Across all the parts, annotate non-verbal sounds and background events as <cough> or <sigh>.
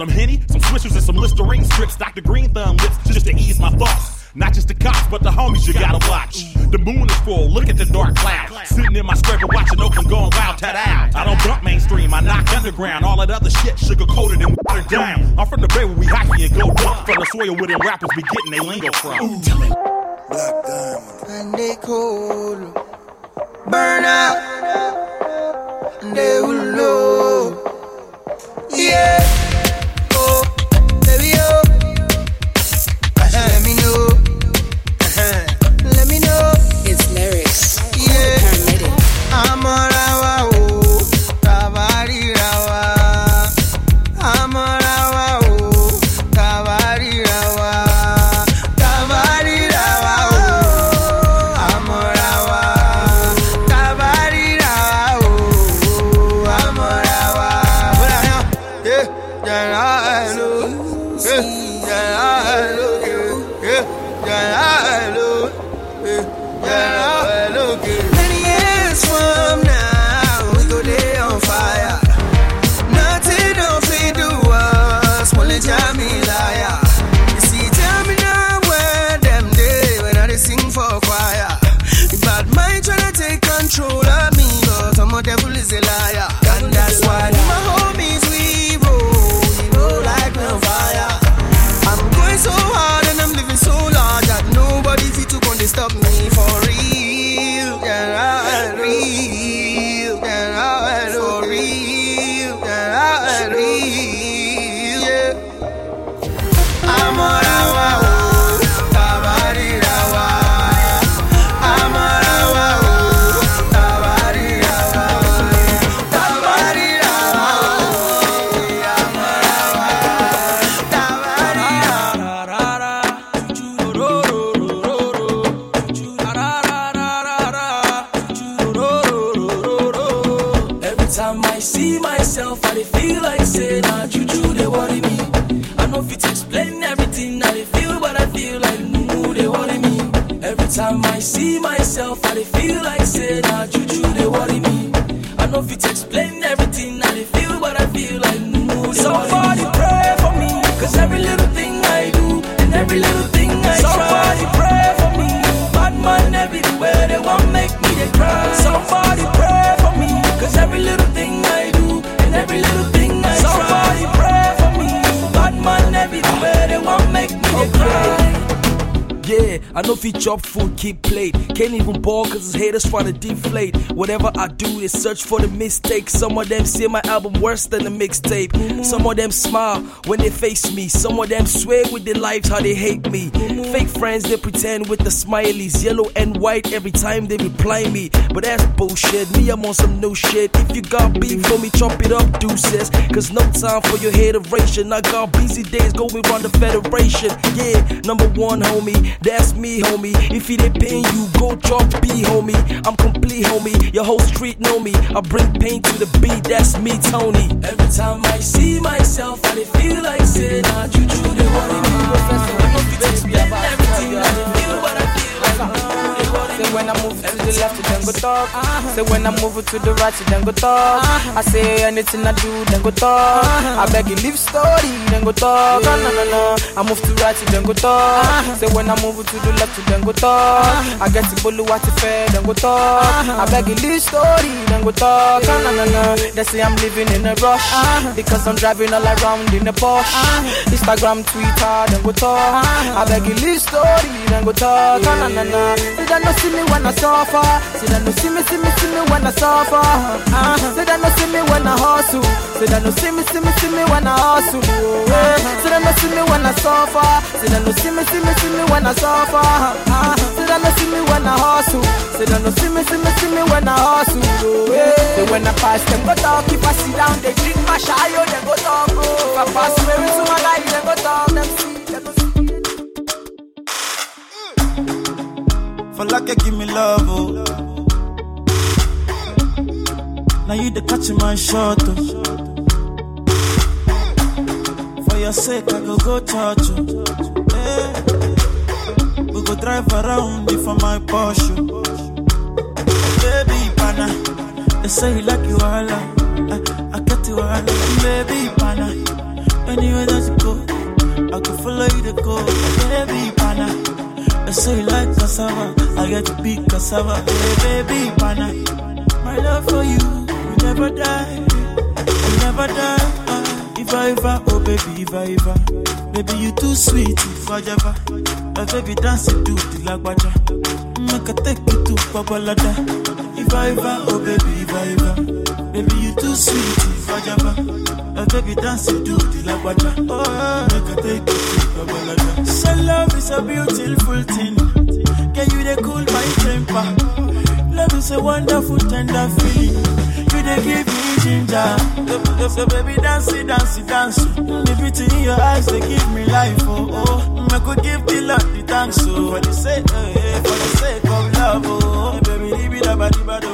Some Henny, some Swishers, and some Listerine strips. Dr. Green Thumb lips just to ease my thoughts. Not just the cops, but the homies you gotta watch. The moon is full, look at the dark cloud. Sitting in my scraper watching Oakland going wild, tat out. I don't bump mainstream, I knock underground. All that other shit sugar coated and watered down. I'm from the bay where we hockey and go dump. From the soil where them rappers be getting their lingo from. Black diamond. And they cold. Burn out. And they will know. Yeah. Chop food, keep played. Can't even ball cause his haters trying to deflate. Whatever I do is search for the mistakes. Some of them say my album worse than the mixtape. Some of them smile when they face me. Some of them swear with their lives how they hate me. Fake friends, they pretend with the smileys. Yellow and white every time they reply me. But that's bullshit. Me, I'm on some new shit. If you got beef for me, chop it up, deuces. Cause no time for your hateration. I got busy days going around the federation. Yeah, number one, homie. That's me, homie. If it ain't pain you, go drop B, homie. I'm complete, homie. Your whole street know me. I bring pain to the beat, that's me, Tony. Every time I see myself, I feel like saying, nah, juju, they worry me. Professor, I you explain everything, I feel what I feel like. Say when I move to the left, then go talk. Say when I move to the right, then go talk. I say anything I do, then go talk. I beg you leave story, then go talk. No, no, no, no. I move to right, then go talk. Say when I move to the left, then go talk. I get to bolu what fair, then go talk. I beg you leave story, then go talk. No, no, no, no. They say I'm living in a rush because I'm driving all around in a Porsche. Instagram, Twitter, then go talk. I beg you leave story, then go talk. No, no, no, no see me when I suffer. Say that no see me, see me, see me when I suffer. Uh, say that no see me when I hustle. Say that no see me, see me, see me when I hustle. Uh, say that no see me when I suffer. Say that no see me, see me, see me when I suffer. Uh, say that no see me when I hustle. Say that no see me, see me, see me when I hustle. Say when I pass them go talk. If I sit down, they drink my shayo, they go talk. If I pass me into my life, they go talk. Them see, For like give me love, oh. Now you the catch my shot, oh. For your sake, I go go church, oh. Hey. We go drive around for my Porsche. Oh. Baby, pana, they say you like you all, I, I get you all, baby, pana. Anywhere that you go, I could follow you to go. Baby, pana. I say you like cassava, I get to be cassava. Hey, baby, pana. My love for you, you never die, you never die. Uh, if I ever, oh baby, if I ever, baby you too sweet, if I ever. My baby dance it to the lagwaja. Make I take you to Babalada. If I ever, oh baby, if I ever, baby you too sweet, if I ever. My baby dance it to the lagwaja. Oh, make I take you to Babalada. So love is a beautiful thing. Can you they cool my temper? Love is a wonderful tender feeling. You they give me ginger. So, baby dance it, dance it, dance. The beauty in your eyes they give me life. Oh oh, I could give the Lord the thanks. Oh, for the sake, eh, for the sake of love. Oh, baby, leave it about the bad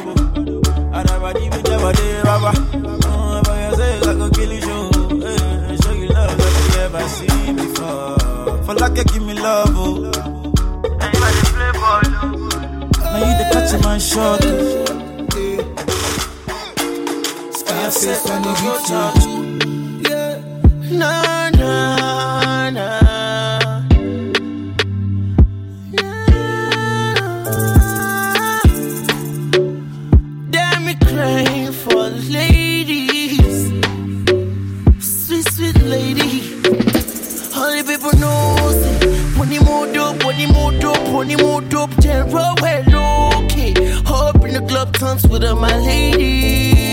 Adabadi bi dabadi baba. Oh, for your sake I go kill you. Show, eh, show you love that you never seen before. For like you give me love. Oh. Anybody play ball? Now you the catch my shot. Scarface on the beat, yeah. Na na move up, when you up, general well okay. Up in the club tons with my ladies,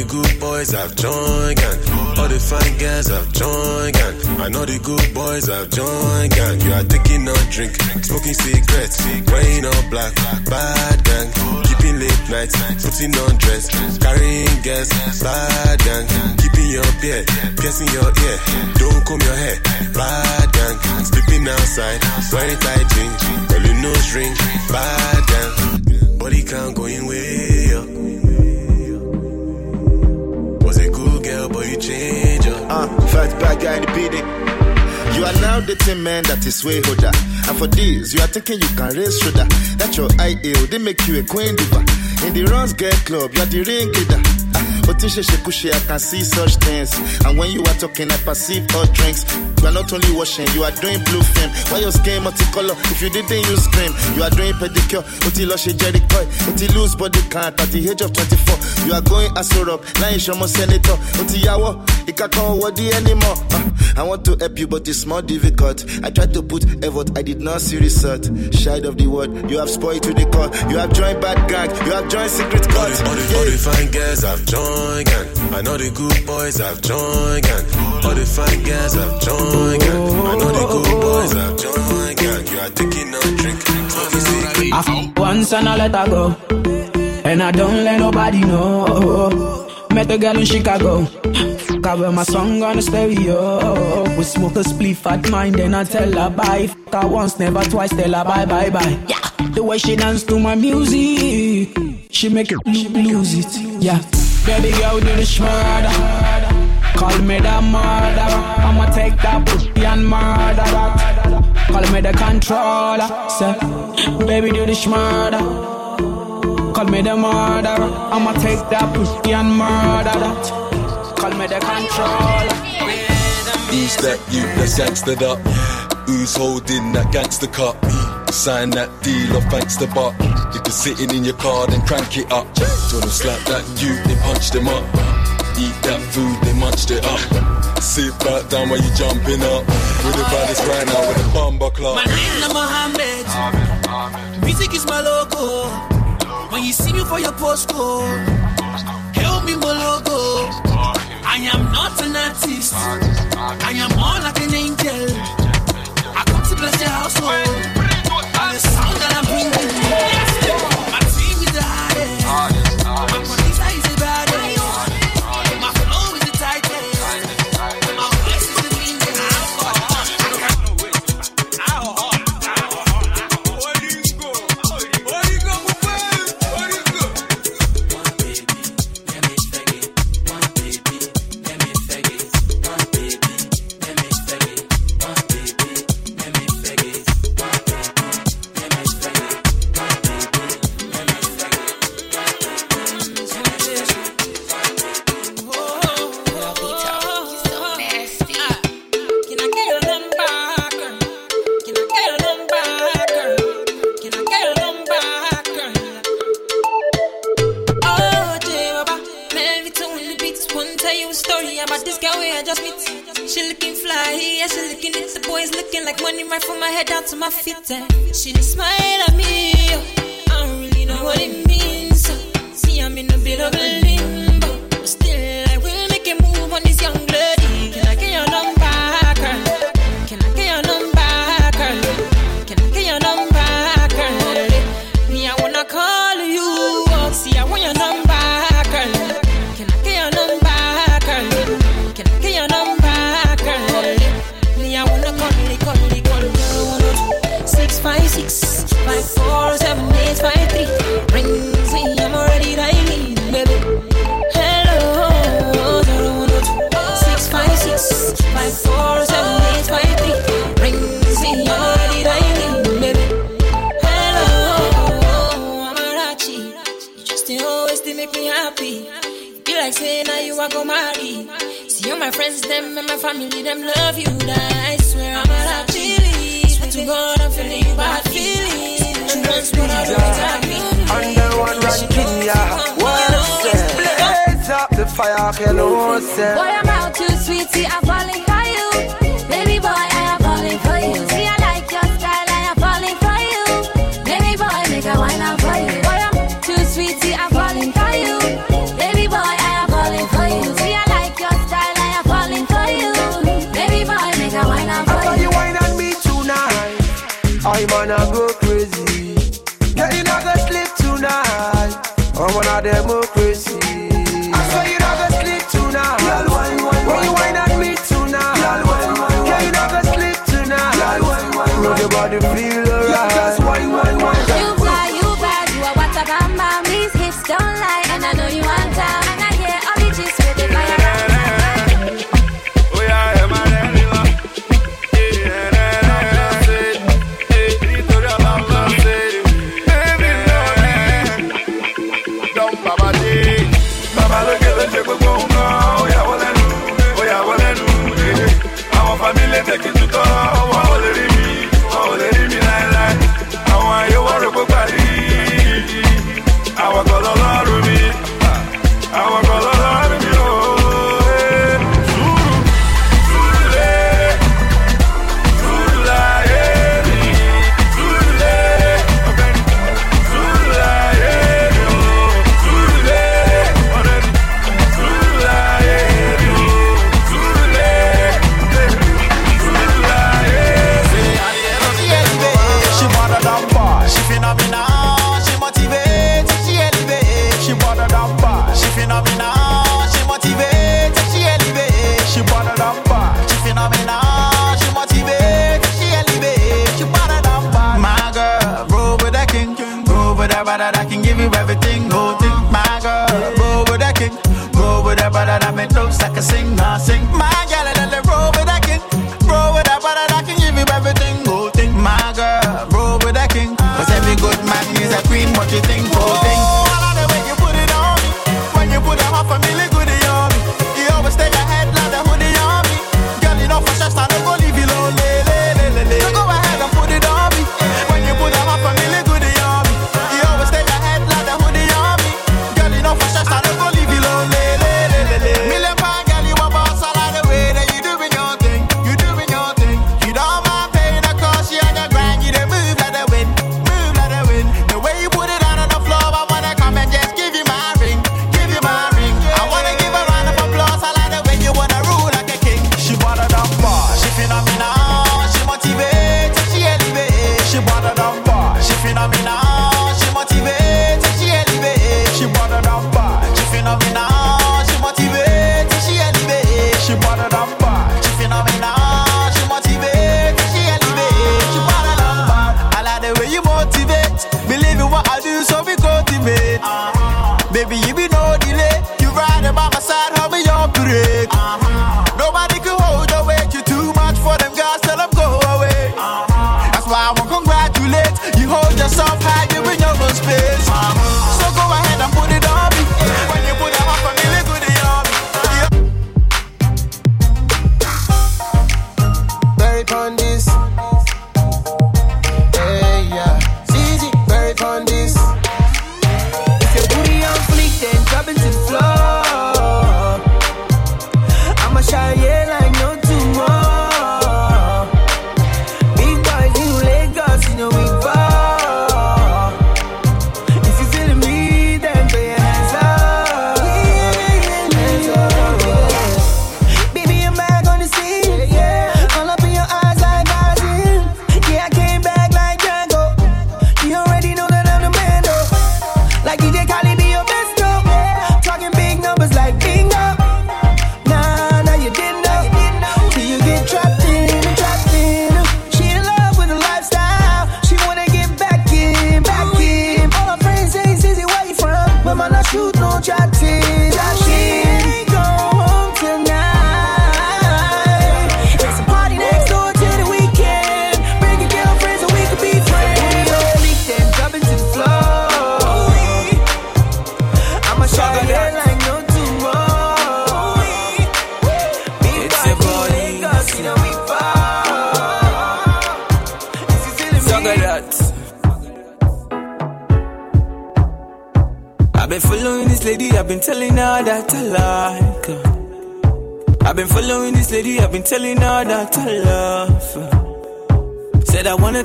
the good boys have joined gang. All the fine girls have joined gang. I know the good boys have joined gang. You are taking a drink, smoking cigarettes, wearing all black, bad gang. Keeping late nights, putting on dress, carrying gas, bad gang. Keeping your beard, piercing your ear, don't comb your hair, bad gang. Sleeping outside, wearing tight jeans, rolling nose ring, bad gang. Body count going way up. Uh, fat bad in the. You are now dating man that is way holder. And for this, you are thinking you can raise shoulder. That your IAO, they make you a queen diva. In the runs girl club, you are the ring leader. Ah, Otishe Shekushi, I can see such things. And when you are talking, I perceive all drinks. You are not only washing, you are doing blue film. Why your skin multicolor? If you didn't use cream, you are doing pedicure. Oti Loshi Jerry Coy. Oti lose body count at the age of 24. You are going Aso Rock, now you show my senator. Oti Yawo, Ikakon Wadi anymore. Ah, I want to help you, but it's more difficult. I tried to put effort, I did not see result. Shy of the word, you have spoiled to the core. You have joined bad gang, you have joined secret All court. the, all, the, all the fine girls have joined gang. I know the good boys have joined gang. All the fine girls have joined I know once and I let her go. And I don't let nobody know. Met a girl in Chicago. Fuck my song on the stereo. We smoke a spliff at mine, then I tell her bye. Fuck her once, never twice, tell her bye, bye, bye. Yeah, the way she dance to my music, she make it lose it. Yeah, baby girl do the shmurder. Call me the murderer. I'ma take that pussy and murder that. Call me the controller. Say, baby do the shmurder. Call me the murderer. I'ma take that pussy and murder that. Call me the controller. Who's that you that's gangstered up? Who's holding that gangster cup? Sign that deal or thanks the buck. If you're sitting in your car, then crank it up. Told them slap that you, then punch them up. Eat that food, they munched it up. Sit back down while you jumping up. With the baddest right now with a bumper club. My name is Mohammed. Music is my logo. When you see me for your postcode, help me my logo. I am not an artist. I am more like an angel. I come to bless your household. And the sound that I'm bringing. fit. She my up your nose. Boy, I'm out too sweet, see, I'm falling high.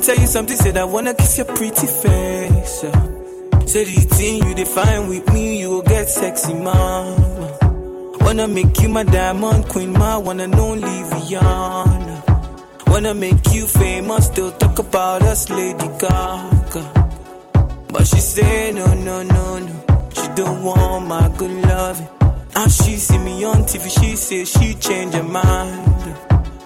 Tell you something, said I wanna kiss your pretty face. Said the thing you define with me, you will get sexy, mama. Wanna make you my diamond queen, my and only Rihanna. Wanna make you famous, still talk about us, Lady Gaga. But she say no, no, no, no. She don't want my good loving. And she see me on TV, she say she change her mind.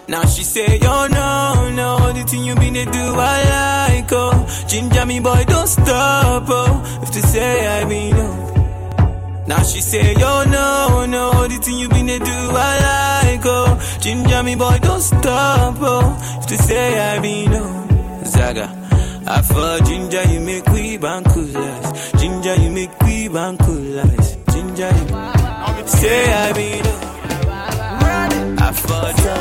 Now she say, yo, no, no, the thing you been to do, I like, oh. Ginger me, boy, don't stop, oh. If to say I mean, oh. Now she say, yo, no, no, the thing you been to do, I like, oh. Ginger me, boy, don't stop, oh. If to say I mean, oh. Zaga. I for ginger, you make we bankulas. Ginger, you make we bankulas. Ginger, you say I mean, oh.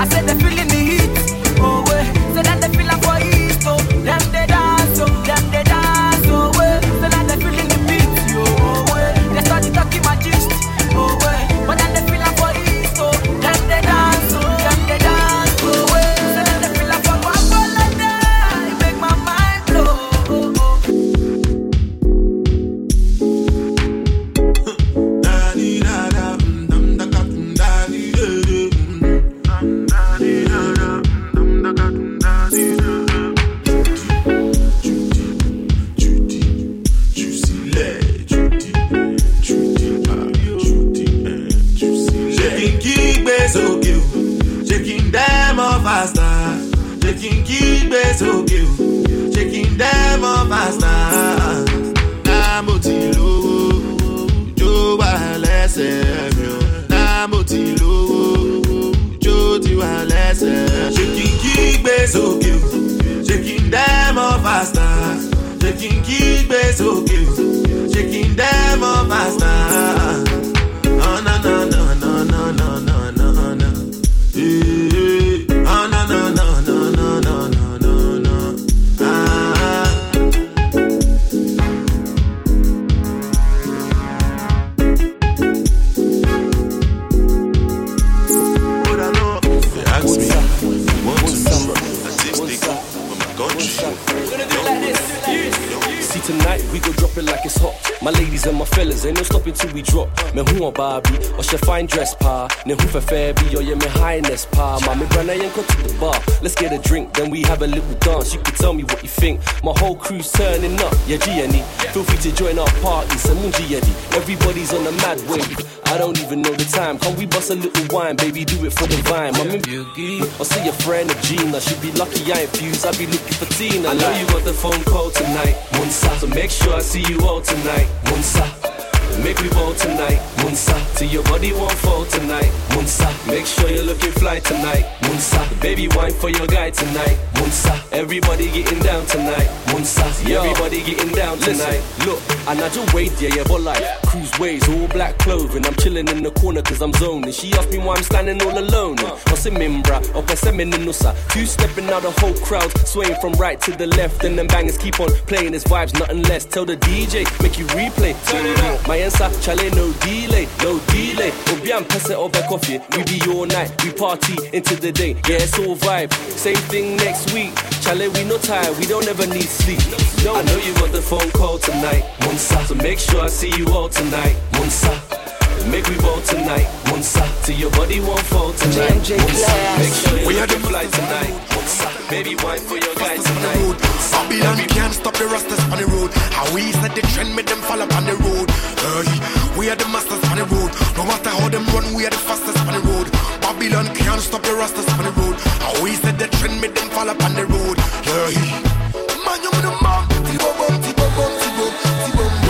I said they feeling crew's turning up. Yeah, Gianni. Feel free to join our party. Samunji Yedi. Everybody's on a mad wave. I don't even know the time. Can we bust a little wine, baby? Do it for the vine. I'm in. Or see a friend of Gina. She'd be lucky I ain't fused. I'd be looking for Tina. I know you got the phone call tonight. Munsa. So make sure I see you all tonight. Munsa. Make me ball tonight, Munsa. Till your body won't fall tonight, Munsa. Make sure you're looking fly tonight, Munsa. Baby wine for your guy tonight, Munsa. Everybody getting down tonight, Munsa. Everybody getting down tonight. Look, I just wait, yeah, yeah, but like cruise ways, all black clothing. I'm chilling in the corner cause I'm zoning. She asked me why I'm standing all alone. Uh. What's a mimbra? Or nusa. Two stepping out the whole crowd, swaying from right to the left. And them bangers keep on playing his vibes, nothing less. Tell the DJ, make you replay. Turn it up. My answer, chale, no delay, no delay. Obian pese over coffee. We be all night, we party into the day. Yeah, it's all vibe. Same thing next week. Chale, we no tired, we don't ever need sleep. No, I know you got the phone call tonight, Munsa. So make sure I see you all tonight, Munsa. Make we ball tonight, Munsa. Till your body won't fall tonight, Munsa. Make sure you We we are the the- fly tonight, Munsa. Baby, wine for your guy tonight. Babylon can't stop the rastas on the road. How we set the trend, make them fall up on the road. Hey, we are the masters on the road. No matter how them run, we are the fastest on the road. Babylon can't stop the rastas on the road. How we set the trend, make them fall up on the road. Hey, man, you know man. Tibo bum, tibo bum,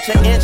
Why give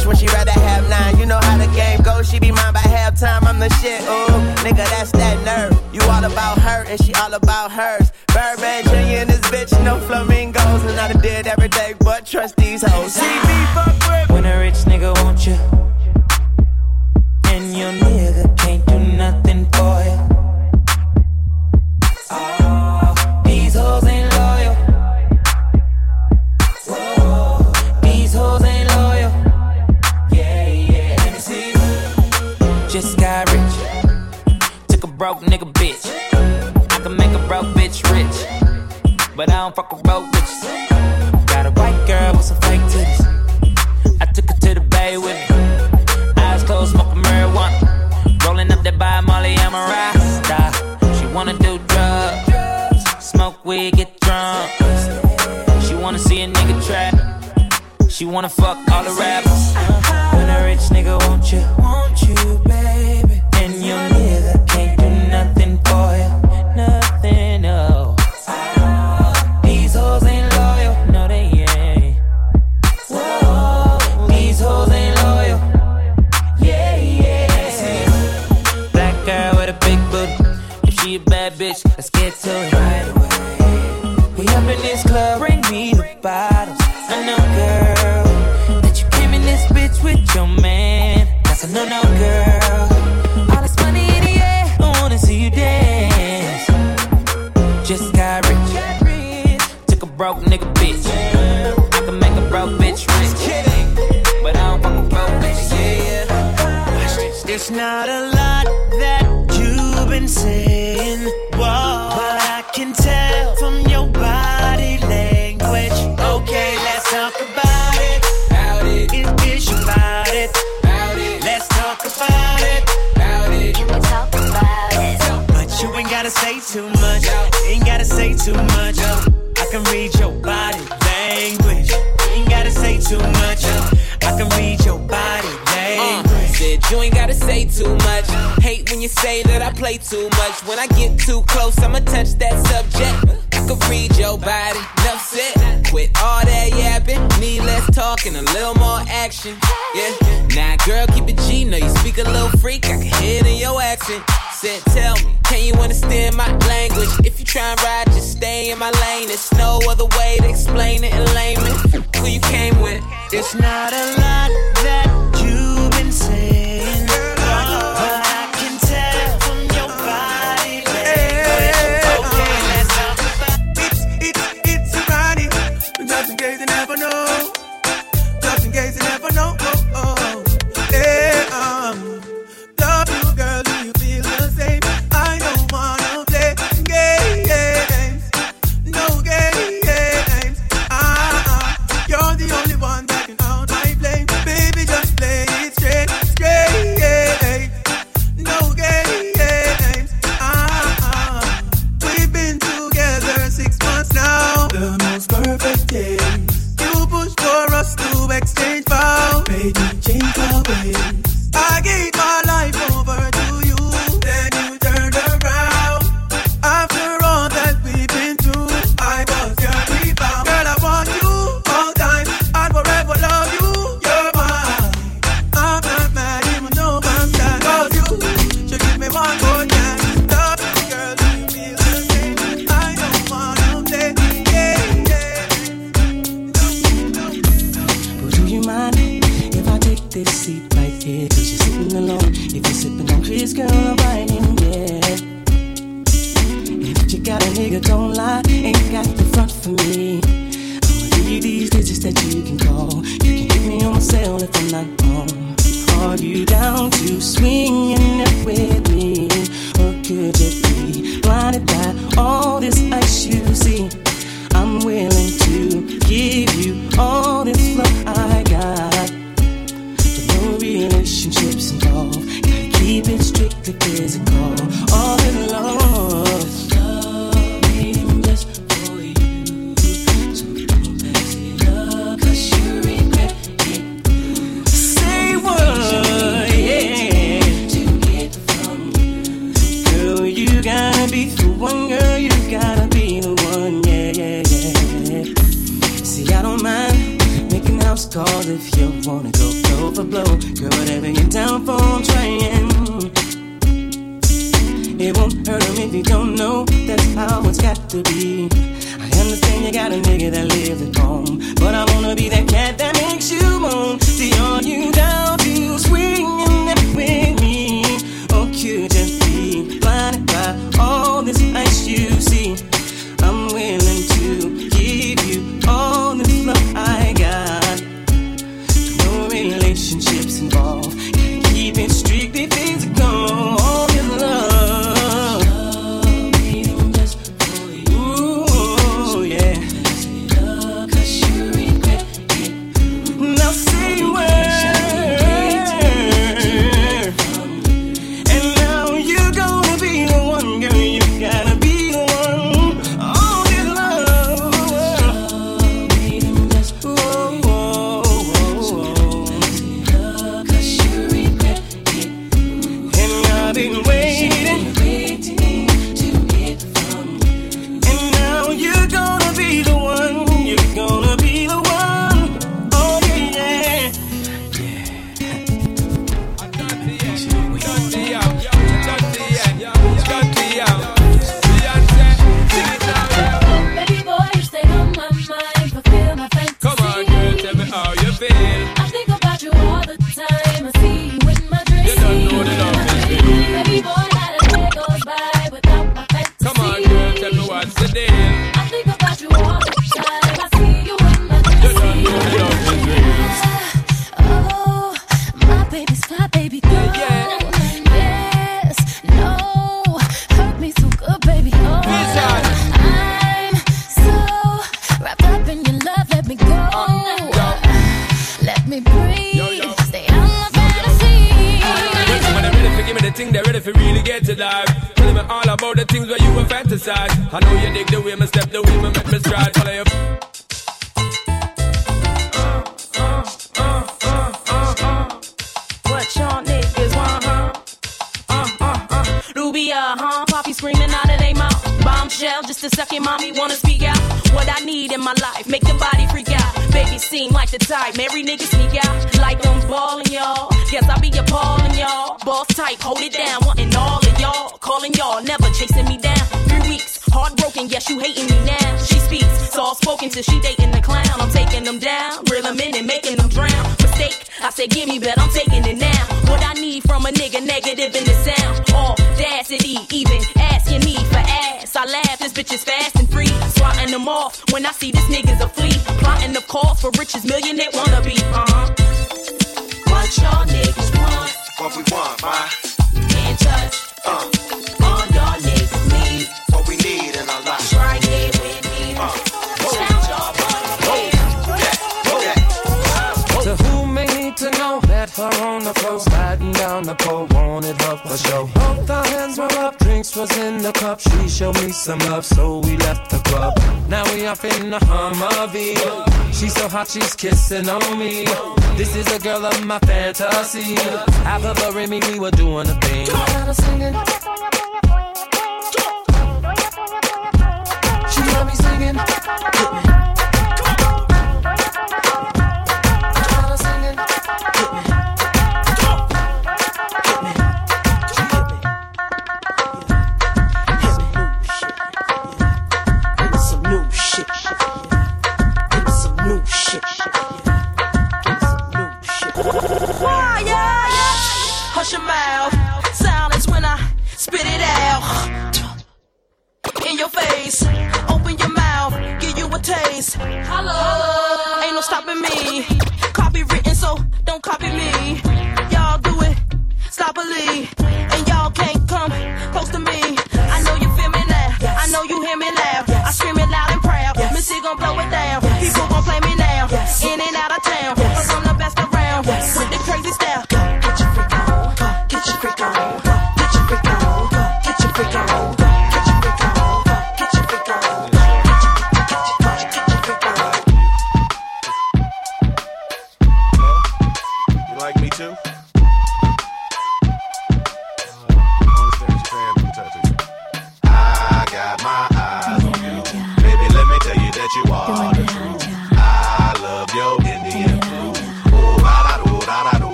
She's kissing on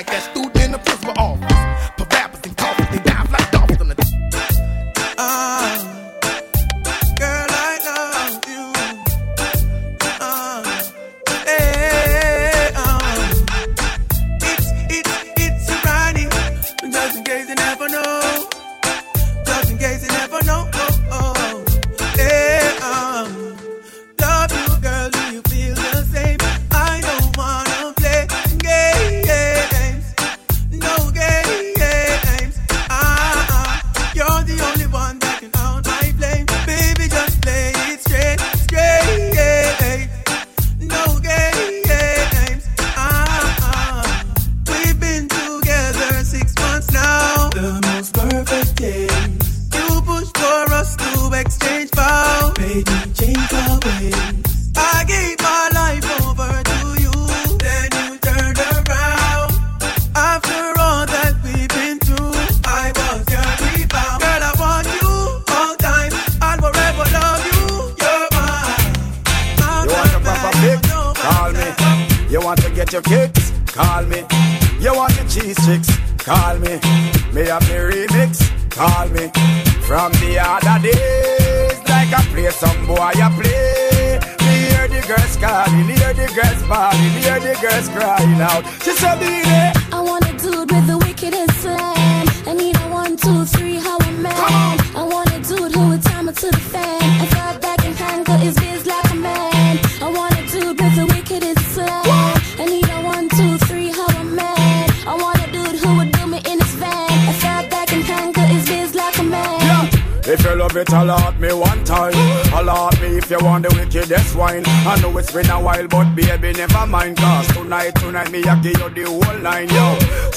Like that student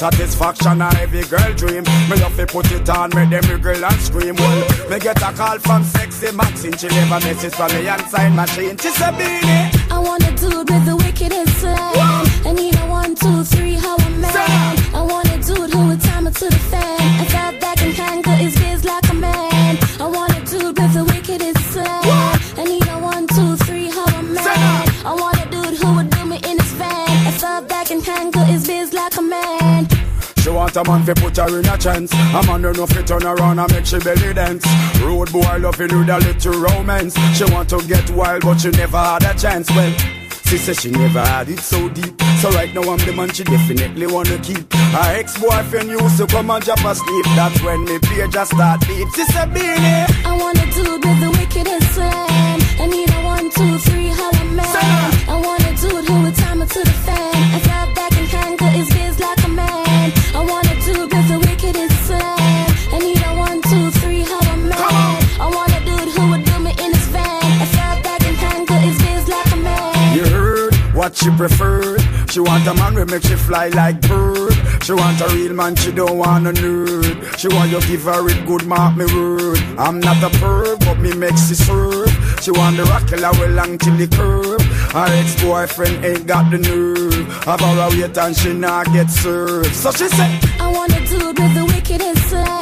Satisfaction, a every girl dream. Me love to put it on, make them wriggle and scream. Well, me get a call from sexy Maxine. She leave a message for me and sign machine. She said, Beenie. I want a dude with the wickedest slam. A man fi put her in a chance. A man don't know fi turn around and make she belly dance. Road boy loving with a little romance. She want to get wild but she never had a chance. Well, she said she never had it so deep. So right now I'm the man she definitely wanna keep. Her ex-boyfriend used to come and drop asleep. That's when me page just start beat. She said, Beenie. I wanna do the she preferred. She want a man who make she fly like bird. She want a real man, she don't want a nerd. She want you give her it good, mark me word. I'm not a perv, but me makes she serve. She want the rock killer well long till the curb. Her ex-boyfriend ain't got the nerve. Have her wait and she not get served. So she said, I want a dude with the wickedest.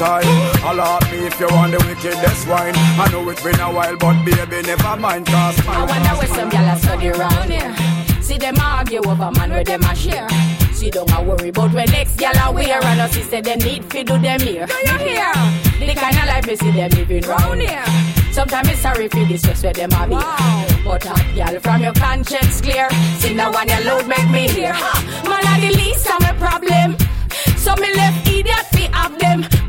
Alert me one time. Alert me if you want the wickedest wine. I know it's been a while, but baby, never mind. Cause I wonder where some gyal a study round here. See them argue over man where them a share. She don't a worry about when next gyal a wear and us she say they need fi do them here. Do you hear? The kind of life me see them living round here. Sometimes it's sorry for this just where them a be. But hot gyal from your conscience clear. See now one your load make me hear. Ha! Man a the least of my problem. So me left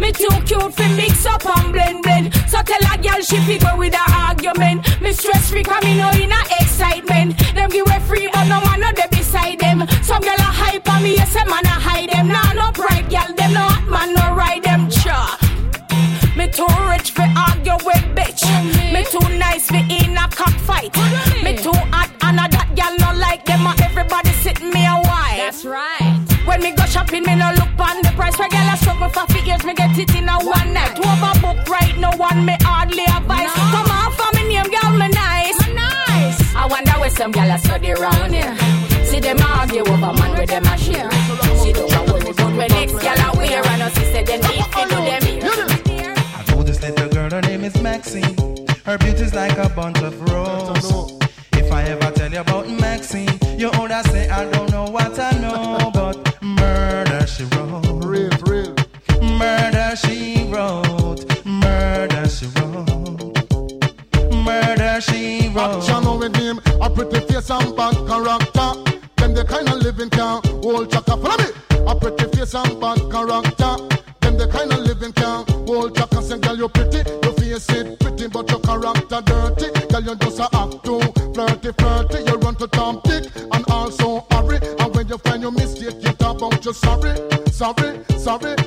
Me too cute fi mix up and blend blend. So tell a girl she fi go with her argument. Me stress free cause me know in a excitement. Them give away free but no man no dey beside them. Some girl a hype on me yes a man a hide them. Nah no pride girl them no hot man no ride them cha. Me too rich fi argue with bitch. Me too nice fi in a cockfight. Me too hot and a that girl no like them. Everybody sit me a while. That's right. When me go shopping, me no look on the price. Where girl a struggle for fi years, me get it in a one night. Overbook right, no one me hardly advise. Come on for me name, girl, me nice. nice. I wonder where some girl a study round here. See them argue over man where them a share. See don't a worry about when next girl a wear, and us say them need fi do them here. I know this little girl, her name is Maxine. Her beauty's like a bunch of roses. You just a act too flirty, flirty. You run to Tom Dick and also hurry. And when you find your mistake, you talk about you sorry, sorry, sorry.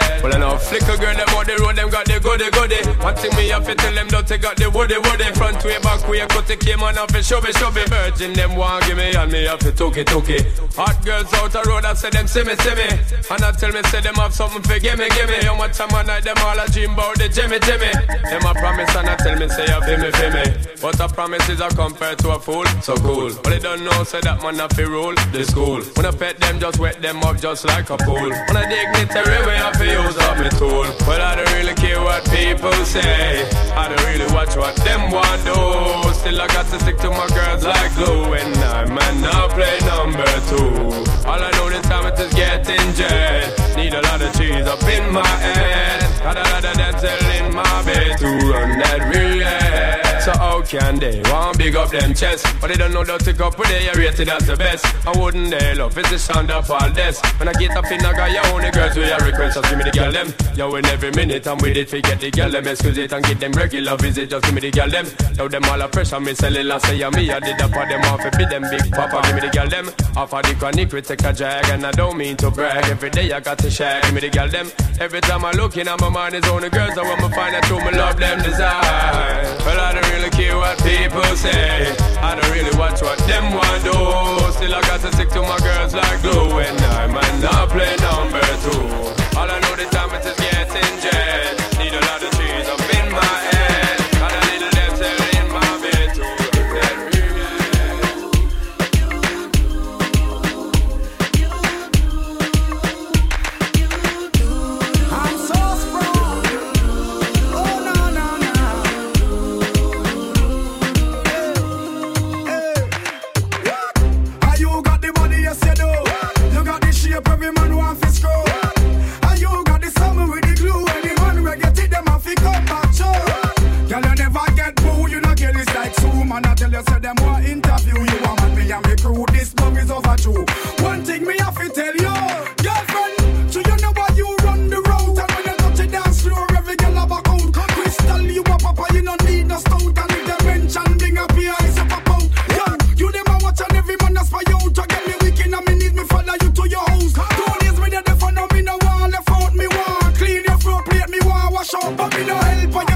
Well, I know flicker girl, them on the road, them got the goody goody. One thing me have to tell them, don't they got the woody woody. Front way, back way, cut the came on off and show me, show me. Virgin, them want give me, and me have to took it, took it. Hot girls out the road, I say them see me, see me. And I tell me, say them have something for gimme, gimme. How much time I night, them all a dream about the Jimmy, Jimmy. Them a promise, and I tell me, say you feel me, feel me. What a promise is a compared to a fool, so cool. But they don't know, say that man have to rule the school. When I pet them, just wet them up just like a pool. When I dignitary way, I feel up my tool. But I don't really care what people say. I don't really watch what them want do. Still I got to stick to my girls like glue. And I might not play number two. All I know this time is getting jet. Need a lot of cheese up in my head. Got a lot of dental in my bed to run that real. So how can they want big up them chest? But they don't know that to couple they are rated as the best. I wouldn't they love it's the sound of all this. When I get up in I got your only girls with your request, just give me the girl them. Yo, in every minute I'm with it, forget the girl them. Excuse it and get them regular visit, just give me the girl them. Yo, them all a pressure, me selling last say me. I did that for them off, be them big papa, give me the girl them. Off of the chronic, we take a drag, and I don't mean to brag. Every day I got to share, give me the girl them. Every time I look in, my mind is only girls, I want to find out who me love them desire. Well, I really care what people say. I don't really watch what them want do. Still, I got to stick to my girls like glue. And I might not play number two. All I know the time is getting jet. Need a lot of man I tell you, say them want interview you. want me and me crew, this bug is overdue. One thing me have to tell you, girlfriend, so you know why you run the road and when you touch it dance floor, every girl have a coat. Crystal, you a papa, you don't need no stout and if they mention ding up here, it's a pop. Yeah, you them a watch and every man that's for you to get me weak and me need me follow you to your house. Two days with you, they for no me no want left out me want clean your floor plate, me want wash up, but me no help.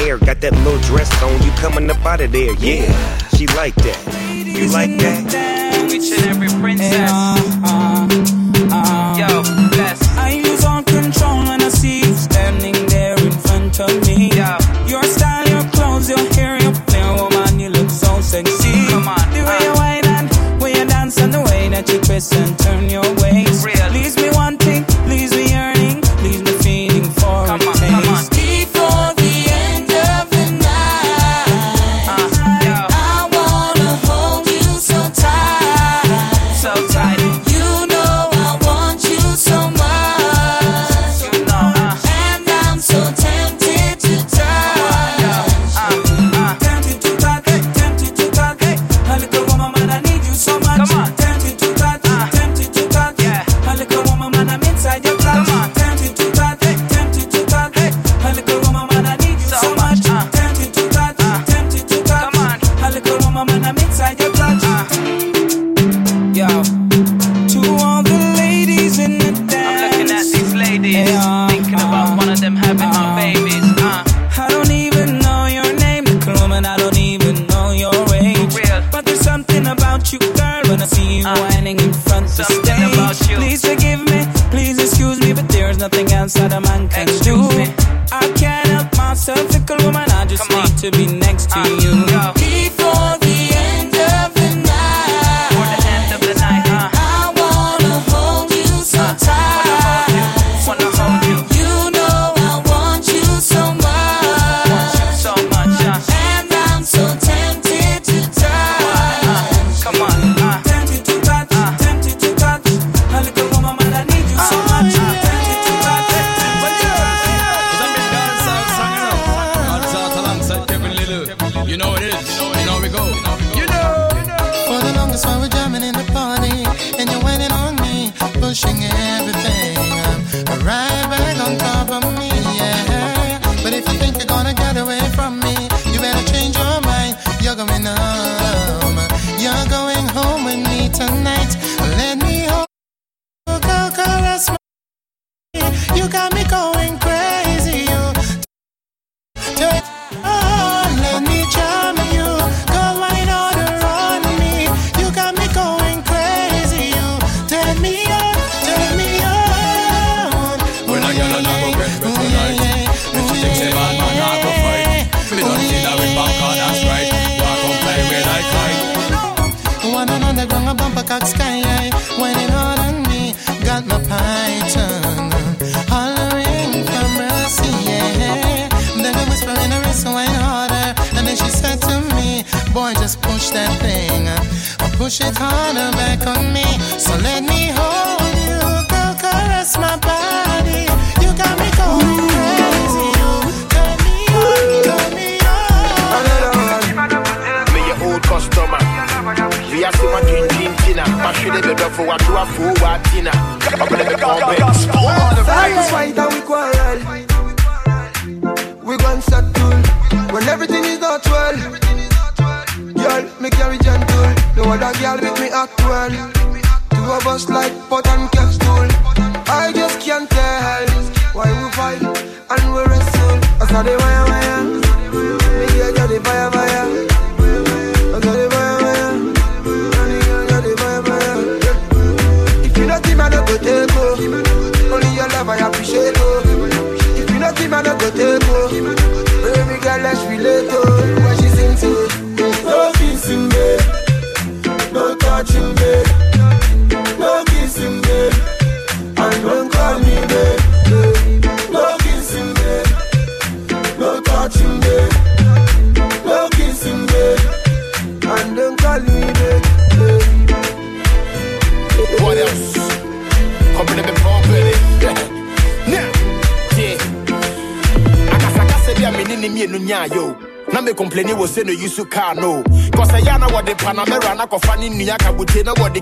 air. Got that little dress on, you coming up out of there, yeah.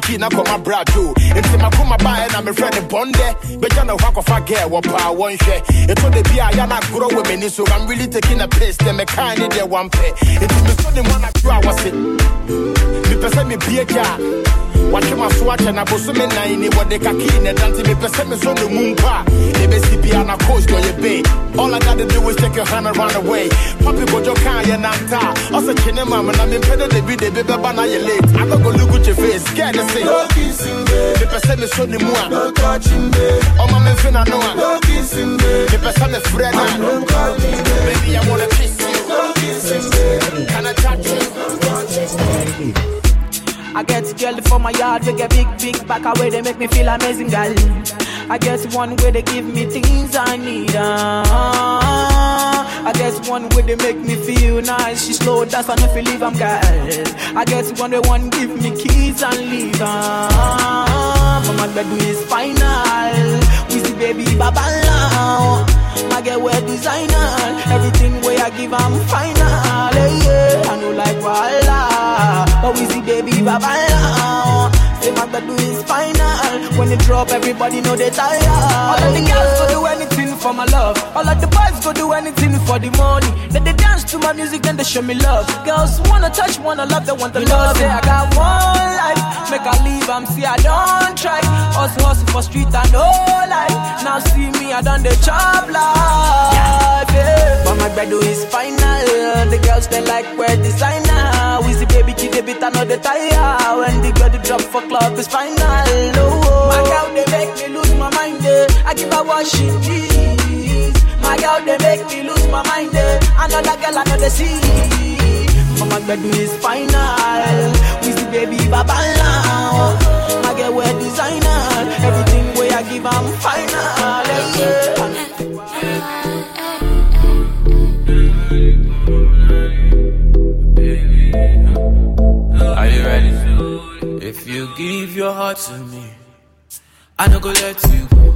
Kabute na kɔma. Nti makoma baeɛ na mefrɛ ne bɔndɛ. Bɛgya na hɔ akɔfa girl wɔ paa wɔnhwɛ. Ɛtɔ da bi a yɛ na agorɔ wɔ m'ani so I'm really taking a piss. Dɛ mekaa ne deɛ wampɛ. Na bosome nan ni wɔde kakii ne dante mepɛ sɛ meso ne mu mpa a ɛbɛsi bia na coast ɔyɛ bay all i gotta do is take your hand and run away. Papi kɔdwo kaa yɛ nanta a ɔsɛ kyene ma me na mempɛ dɛ debi debi bɛba na yɛ late. I no go look at your face scared to say. No kissing, babe. mepɛ sɛ meso ne mu a No touching, babe. ɔma memfe na no No kissing, babe. mepɛ sɛ mefrɛ no And a don't call me, baby I wanna kiss you. No kissing, babe. can I touch you I get girl for my yard, they get big, big back away, they make me feel amazing, girl. I guess one way they give me things I need. Uh, I guess one way they make me feel nice. She slow dance and if you leave, I'm girl. I guess one way one give me keys and leave. Uh, but my bed is final. We see baby baba now. My girl wear designer. Everything way I give, I'm final. Hey, yeah. I know like voila. But we see baby baba now. Say my bed is final. When it drop, everybody know they tired. All of the girls go do anything for my love. All of the boys go do anything for the money. Then they dance to my music, then they show me love. Girls wanna touch, wanna love, they want the love. Say I got one life, make I leave, I'm see I don't try. Hustle, hustle for street and no life. Now see me, I done the chop life. Yeah. But my bed is final. The girls they like wear designer. We see baby kid, they beat another tire. When the girl they drop for club is final. Oh, oh. my girl they make me lose my mind. Eh. I give her what she needs. My girl, they make me lose my mind. Eh. Another girl, another see. Mama Bedu is final. We baby Baba now. My girl, wear designer. Everything where I give, I'm final. Yeah. Your heart to me, I no go let you go.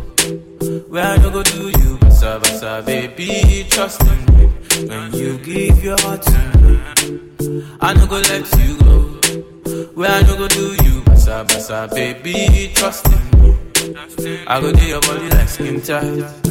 Where I no go do you, basa basa, baby, trust in me. When you give your heart to me, I no go let you go. Where I no go do you, basa basa, baby, trust in me. I go do your body like skin tight.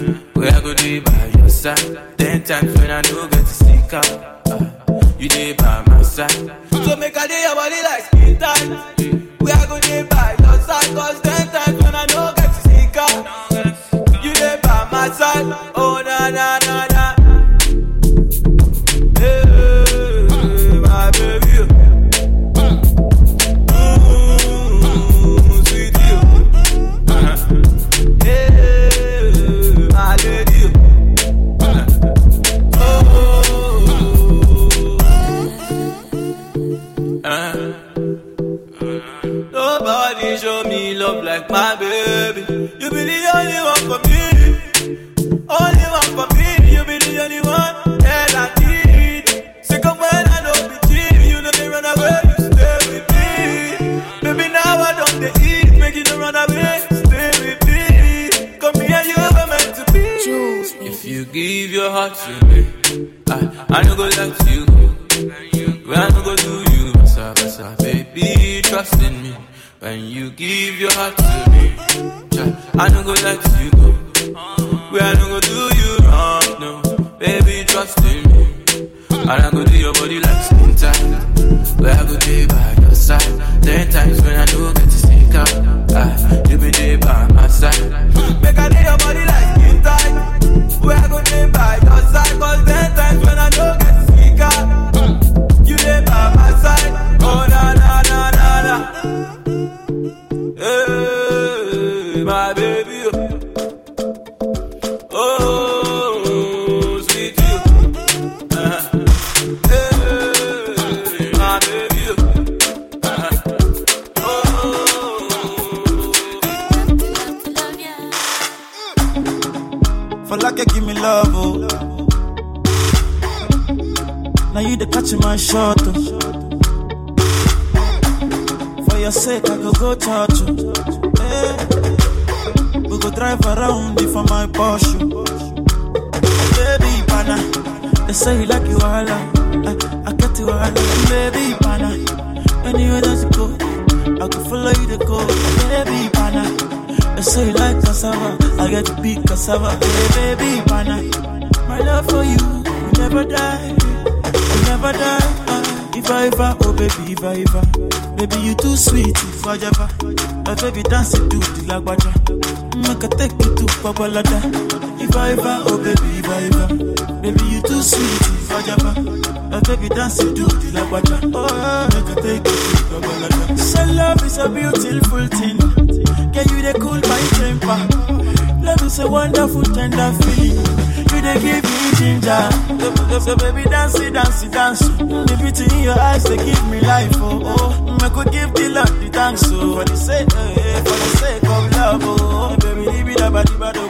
So, baby, dance it, dance it, dance. The beauty in your eyes, they give me life. Oh, oh. I could give the Lord the thanks. Oh, for the sake, eh, for the sake of love. Oh, baby, leave it up, di ba do.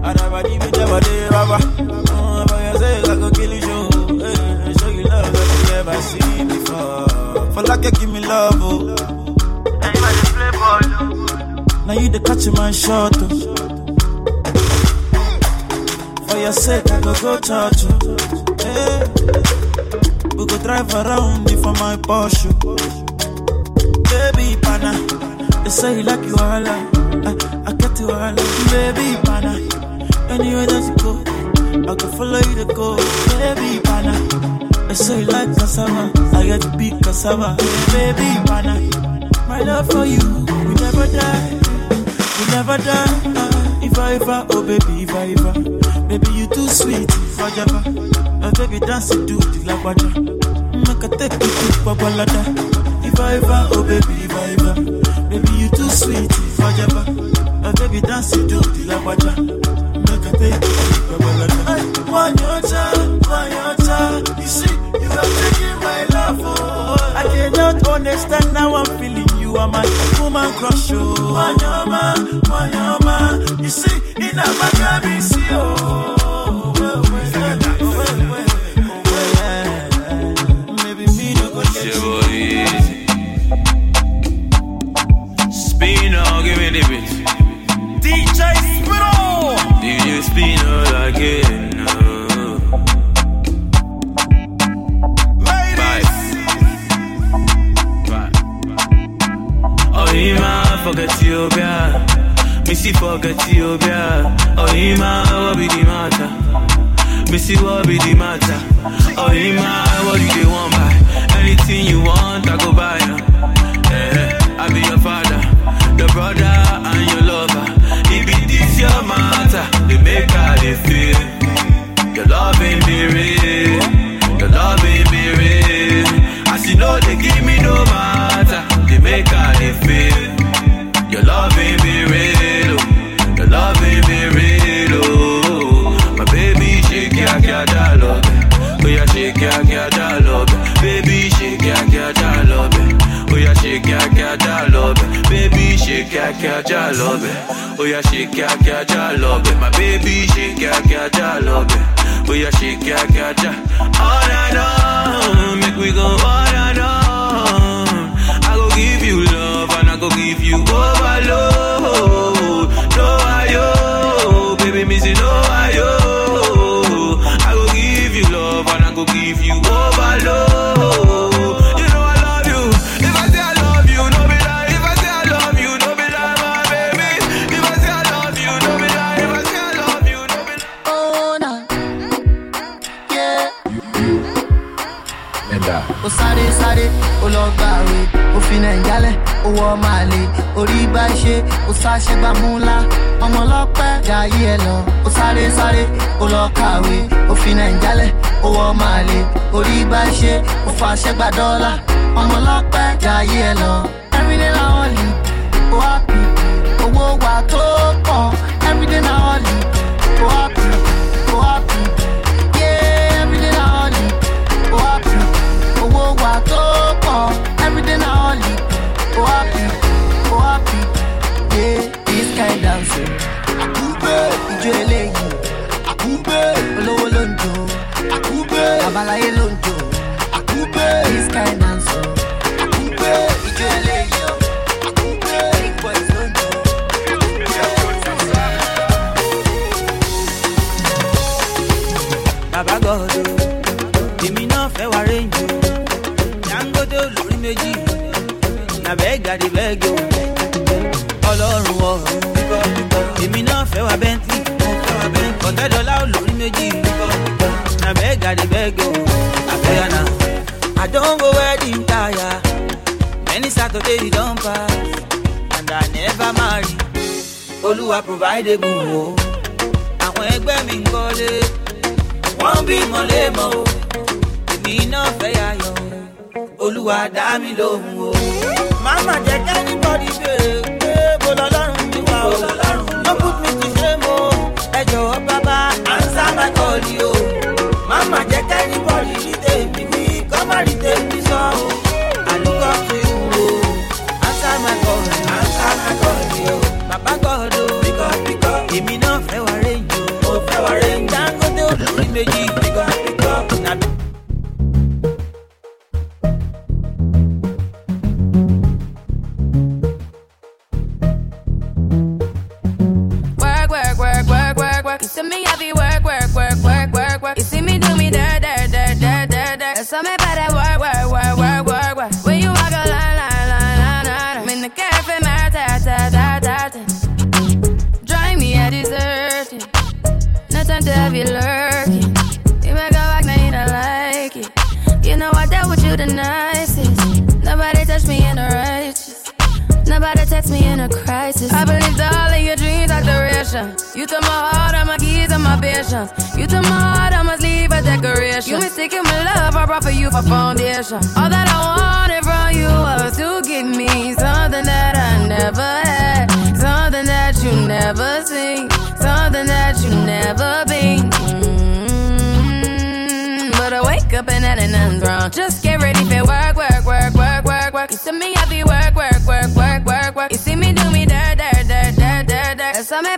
Adaba di bi jaba de baba. Oh, for your sake, I could kill you. Show, eh, show you love that you never seen before. For like you give me love. Oh. Now you the catch my shot. Oh. For your sake, I go go church. Oh. We go drive around it for my Porsche. Baby, pana. They say you like you all. I, I get you all. Baby, pana. Anywhere that you go, I can follow you to go. Baby, pana. They say you like cassava. I get to be cassava. Baby, pana. My love for you will never die. Will never die. If I ever, oh baby, if I ever. Baby, you too sweet, if I ever. My baby dance to do the lagwaja. Make a take you to Babalada. Iva Iva, oh baby, Iva Iva. Baby, you too sweet, Iva Jaba. My baby dance to do the lagwaja. Make a take you to Babalada. One your time, one your time. You see, you are taking my love, oh. I cannot understand how I'm feeling you are my woman crush, oh. Wanyama, wanyama, you see, in a magazine, oh. attention. You took my heart, all my keys, and my patience. You took my heart, I must leave a decoration. You mistaken my love, I brought for you for foundation. All that I wanted from you was to give me something that I never had, something that you never seen, something that you never been. Mm-hmm. But I wake up and that ain't nothing's wrong. Just get ready for work, work, work, work, work, work. You to me, I be work, work, work, work, work, work. You see me do me dirt, dirt, dirt, dirt, dirt, dirt. That's how me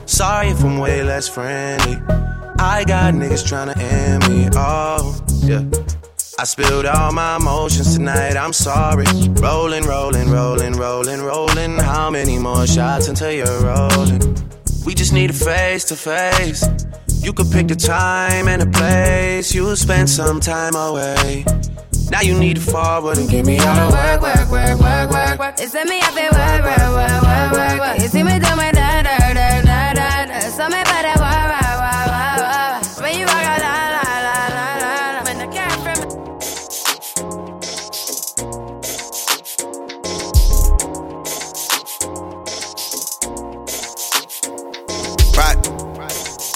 sorry if I'm way less friendly. I got niggas tryna end me. Oh, yeah. I spilled all my emotions tonight, I'm sorry. Rolling, rolling, rolling, rolling, rolling. How many more shots until you're rolling? We just need a face to face. You could pick the time and the place. You'll spend some time away. Now you need to forward and give me all the work, work, work, work, work, work. It's me, feel work, work, work, work, work, work. You see me do my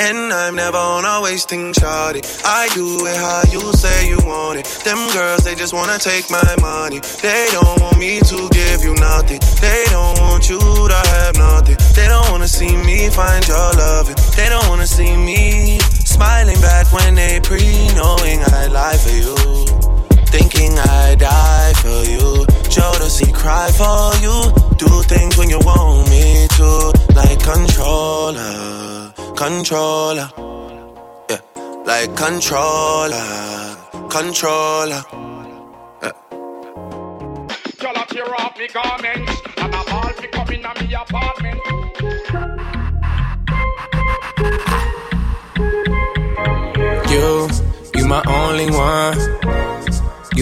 And I'm never on a wasting shawty. I do it how you say you want it. Them girls, they just wanna take my money. They don't want me to give you nothing. They don't want you to have nothing. They don't wanna see me find your loving. They don't wanna see me smiling back when they pre knowing I lie for you. Thinking I die for you. Jodeci cry for you. Do things when you want me to. Like controller, controller. Yeah, like controller, controller. Yeah. Girl, I tear off me garments And a ball fi come in a me apartment You, you my only one.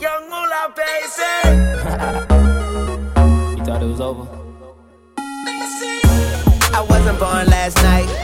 Young Moolah, baby <laughs> You thought it was over? I wasn't born last night.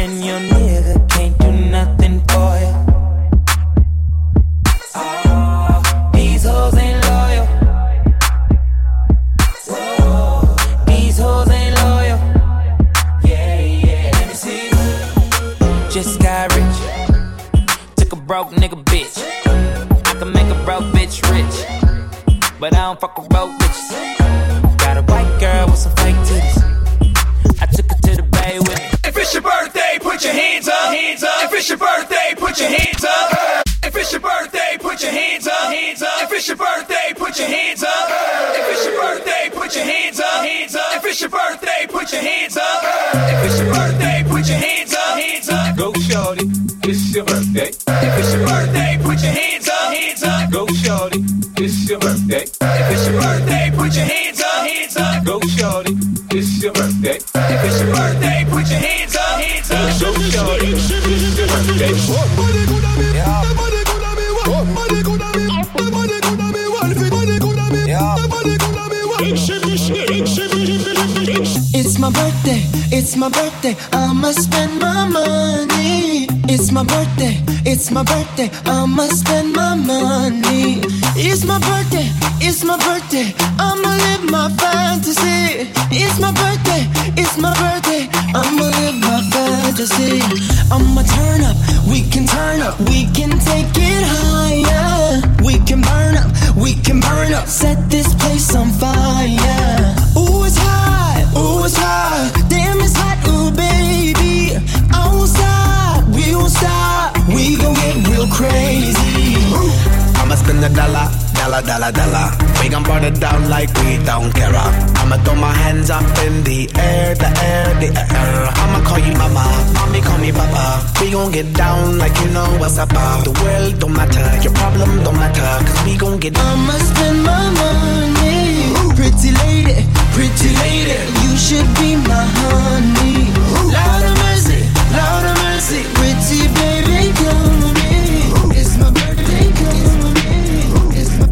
and your nigga can't do nothing for you. Oh, these hoes ain't loyal. Whoa, these hoes ain't loyal. Yeah, yeah, let me see. Just got rich. Took a broke nigga bitch. I can make a broke bitch rich. But I don't fuck with broke bitches. Got a white girl with some fake titties. I took her to the bay with me. If it's your birthday, put your hands up. Hands up. If it's your birthday, put your hands up. If it's your birthday, put your hands up. Hands up. If it's your birthday, put your hands up. If it's your birthday, put your hands up. Hands up. If it's your birthday, put your hands up. If it's your birthday, put your hands up. Hands up. Go shorty, it's your birthday. If it's your birthday, put your hands up. Hands up. Go shorty, it's your birthday. If it's your birthday, put your hands up. Hands up. Go shorty, it's your birthday. If it's your birthday, put your hands up. Hands up. Go shorty, it's your birthday. It's my birthday, it's my birthday, I'ma spend my money. It's my birthday, it's my birthday, I'ma spend my money. It's my birthday, it's my birthday, I'ma live my fantasy. It's my birthday, it's my birthday, I'ma live my fantasy. I'ma turn up, we can turn up, we can take it higher. We can burn up, we can burn up, set this place on fire. Ooh, ooh, it's hot, damn, it's hot, ooh, baby. I won't stop, we won't stop, we gon' get real crazy. I'ma spend a dollar, dollar, dollar, dollar. We gon' burn it down like we don't care. I'ma throw my hands up in the air, the air, the air. I'ma call you mama, mommy call me papa. We gon' get down like you know what's up. The world don't matter, your problem don't matter. Cause we gon' get down. I'ma spend my money. Pretty lady, pretty lady, you should be my honey. Lord of mercy, Lord of mercy, pretty baby, come to me. It's my birthday, come to me. It's my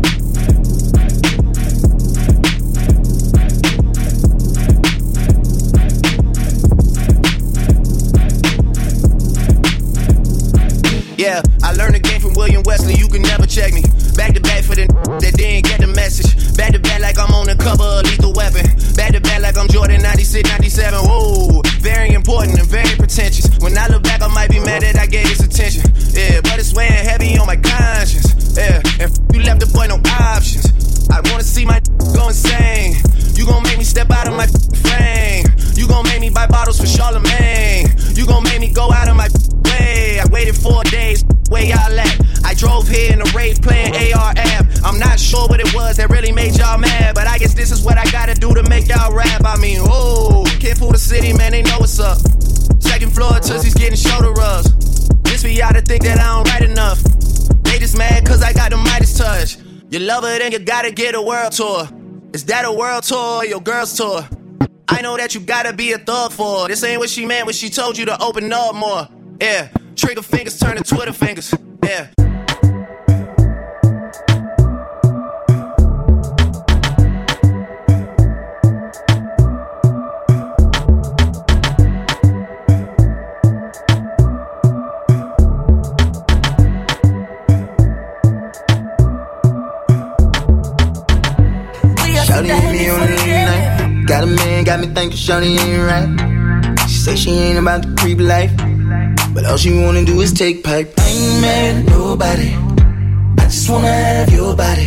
Yeah, I learned the game from William Wesley. You can never check me. Back to back for the that didn't get the message. Back to back like I'm on the cover of Lethal Weapon. Back to back like I'm Jordan 96, 97. Whoa, very important and very pretentious. When I look back, I might be mad that I gave this attention. Yeah, but it's weighing heavy on my conscience. Yeah, and f- you left the boy no options. I wanna see my <laughs> go insane. You gon' make me step out of my <laughs> frame. You gon' make me buy bottles for Charlemagne. You gon' make me go out of my waited four days, where y'all at? I drove here in a Wraith playing ARM. I'm not sure what it was that really made y'all mad, but I guess this is what I gotta do to make y'all rap. I mean, oh, can't fool the city, man, they know what's up. Second floor, Tootsie's getting shoulder rubs. This for y'all to think that I don't write enough. They just mad cause I got the Midas touch. You love her, then you gotta get a world tour. Is that a world tour or your girl's tour? I know that you gotta be a thug for her. This ain't what she meant when she told you to open up more. Yeah, trigger fingers turn to Twitter fingers. Yeah. Got a man, got me thinking Shawty ain't right. She say she ain't about the creep life. But all she wanna do is take pipe. I ain't mad at nobody. I just wanna have your body.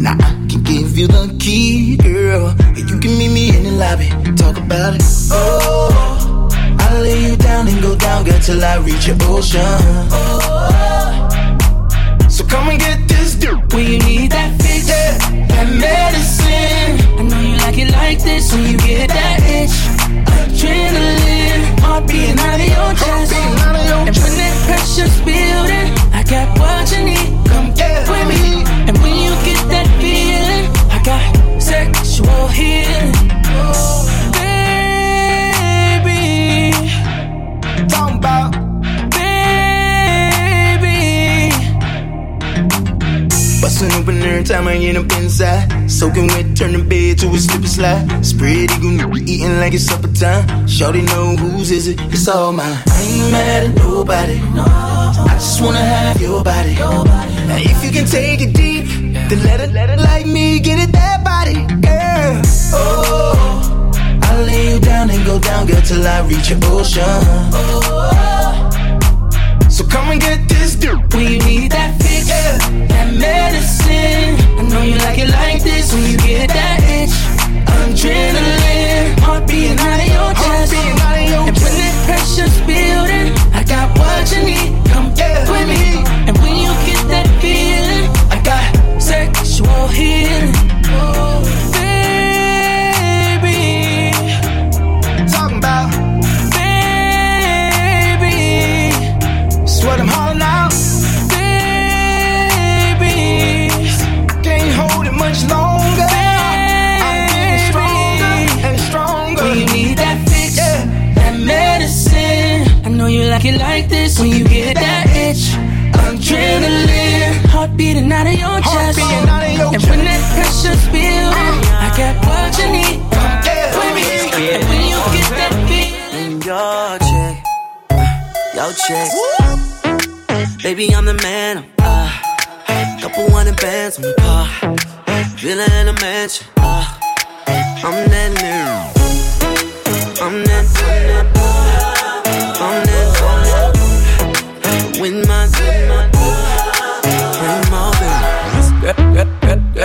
Now I can give you the key, girl. And you can meet me in the lobby. Talk about it. Oh, I'll lay you down and go down, girl, till I reach your ocean. So come and get this dude. When you need that fix, yeah. that medicine. I know you like it like this when you get that itch. Adrenaline, heart beating out of your chest. And when that pressure's building, I got what you need. Come get with me. And when you get that feeling, I got sexual healing. End up inside. Soaking wet, turn the bed to a slippery slide. Spread eagle, eating like it's supper time. Shorty know whose is it, it's all mine. I ain't mad at nobody. I just wanna have your body. Now if you can take it deep, then let it, let it like me get it that body, girl. Oh, I'll lay you down and go down, girl, till I reach your ocean. Oh, So come and get this dude. When you need that fix, that medicine. I know you like it like this when you get that itch. Adrenaline, heart beating out of your chest. And when that pressure's building, I got what you need. Come get with me. And when you get that feeling, I got sexual healing. It like this when you get that itch. Adrenaline, heart beating out of your chest. out of your and when that pressure's building, I got what you need. Come get with me. And when you get that feeling, your check, your check. Baby, I'm the man. Uh, couple hundred bands on the car, villa in a mansion. Uh, I'm that new. I'm that. I'm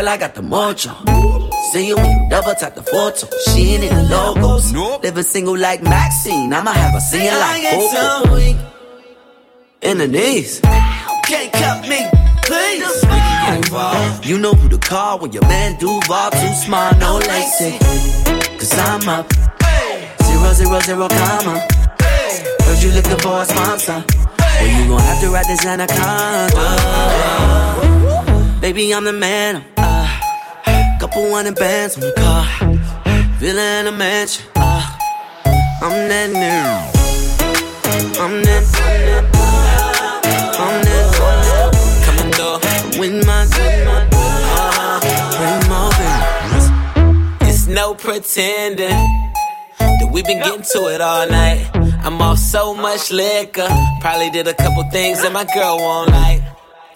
girl, I got the mojo. See you double tap the photo. She ain't in the logos. Living single like Maxine. I'ma have a singing like Coco. In the knees. Can't cut me, please. We can get involved. You know who to call when your man Duval too smart, no lacy. Cause I'm up. Zero, zero, zero, comma. Heard you looking for a sponsor. Well, you gon' have to ride this anaconda. Baby, I'm the man. Uh, couple hundred bands on the car. Villa in a mansion. Uh, I'm that new. I'm that. I'm that. Coming through with my. It's no pretending that we've been getting to it all night. I'm off so much liquor. Probably did a couple things that my girl won't like.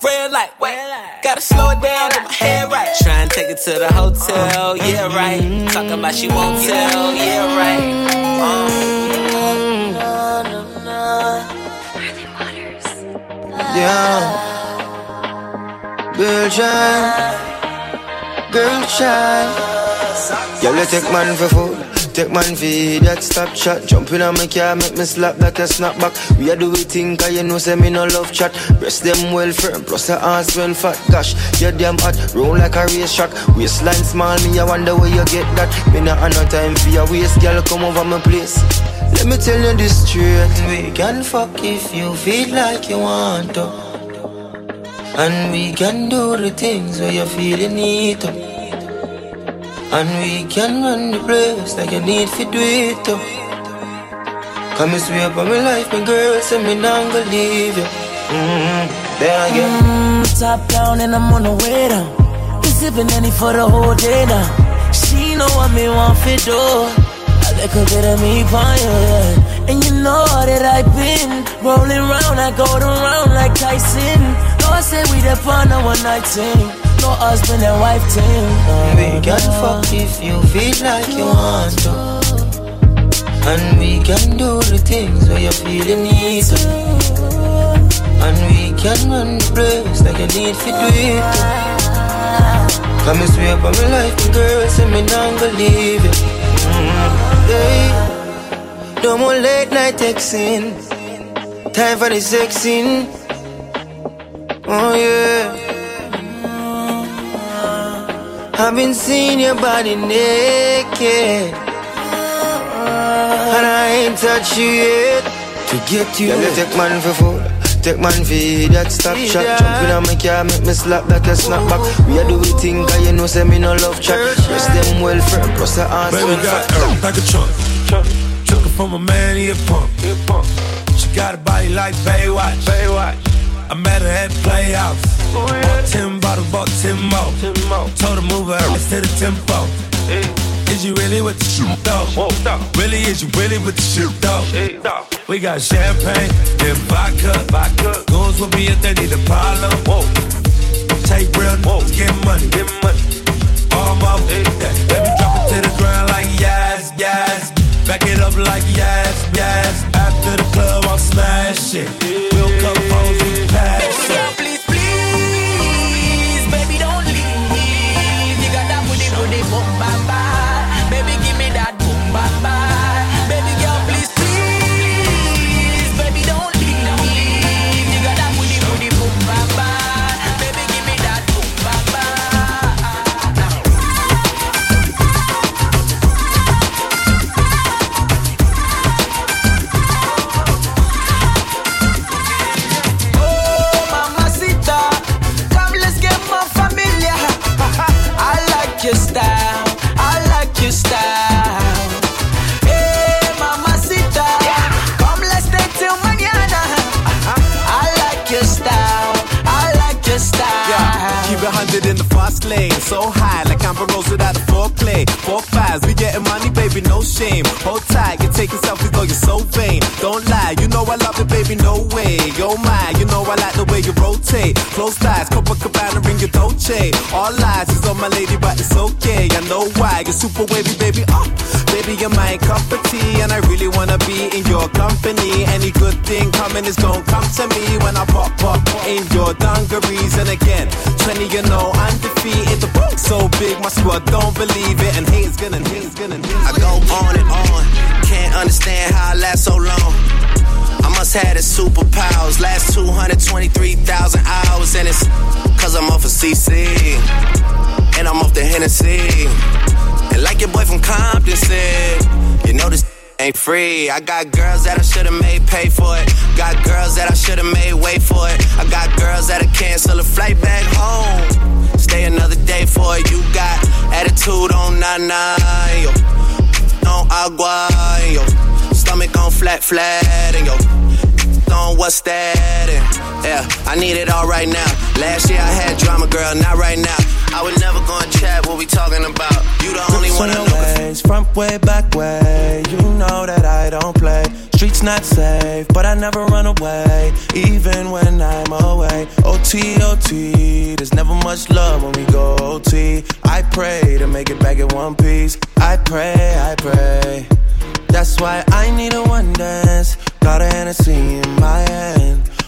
Red light, wait, gotta slow it down, get my head right. Try and take it to the hotel, uh, yeah, right. Mm-hmm. Talking about she won't tell, yeah, right. Yeah. Girl shine, girl shine. Girl, you take man for food. Take man for that stop chat. Jumping on my car, make me slap that a snap back We a do we think, cause you know say me no love chat. Breast them well firm, plus the ass well fat. Gosh, you damn hot, roll like a race track Waistline small, me I wonder where you get that. Me not have no time for your waist, girl, come over my place. Let me tell you this straight We can fuck if you feel like you want to. And we can do the things where you feel you need to and we can run the place like you need to do it. Come and swear on my life, my girl, say me not gonna leave you. Mm-hmm. There again. Mm, top down and I'm on the way down. Been sipping any for the whole day now. She know what me want for do. A little bit of me fire, yeah. And you know that I've been rolling round, I go around like Tyson. I say we the a one night thing. No husband and wife thing. We can fuck if you feel like you want to. And we can do the things where you feel you need to. And we can run the place like you need to do it too. Come and swear on my life, my girl, say me not leave you. Mm-hmm. Yeah. No more late night texting. Time for the sexing. Oh yeah. I've been seeing your body naked. And I ain't touched you yet To get you. Yeah, take man for food Take man for that stop shot. Jumping on my car, make me slap that a snap back We are do we think, cause you know say me no love chat. Rest them well firm, plus the ass. Baby well got fat earth like a trunk Took her from a man, he a punk. She got a body like Baywatch. Baywatch I met her at the playhouse. Bought ten bottles, bought ten more. Told her move her ass to the tempo. Is you really with the shit though? Really, is you really with the shit though? We got champagne and vodka. vodka. Goons will be if they need a problem. Whoa. Take real niggas, get money. Get money. All my yeah. Let me drop it to the ground like yes, yes. Back it up like yes, yes. After the club, I'll smash it. We'll fast lane, so high like Amber Rose without a foreplay. Four fives, we getting money, baby, no shame. Hold tight, you're taking selfies, though you're so vain. Don't lie, you know I love it, baby, no way. Yo, my, you know I like the way you rotate. Close ties, Copacabana, ring your Dolce. All lies is on my lady, but it's okay. I know why, you're super wavy, baby. Oh, baby, you're my cup of tea, and I really wanna be in your company. Any good thing coming is gonna come to me when I pop up in your dungarees. And again, 20, you know, undefeated. The so big, my squad don't believe it, and haters gonna, haters gonna, I go on and on. Understand how I last so long. I must have the superpowers. Last 223,000 hours, and it's cause I'm off of CC. And I'm off the Hennessy. And like your boy from Compton said, you know this ain't free. I got girls that I should've made pay for it. Got girls that I should've made wait for it. I got girls that'll cancel a flight back home. Stay another day for it. You got attitude on nine yo. On agua, and yo. Stomach on flat, flat, and yo. On what's that? And yeah, I need it all right now. Last year I had drama, girl, not right now. I would never go and chat what we talking about. You the only one I Swing know. ways, front way, back way. You know that I don't play. Streets not safe, but I never run away, even when I'm away. OT, OT, there's never much love when we go OT. I pray to make it back in one piece. I pray, I pray. That's why I need a one dance. Got a Hennessy in my hand.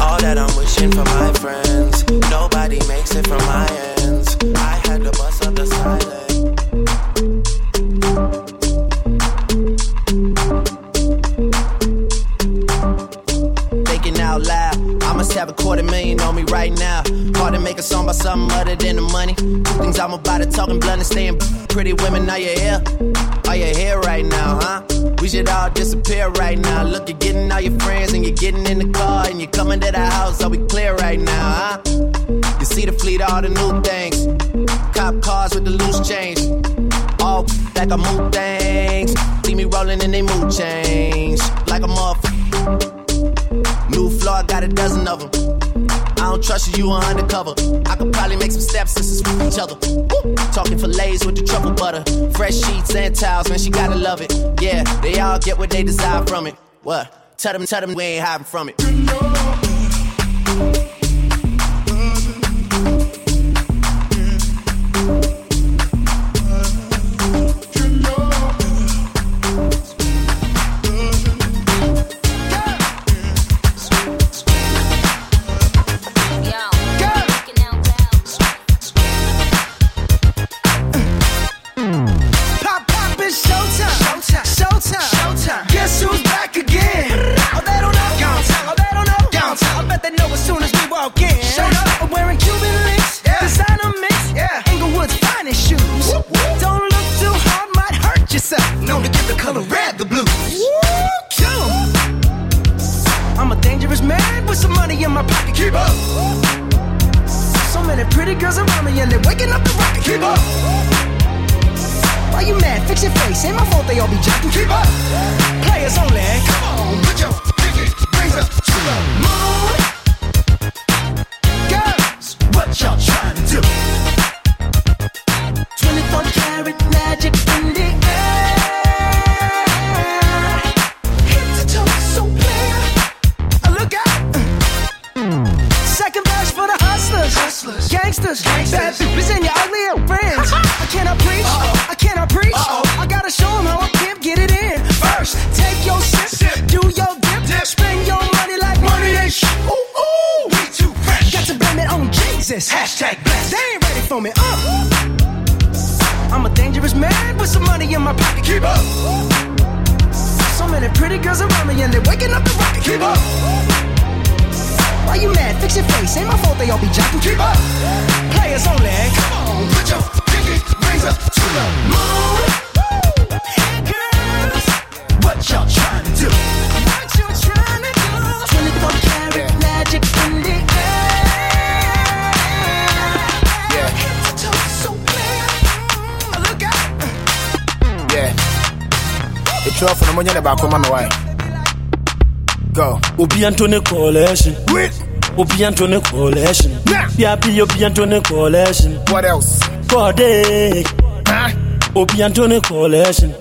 All that I'm wishing for my friends. Nobody makes it from my ends. I had to bust up the silence. Must have a quarter million on me right now. Hard to make a song about something other than the money. Things I'm about to talking blunt and staying pretty women. Are you here? Are you here right now, huh? We should all disappear right now. Look, you're getting all your friends and you're getting in the car and you're coming to the house. Are we clear right now, huh? You see the fleet, all the new things. Cop cars with the loose change. All like I move things. See me rolling in they mood change. Like a motherfucker. New floor, I got a dozen of them. I don't trust you, you are undercover. I could probably make some stepsisters with each other. Woo! Talking fillets with the truffle butter. Fresh sheets and towels, man, she gotta love it. Yeah, they all get what they desire from it. What? Tell them, tell them we ain't hiding from it. out getting. Showed up. I'm wearing Cuban links, yeah. designer mix, yeah. Inglewood's finest shoes. Whoop, whoop. Don't look too hard, might hurt yourself. Known to get the color red, the blues. Woo, kill. I'm a dangerous man with some money in my pocket. Keep up. So many pretty girls around me and they're waking up the rocket. Keep up. Why you mad? Fix your face. Ain't my fault they all be jocking. Keep up. Players only. Come on, put your pinky rings up to the moon. What y'all trying to do? 24 karat magic in the air. Head to toe, so clear. Uh, Look out. Second verse for the hustlers, hustlers, gangsters, bad bitches and your on Hashtag blessed. They ain't ready for me. Uh. I'm a dangerous man with some money in my pocket. Keep up. So many pretty girls around me and they're waking up the rocket. Keep up. Why you mad? Fix your face. Ain't my fault they all be jacking. Keep up. Players only. Come on, put your pinky rings up to the moon. Hey girls, what y'all trying to do? What you trying to do? 24 karat magic in ɛtwerɛ fo no monyɛ ne baako ma me wae go. Obi antone collection obi antone collection biabi obi antone collection what else? Kode eh. obi antone collection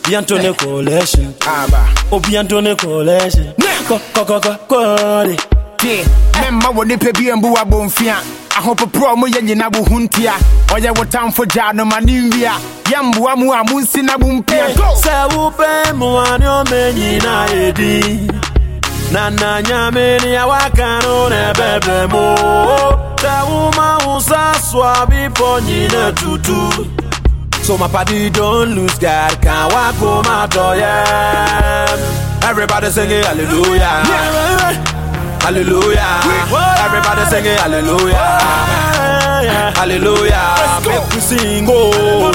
obi antone collection ah, obi antone collection kɔkɔkɔkɔde tie memma wɔ nipa bi ambu abɔmfia ahopoporɔ mo yɛ nyina wo ho ntia ɔyɛ wo tamfo gyaa no ma ne nwia yɛmboa mu a monsi na mompia sɛ wopɛ mmoa ne ɔma nyina yɛdi na na nyame ne awaka no na ɛbɛbrɛ mu sɛ woma wo sa soa bepɔ nyina tutu. So my party don't lose God, can't walk home out yeah. Everybody singing hallelujah. Hallelujah. Everybody singing hallelujah. Hallelujah. Make we sing oh.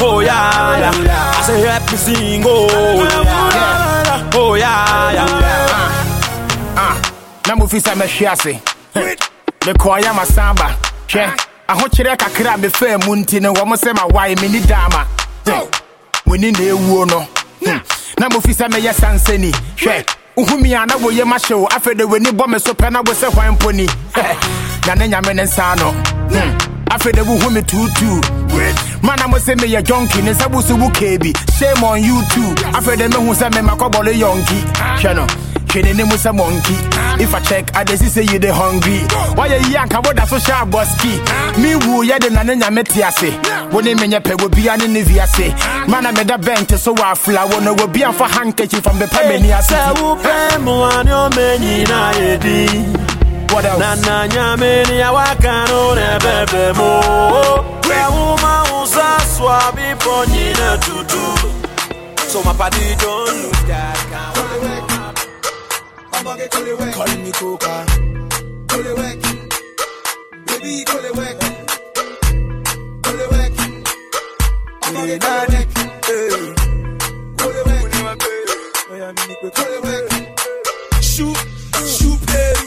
Oh yeah. I say happy sing oh. Oh yeah, yeah. Ah, na sɛ mɛhwe ase. Mekɔɔyɛ masamba hwɛ ahokyerɛ kakra a mefaa mu nti no wɔ mo sɛ mawae menni daama w'ani na ɛwuo no. Na mofi sɛ mɛyɛ sansani hwɛ wohumi a na woyɛ mahye wo afei de w'ani bɔ me so pɛ na wo sɛ hwan mpo ni na ne nyame ne nsa no Hmm. afei de wohu me tuutuu mana mo sɛ meyɛ jonki ne nsa woso wo keebi shame on you too. Afei de mehu sɛ memakɔbɔle yɔnki hwɛ no hwɛ n'anim sɛ monkey if i check i see say you dey hungry. Wayɛ yi anka woda so hyɛ abɔski me wu yɛ de na ne nyame te ase wo ne menyɛ pɛ wobia ne ne viase mana meda bɛnte so afla wo no wobi amfa handkerchief ambɛpɛ m'ani ase Sɛ wopɛ mmoa ne ɔma nyina yɛdi na na nyame ne awaka no na ɛbɛbrɛ mu sɛ woma wo sa soa bepɔ nyina tutu. So my party don't lose can't Call me Coca. Kole work. Baby, kole work. Kole work. Kole work. Kole work. Kole work. Shoot, shoot, baby.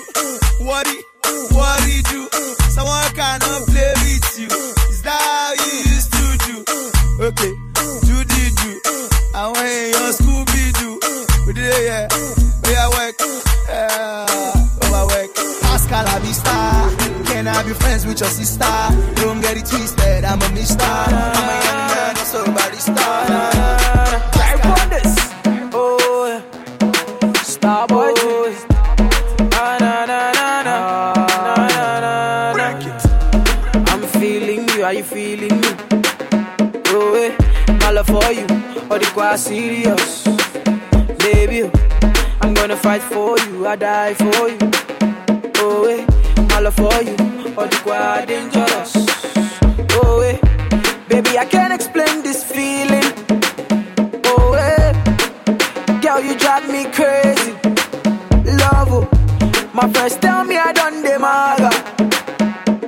What it, what it do? Someone cannot play with you. Is that how you used to do? Okay, do the do. I want your Scooby Doo. We did it, yeah. We are work. Yeah, over work. Pascal, I be star. Can I be friends with your sister? Don't get it twisted. I'm a mister. I'm a young man, so body star. Try for this. Oh. Starboy na, na, na, na. Na, na, na, na. I'm feeling you. Are you feeling me? Oh, eh. My love for you. All the quite serious. Baby, I'm gonna fight for you. I die for you. Oh, eh. My love for you. All the quite dangerous. Oh, eh. Baby, I can't explain this feeling. Oh, eh. Girl, you drive me crazy. Love, oh. my friends tell me I done the maga.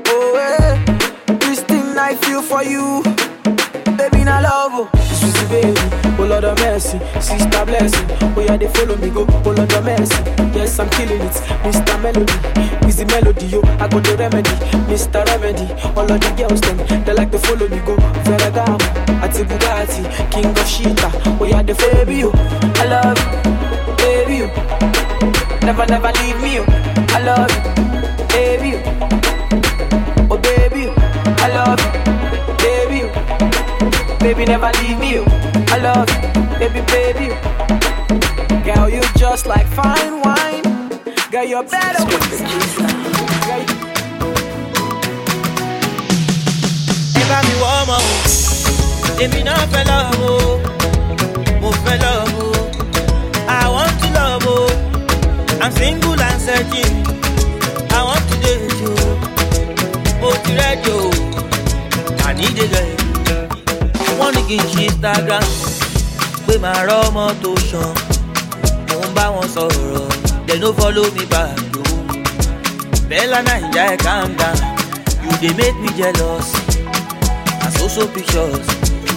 Oh, eh. This thing I feel for you. Baby, na love, oh. Sweetie baby, oh Lord of mercy, sister blessing. Oh yeah, they follow me go, oh Lord of mercy. Yes, I'm killing it, Mr. Melody. Easy melody, yo. I got the remedy, Mr. Remedy. All of the girls them, they like to follow me go. Ferragamo, Ati Bugatti, King of Shita. Oh yeah, the baby, yo. I love you, baby, you. Never, never leave me, yo. I love you, baby, you. Oh baby, you. I love you. Baby, never leave me. I love you, baby, baby. Girl, you just like fine wine. Girl, you're better with. Girl, ẹ bá mi wọ́ ọmọ o èmi náà fẹ́ love o mo fẹ́ love o i want to love o i'm single and searching i want to date you mo ti rẹ́jọ o àníjẹ gẹ̀ wọ́n ní kí n ṣe instagram pé màá rọ́ ọmọ tó ṣan mo ń bá wọn sọ̀rọ̀ they no follow me back o bella naija ẹ̀ calm down you dey make me jealous. and so so pictures.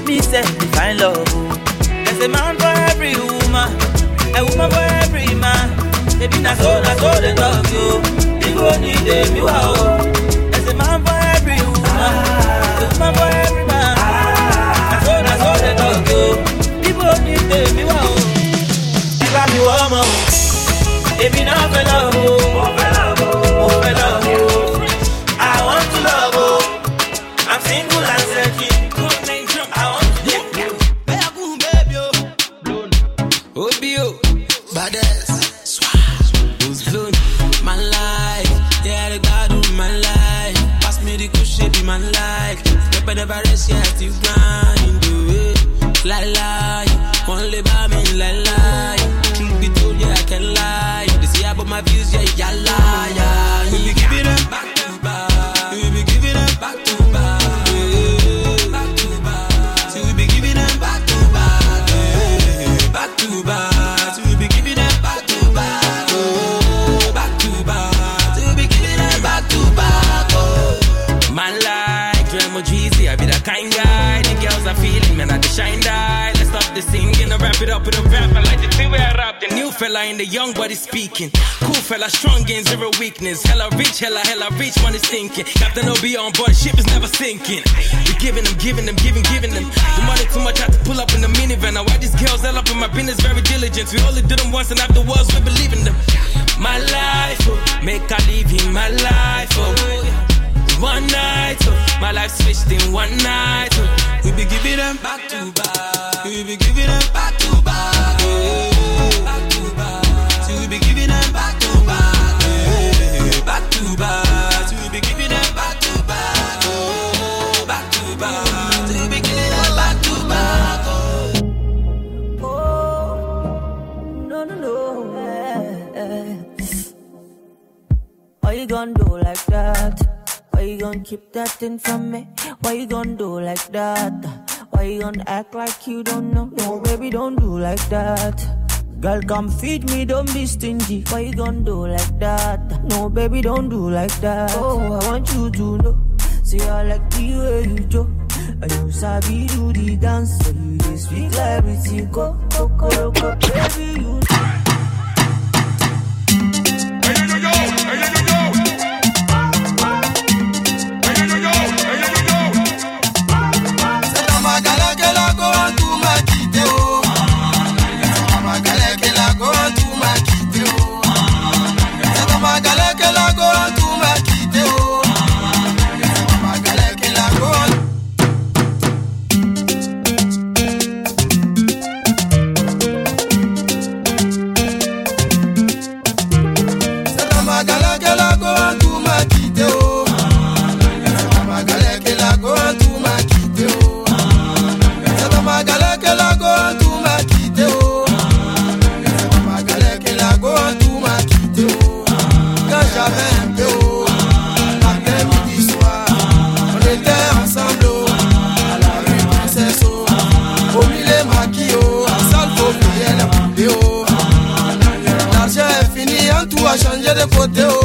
Me say me find love. oh. There's a man for every woman, a woman for every man. Baby na so na so they love you. People need them you are. oh. There's a man for every woman, a woman for every man. Èmi náà fẹ́ love o. Mo fẹ́ love o, want to love o. I'm single and searching. Obio. Oh. Badass. Ozone. My life. Yeah, the God of my life. Pass me the shit in my life. On the virus, yeah, still grind. Do it. Lie, lie. Shine die. Let's stop the singing, I wrap it up with a rap. I like the two way I rap. The new fella in the young body speaking. Cool fella, strong in zero weakness. Hella rich, hella, hella rich, one is thinking. Captain OB on board, ship is never sinking. We giving them, giving them, giving, giving them. The money too much, I had to pull up in the minivan. Now why these girls all up in my business, very diligent. We only do them once and afterwards we believe in them. My life, oh, make I live in my life, oh. One night, oh, my life switched in one night. Oh. We be giving them back to back. We be giving them back to back. Yeah. Back to back. See, we be giving them back to back. Back to back. We be giving them back to back. Oh, back to back. Why you gonna do like that? Why you gonna keep that thing from me? Why you gonna do like that? Why you gonna act like you don't know? No, baby, don't do like that. Girl, come feed me, don't be stingy. Why you gonna do like that? No, baby, don't do like that. Oh, I want you to know. See, I like the way you do. And you sabi do the dance. So you just speak like everything. Go, go, go, go, baby, you go boteu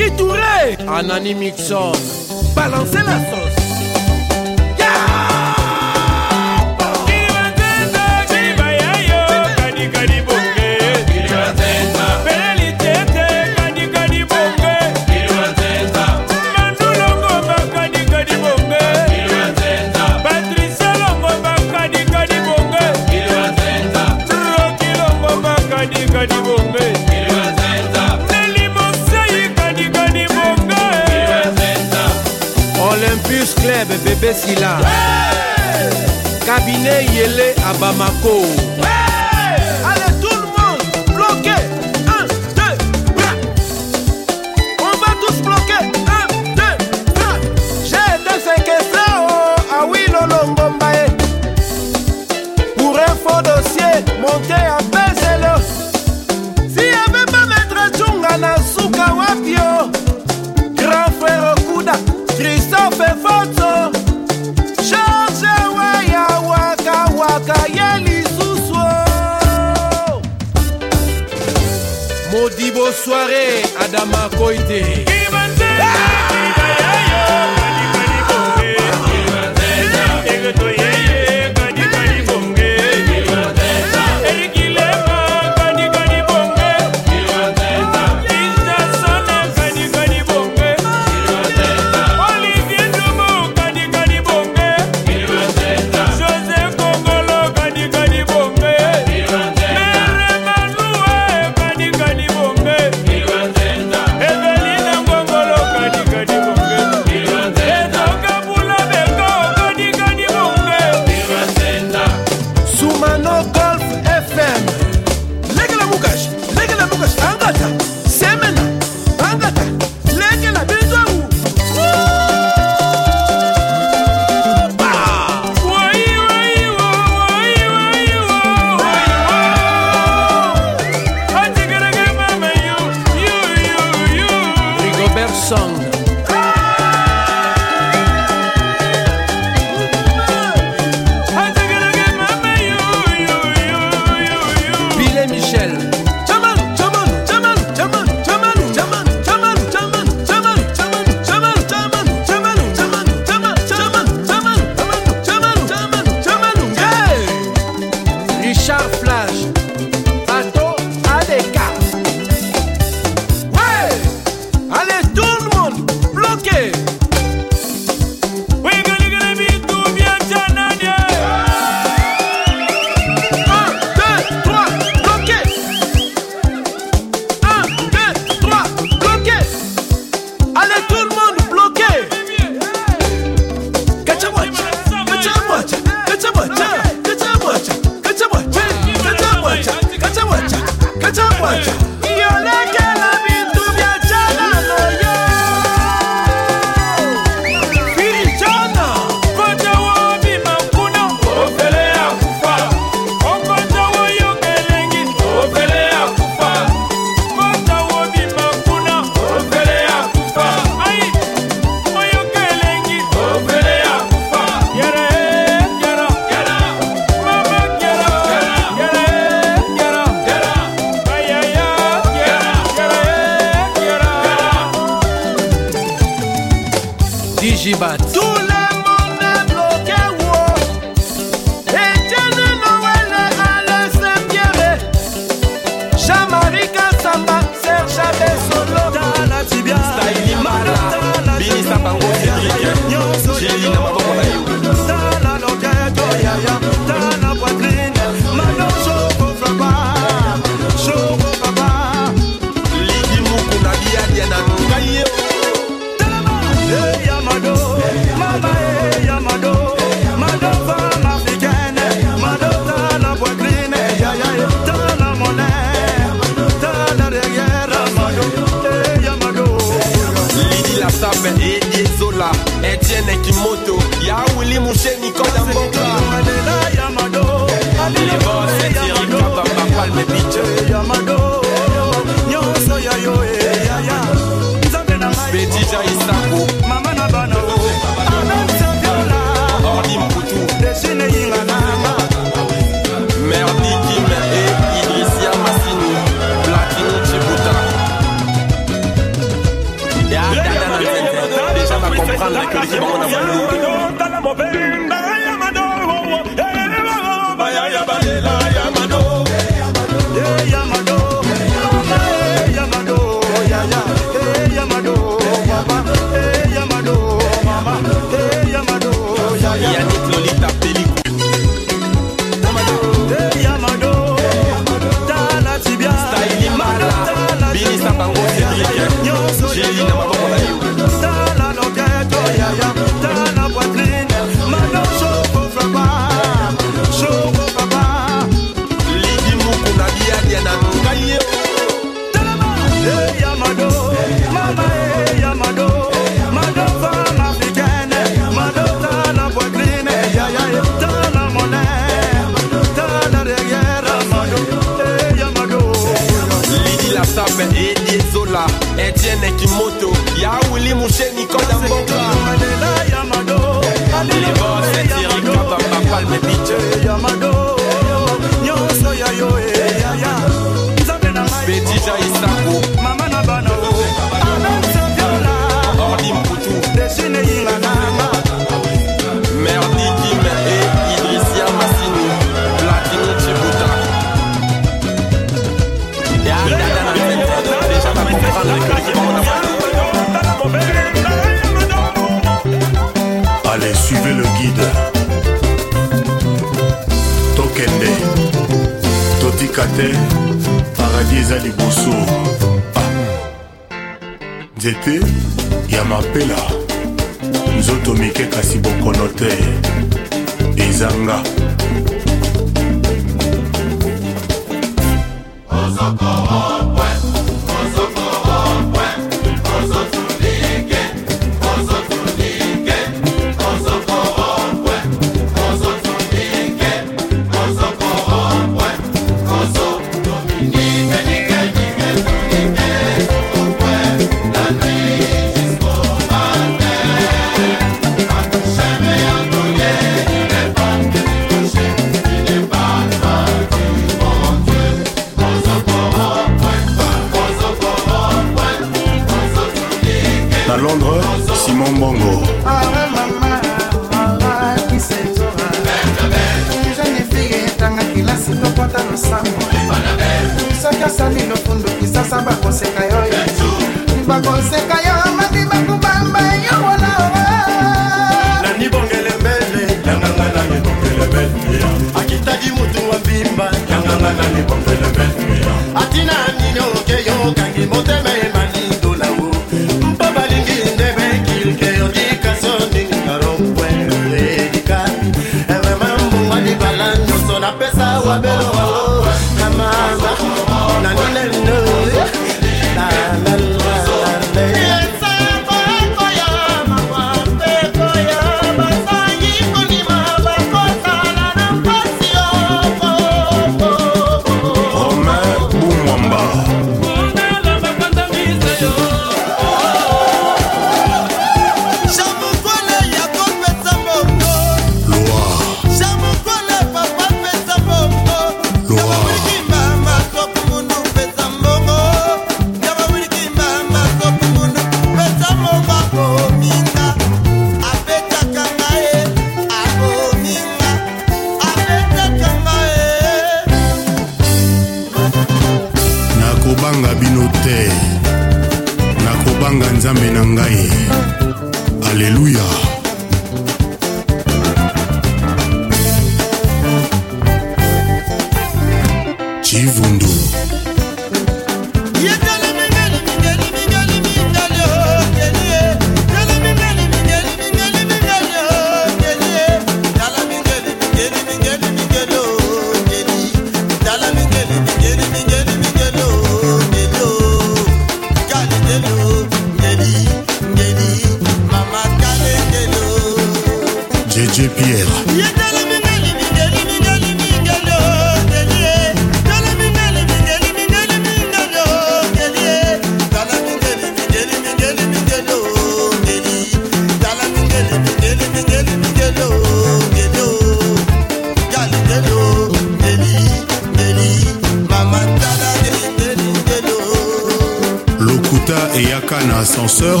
et eyaka na ascenseur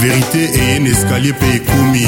vérité et un escalier mpe ekomi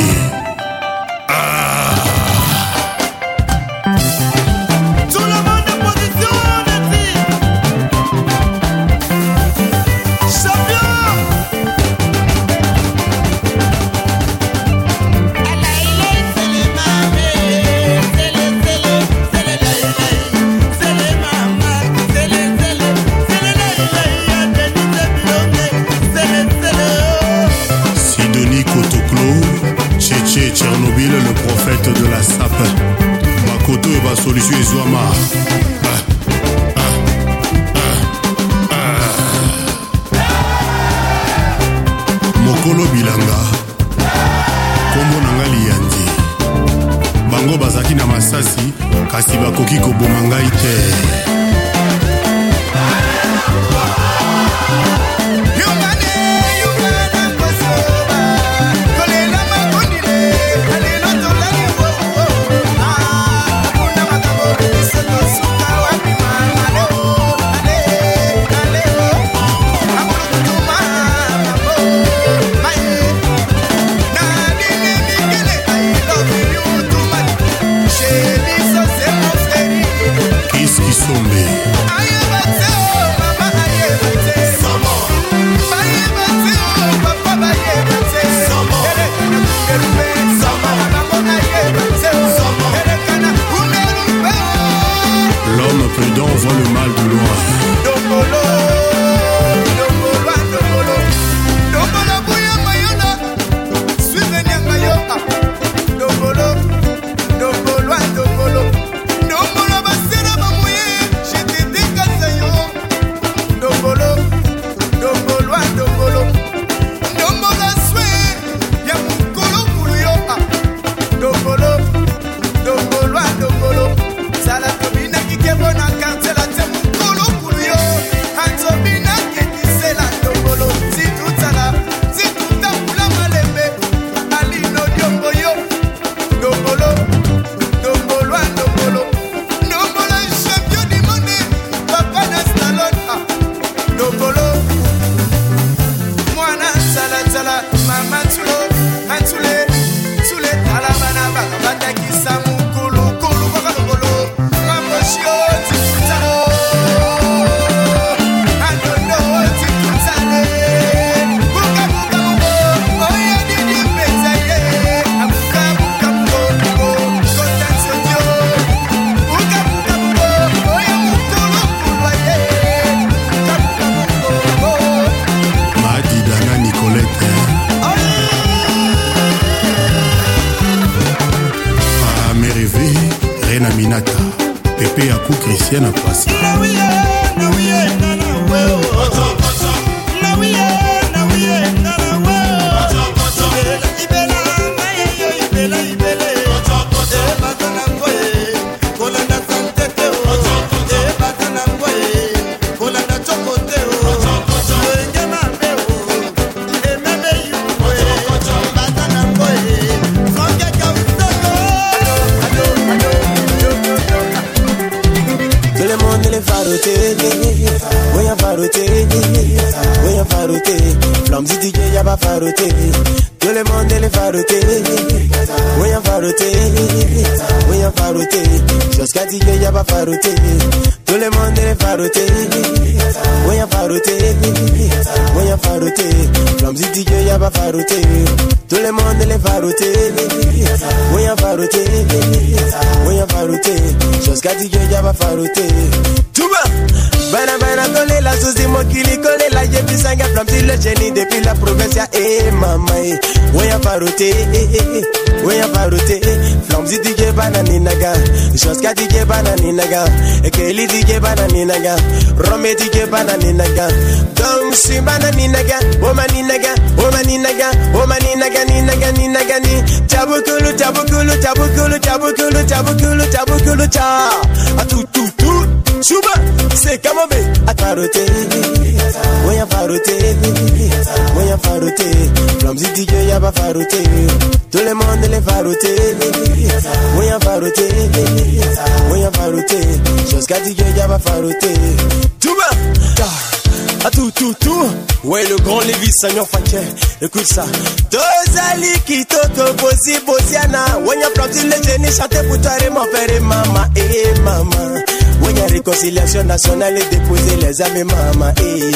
grand Lévis, Sagnon Fanché. Écoute ça. Tozali kitoko bosi bosiana. Wenya Flamsi le génie chanter pour toi et mon et maman. Eh, maman. Wenya réconciliation nationale et déposer les et maman. Eh.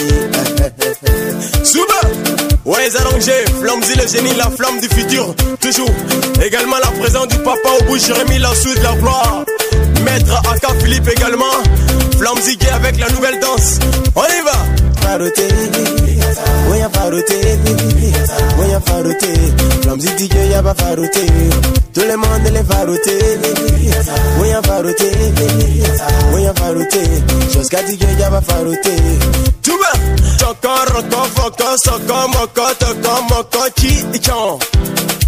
Souba. Ouais, les arrangés, le génie, la flamme du futur, toujours. Également la présence du papa au bout, Jérémy la de la gloire. Maître Aka Philippe également. Flamzy avec la nouvelle danse. On y va far rotate me, when you far rotate me, when you far rotate. Clumsy DJ, you far les mondes les far rotate me, when you far rotate me, when you far rotate. Josca DJ, you far rotate. Tuba, choco, chi, chan.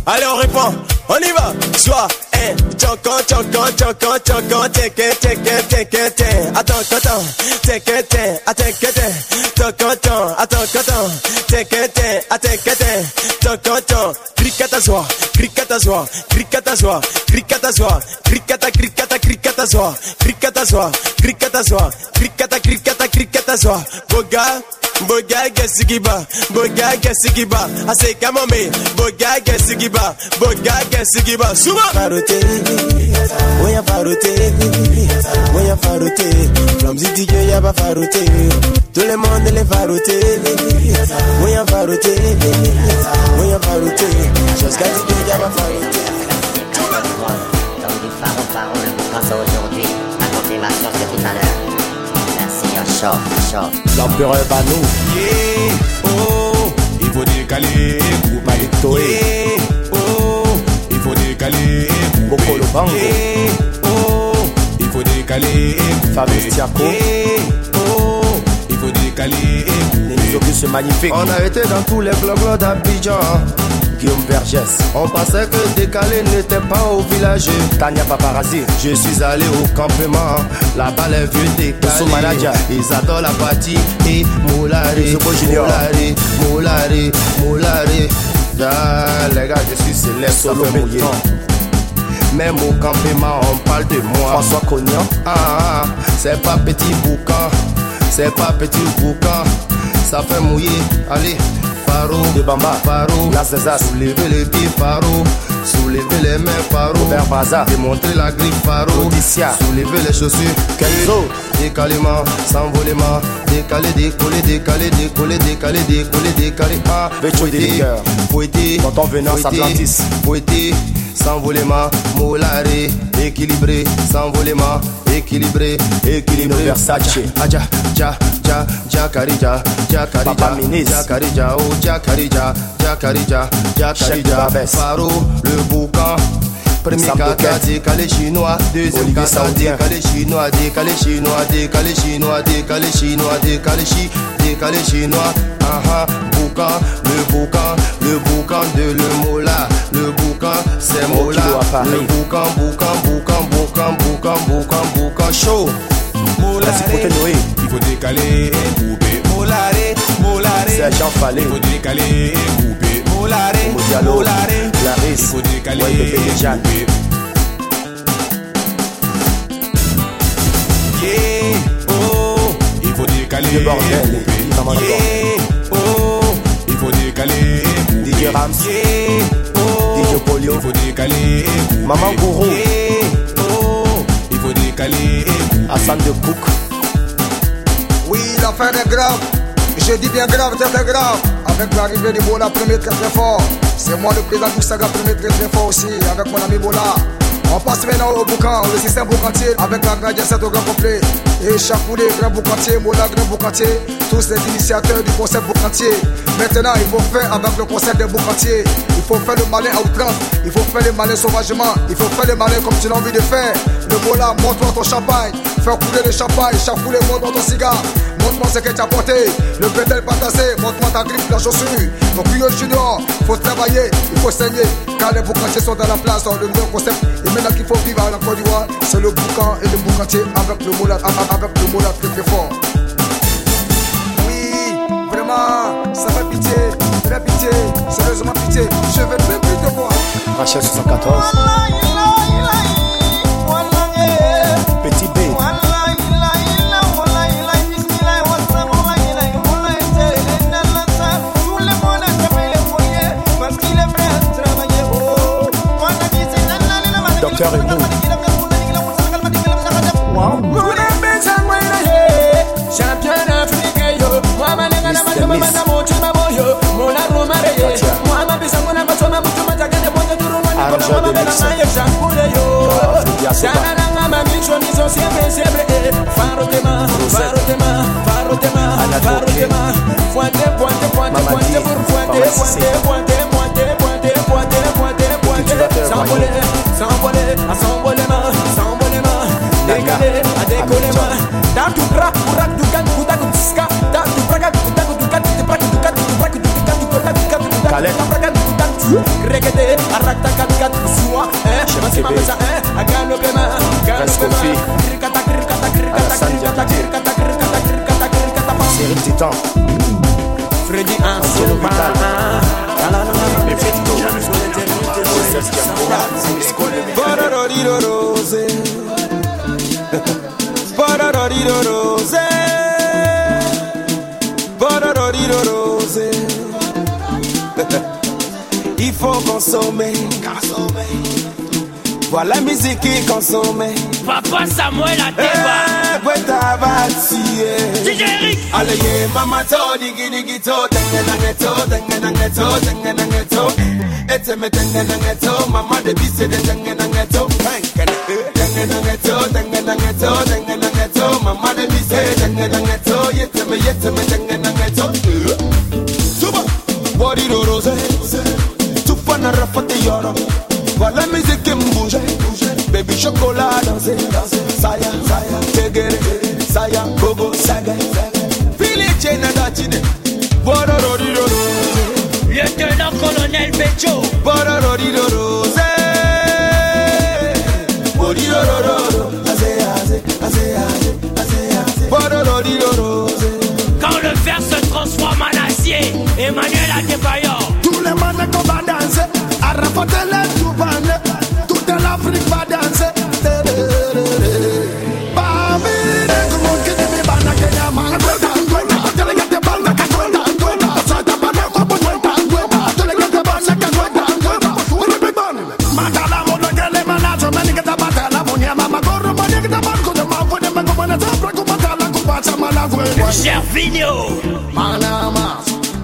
Allez, on répond, on y va, soit, eh, choco, choco, choco, choco, teke, teke, teke, teke, attends, attends, teke, teke, attends, teke, teke. Tocoton, atocoton, tequete, atequete, ah, tocoton, ah, cricata zó, cricata zó, cricata zó, cricata zó, cricata, cricata, cricata zó, cricata zó, cricata zó, cricata, cricata, cricata zó, bogar. Boga, gesigiba, boga, gesigiba. Ase kamome, boga, gesigiba, boga, gesigiba. Suma. Faroté, oya faroté, oya faroté. Flamzy DJ y'a pas faroté. Tout le monde les faroté. Oya faroté, oya faroté. Jusqu'à DJ y'a pas faroté. Donc du phare au phare, on le grâce à aujourd'hui. La confirmation c'est tout à l'heure. L'empereur Bano. Yeah, oh, il faut décaler. Malitoé. Yeah, oh, il faut décaler. Boko le oh, il faut décaler. Fabrice Tiako. Yeah, oh, il faut décaler. Les Auguste magnifique. On a été dans tous les clubs d'Abidjan. Guillaume Vergès. On pensait que décalé n'était pas au village. Tania Paparazzi. Je suis allé au campement. Là-bas, les vieux décalés. Ils adorent la partie. Et moulari, moulari, moulari, moulari. Ah, les gars, je suis célèbre. ça fait. Même au campement, on parle de moi. François Cognan. Ah, ah, c'est pas petit boucan, c'est pas petit boucan. ça fait mouiller. Allez, De Bamba, Faro, Las Zazas, soulevez les pieds, soulevez les mains, Faro, Robert Baza, démontrez la griffe, Faro, Odissia, soulevez les chaussures, Kenzo, décalément, s'envolément, décalé, décollé, décalé, décollé, décalé, décollé, décalé, ah, poété, poété, quand on venant s'atlantis, poété, s'envolément, molaré, équilibré, s'envolément, équilibré, équilibré, Versace, aja, ah, ja, ja, ja, carija, ja, carija, ja, carija, oh, ja, carija, ja, carija, ja, carija, faro, le boucan, Premier décalé chinois, deuxième Saoudien. décalé chinois, décalé chinois, décalé chinois, décalé chinois, décalé chi, décalé chinois, ah ah, boucan, le boucan, le boucan de le mola, le boucan, c'est mola, le boucan, boucan, boucan, boucan, boucan, boucan, boucan, chaud. Il faut décaler et couper. Molare, molare, Sergent Fallé, Il faut décaler et couper. molare, molare. Il Clarisse, faut décaler Ouais, Bébé couper. Yeah, oh, Il faut décaler Le bordel, yeah, oh, Il faut décaler. DJ Rams, yeah, oh, DJ Polio, Il faut décaler. Maman Gourou, yeah, oh. Il faut décaler. Hassan de Cook, Oui, l'affaire est grave. Je dis bien grave, très très grave. Avec l'arrivée du Bola, premier très très fort. C'est moi le président du Saga, premier très très fort aussi. Avec mon ami Bola. On passe maintenant au boucan, le système boucantier. Avec la grande au grand complet. Et Chapoulé, grand boucantier, Mola, grand boucantier. Tous les initiateurs du concept boucantier. Maintenant, il faut faire avec le concept des boucantiers. Il faut faire le malin à outrance. Il faut faire le malin sauvagement. Il faut faire le malin comme tu l'as envie de faire. Le Bola, montre-moi ton champagne. Faire couler le champagne. Chapoulé, montre-moi ton cigare. Montre-moi ce que tu as porté. Le pédale pas tassé. Montre-moi ta grippe, la chaussure. Mon cuyo junior, faut travailler, il faut saigner. Car les boucantiers sont dans la place, le nouveau concept. Et maintenant qu'il faut vivre à la Côte d'Ivoire, c'est le boucan et le boucantier avec le moulin, avec le moulin très très fort. Oui, vraiment, ça fait pitié, très pitié, sérieusement pitié. Je même plus voir. Rachel 74, Petit B, Docteur Emo, Champion Shana nanga mamisho nizo siempre siempre eh. Faro tema, faro tema, faro tema, Anna faro Toké. tema. Fuente, fuente, fuente, Mama fuente, D. pour fuente, Mama fuente, Cissé. fuente, fuente, fuente, fuente, fuente, fuente. Cultivateur S'envoler, s'envoler, à s'envoler ma, s'envoler ma. Décaler, à décoller ma. Da tu bra, bra tu kan, tu ta tu ska. Da tu bra, tu ta tu kan, tu bra, tu kan, tu bra, tu kan, tu kan, tu kan, tu kan. Reggae, arrakta kat kat ma mesa, Titan, Freddy Anselma. Vital. La, la, la, la. Befetto, Porororiro rose. Porororiro rose. Faut consommer. Voilà la musique qui consomme. Papa Samuel Ateba. Eh, Gweta bati, eh. DJ Eric. Ale ye mama to digi digi to tenge nange to tenge nange to tenge nange to ete me tenge nange to mama de bise de tenge nange to tenge nange to tenge nange to tenge nange to mama de bise tenge nange to yete me yete me tenge nange to suba body do rose yoro Voilà la musique qui me bouge Baby chocolat danser Saya, saya, tegere Saya, gogo, saga Fili e chena datine Bora rodi roro. Lieutenant colonel Becho Bora rodi roro Bori roro Aze, aze, aze, aze, aze Bora rodi roro Quand le verre se transforme en acier Emmanuel Adebayo Gervinho Manama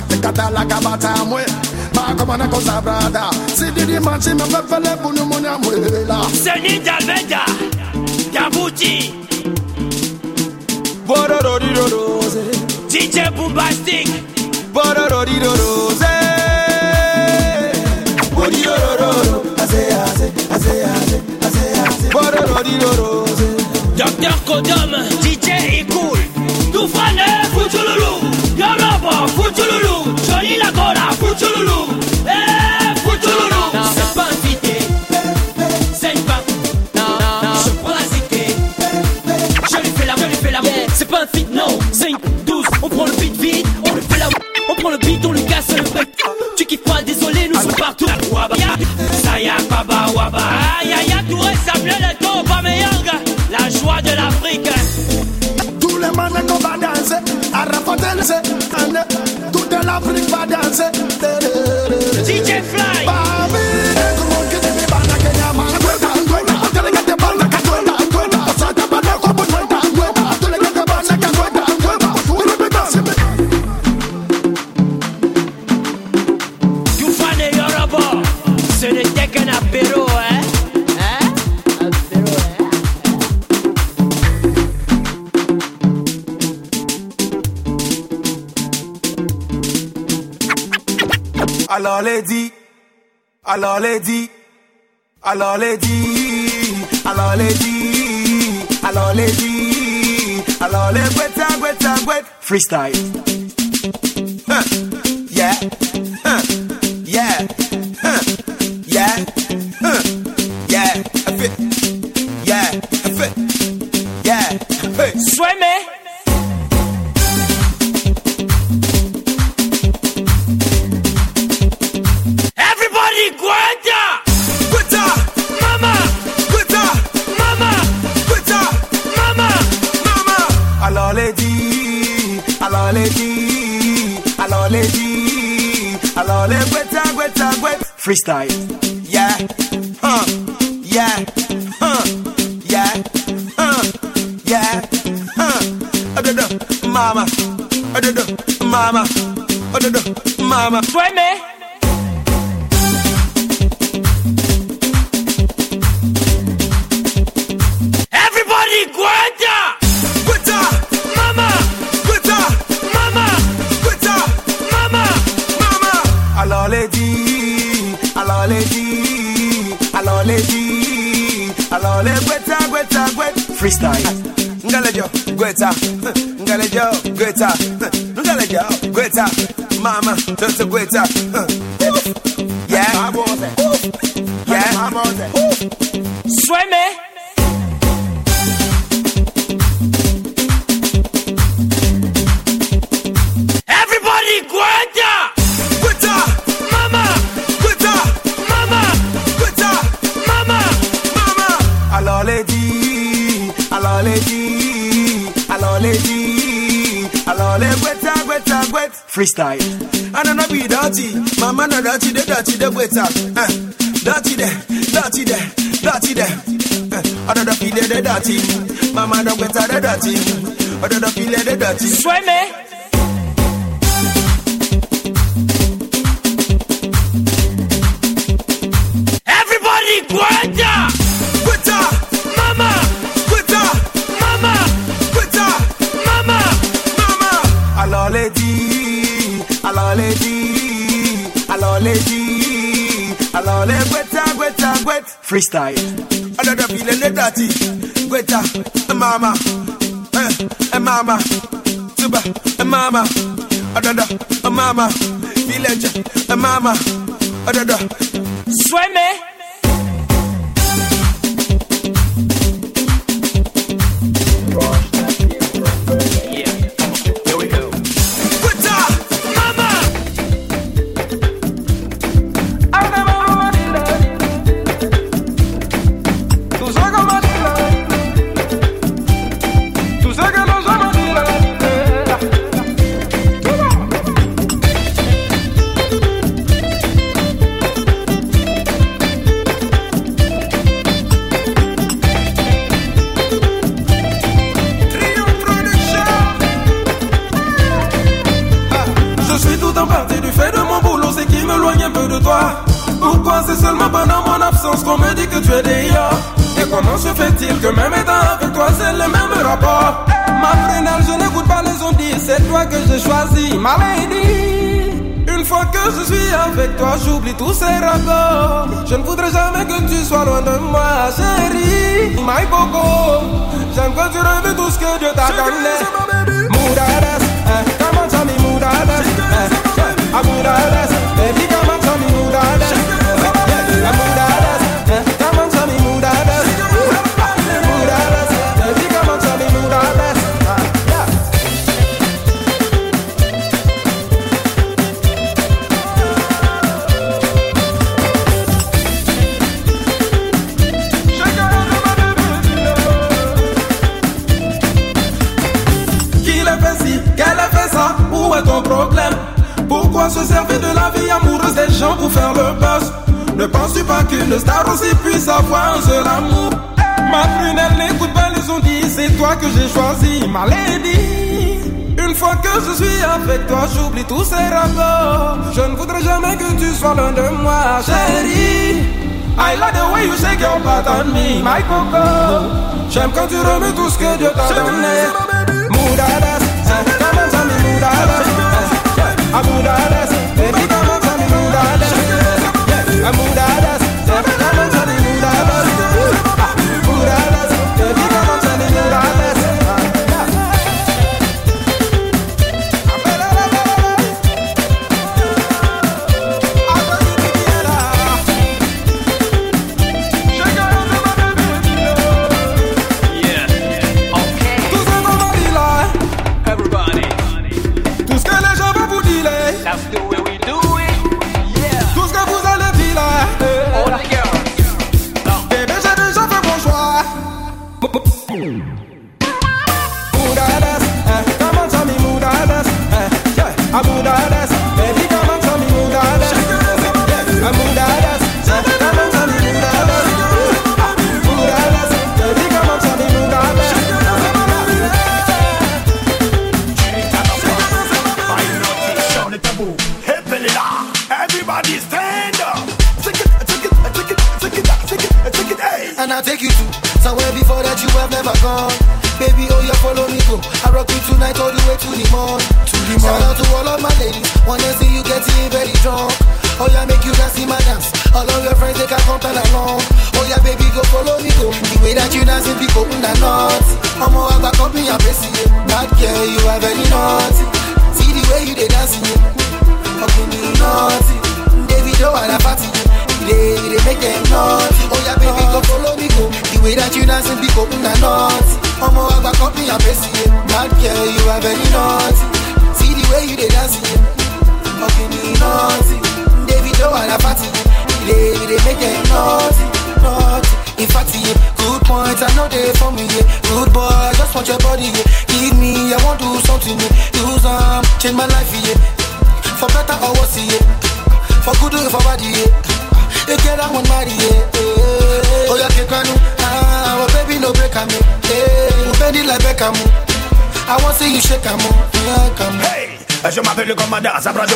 Se kata la kabata mwe Makomana kosa brada. Si didi manchi me pepele bunu munya mwela. Seni Dalveda. Djibouti. Bororodirodose. DJ Bombastic. Bororodirodose. Borirororo. Ase ase ase ase ase ase. Bororodirodose. Docteur Kodom. DJ Ecool. Johnny Lagora. Fouchouloulou. Eh, Fouchouloulou. C'est pas invité, c'est pas. Je prends la cité, je lui fais la, je lui fais la. C'est pas un feat, non, c'est une 12. On prend le beat vite, on lui fait la. On prend le beat, on lui casse le bec. Tu kiffes pas, désolé, nous sommes partout. Waba. Saya Baba Waba. Aïe aïe aïe, Touré Samuel Eto'o Aubameyang. La joie de l'Afrique. C'est ane. Toute l'Afrique va danser. DJ Fly. Alors les dit, alors les dit, alors les dit, alors les dit, alors les dit, alors les guetta guetta guetta. Freestyle. Huh. Alors les guetta guetta guetta. Freestyle. Yeah. Huh. Yeah. Huh. Yeah. Huh. Yeah. Huh. Adodo, mama. Adodo, mama. Adodo, mama. Sueme. Freestyle. Ngalejo, guetta, ngalejo, guetta, ngalejo, guetta, mama, a guetta. Freestyle. I don't know be dirty, mama no dirty, the dirty the guetta. Eh, dirty there, dirty there, dirty there. Eh, I don't know feel the dirty, mama no guetta the dirty. I don't know feel the dirty. Sueme. Everybody, Freestyle. I don't know feel the dirty, guetta, mama, eh, eh, mama, tuba, eh, mama. I don't mama, village, eh, mama. I don't know. Que tu es déjà Et comment se fait-il que même étant avec toi, c'est le même rapport? Ma prunelle, je n'écoute pas les ondits, c'est toi que j'ai choisi, ma lady. Une fois que je suis avec toi, j'oublie tous ces rapports. Je ne voudrais jamais que tu sois loin de moi, chérie. My coco, j'aime que tu revis tout ce que Dieu t'a donné. Moudades, eh, come on, tell me moudades. Eh, aussi puisse avoir un seul amour Ma prunelle n'écoute pas les ondits, c'est toi que j'ai choisi, ma lady. Une fois que je suis avec toi, j'oublie tous ces rapports. Je ne voudrais jamais que tu sois loin de moi, chérie. I like the way you shake your butt on me, my coco. J'aime quand tu remets tout ce que Dieu t'a donné. Moudades, eh, come on, tell me moudades eh, yeah,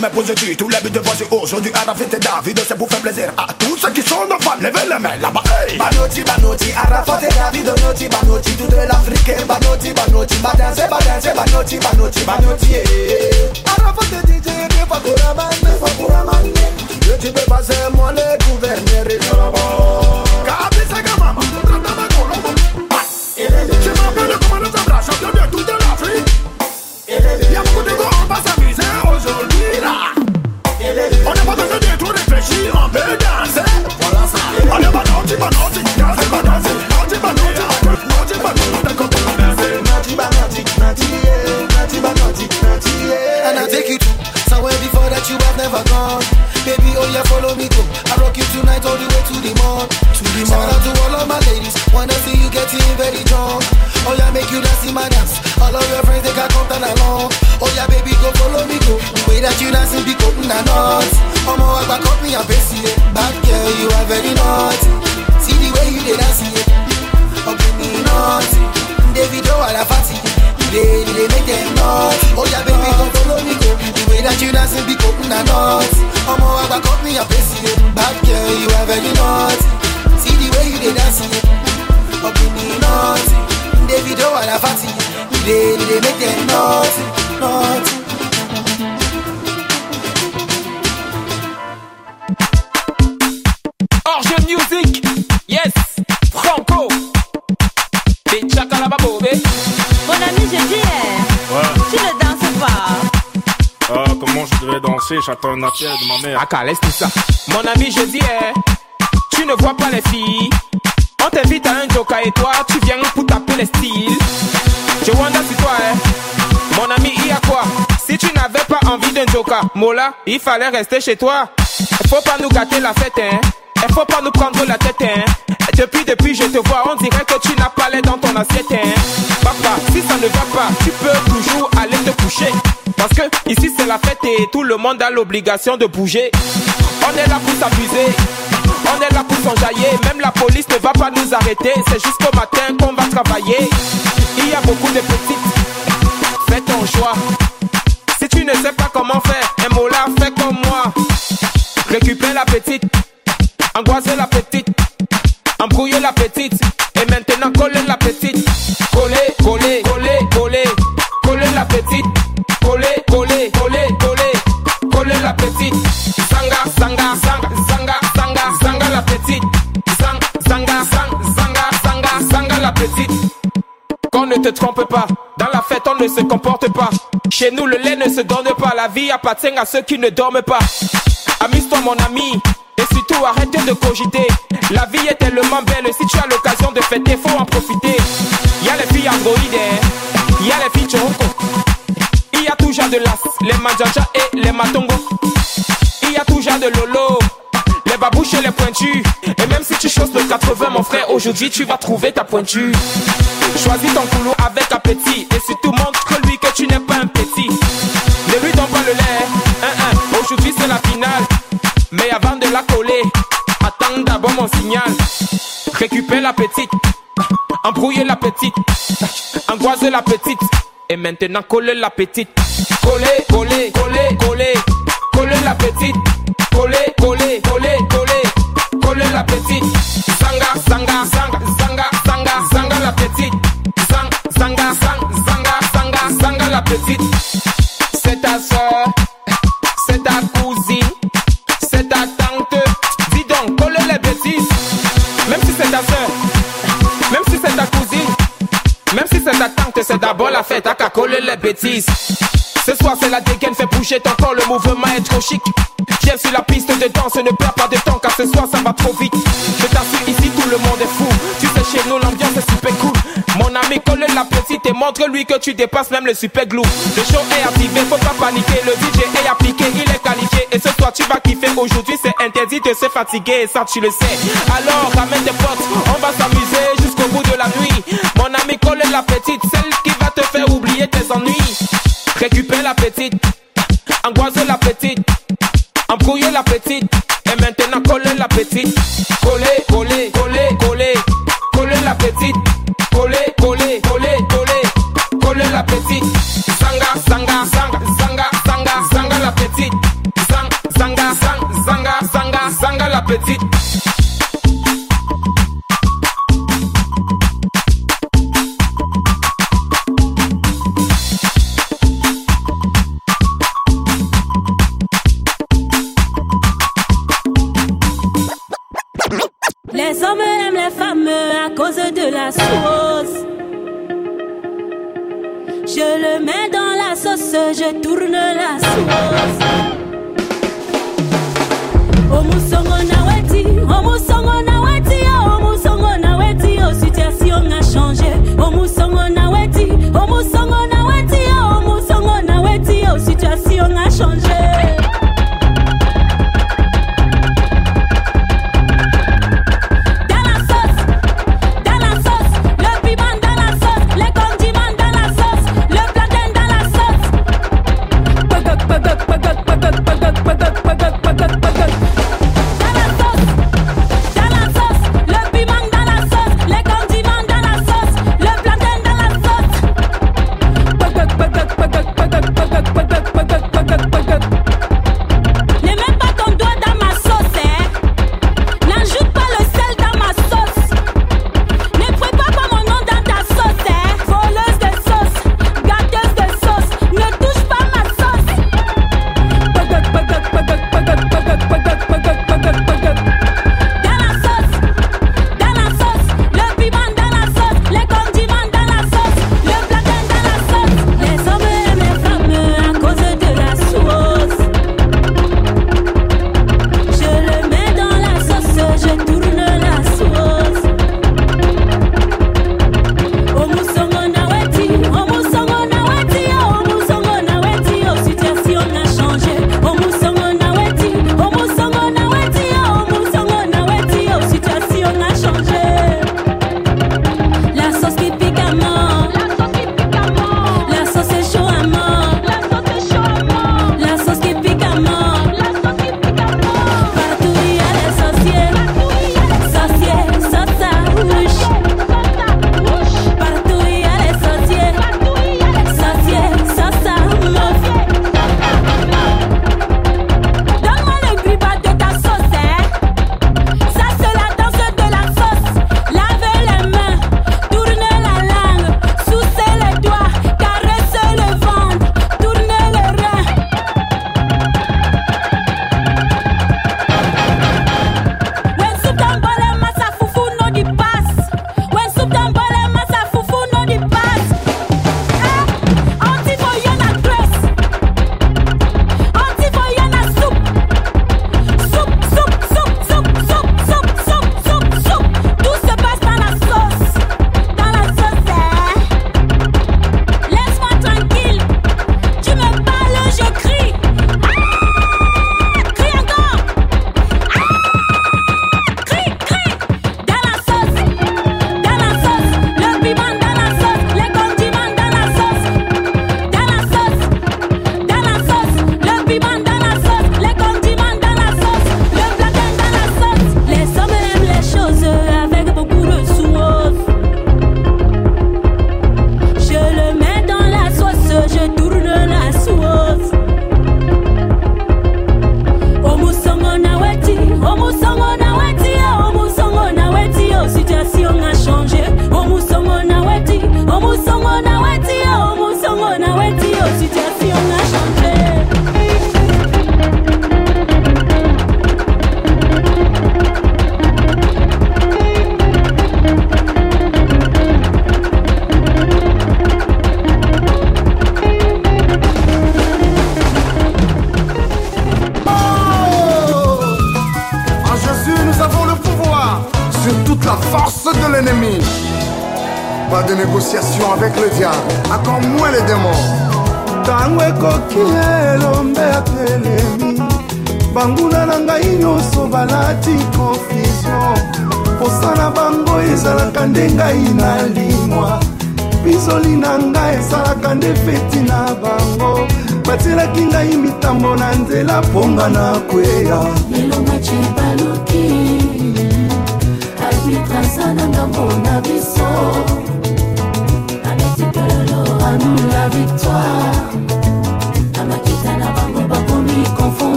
me poser du Tous les buts de voici aujourd'hui à la fête David C'est pour faire plaisir à tous ceux qui sont nos fans, Levez les mains là-bas hey. Banoti, Banoti, Arafat et David Banoti, Banoti, tout de l'Afrique Banoti, Banoti, Badanze, Badanze, Banoti, Banoti, Banoti, Banoti Dancing the cotton and nuts back up me and face it eh. Bad girl you are very naughty. See the way you dey dance it Up me naughty a fatty They, they make them naughty. Oh yeah baby come follow me go. The way that you dancing the cotton and nuts. Omo I back up me and face it eh. Bad girl you are very naughty. See the way you dey dance it Up me naughty Davido a fatty They, they make them naughty, naughty. Danser, j'attends un appel de ma mère. Ah, laisse tout ça. Mon ami, je dis, eh, tu ne vois pas les filles. On t'invite à un joker et toi, tu viens pour taper les styles. Je wonder si toi, eh, mon ami, il y a quoi? Si tu n'avais pas envie d'un joker, Mola, il fallait rester chez toi. Faut pas nous gâter la fête, hein. Faut pas nous prendre la tête, hein. Depuis, depuis, je te vois, on dirait que tu n'as pas l'air dans ton assiette, hein. Papa, si ça ne va pas, tu peux toujours aller te coucher. Parce que ici c'est la fête et tout le monde a l'obligation de bouger. On est là pour s'amuser, on est là pour s'enjailler. Même la police ne va pas nous arrêter. C'est jusqu'au matin qu'on va travailler. Il y a beaucoup de petites, fais ton choix. Si tu ne sais pas comment faire, un mot là, fais comme moi. Récupère la petite, angoisser la petite, embrouiller la petite, et maintenant coller la petite. Coller, coller, coller, coller, coller la petite. Coller, coller, coller, coller, coller la petite. Zanga, zanga, zanga, zanga, zanga, zanga la petite. Zang, zanga, zang, zanga, zanga, zanga la petite. Qu'on ne te trompe pas, dans la fête on ne se comporte pas. Chez nous le lait ne se donne pas, la vie appartient à ceux qui ne dorment pas. Amuse-toi mon ami, et surtout arrête de cogiter. La vie est tellement belle, si tu as l'occasion de fêter, faut en profiter. Y a les filles androïdes, hein. y a les filles choco. Il y a toujours de l'as, les manjaja et les matongo. Il y a toujours de lolo, les babouches et les pointus. Et même si tu choses de 80, mon frère, aujourd'hui tu vas trouver ta pointure. Choisis ton couloir avec appétit et surtout montre-lui que tu n'es pas un petit. Ne lui donne pas le lait, hein, hein. aujourd'hui c'est la finale. La coller, attends d'abord mon signal. Récupère la petite, embrouiller la petite, angoiser la petite. Et maintenant coller la petite. Coller, coller, coller, coller. Coller la petite. Coller, coller, coller, coller. Coller la petite. Zanga, zanga, zanga, zanga, zanga, zanga la petite. Zang, zanga, zang, zanga, zanga, zanga la petite. C'est ta soeur, c'est d'abord la fête, à qu'à coller les bêtises. Ce soir, c'est la dégaine, fait bouger ton corps, le mouvement est trop chic. Viens sur la piste de danse, ne perds pas de temps, car ce soir, ça va trop vite. Je t'assure, ici, tout le monde est fou. Tu sais, chez nous, l'ambiance est super cool. Mon ami, colle la petite et montre-lui que tu dépasses même le super glue. Le show est activé, faut pas paniquer. Le DJ est appliqué, il est qualifié. Et ce soir, tu vas kiffer. Aujourd'hui, c'est interdit de se fatiguer, ça, tu le sais. Alors, ramène tes potes, on va s'amuser jusqu'au bout de la nuit. Mon ami, colle la petite, tes ennuis. Récupère la petite, angoisse la petite, embrouiller la petite, et maintenant coller la petite. Coller, coller, coller, coller, coller la petite. Coller, coller, coller, coller, coller la petite. Zanga, zanga, zanga, zanga, zanga, zanga la petite. Zang, zanga, zang, zanga, zanga, zanga la petite. À cause de la sauce. Je le mets dans la sauce, je tourne la sauce. Omusongo na weti, omusongo na weti, omusongo na weti, oh situation a changé. Omusongo na weti, omusongo na weti, omusongo na weti, oh situation a changé.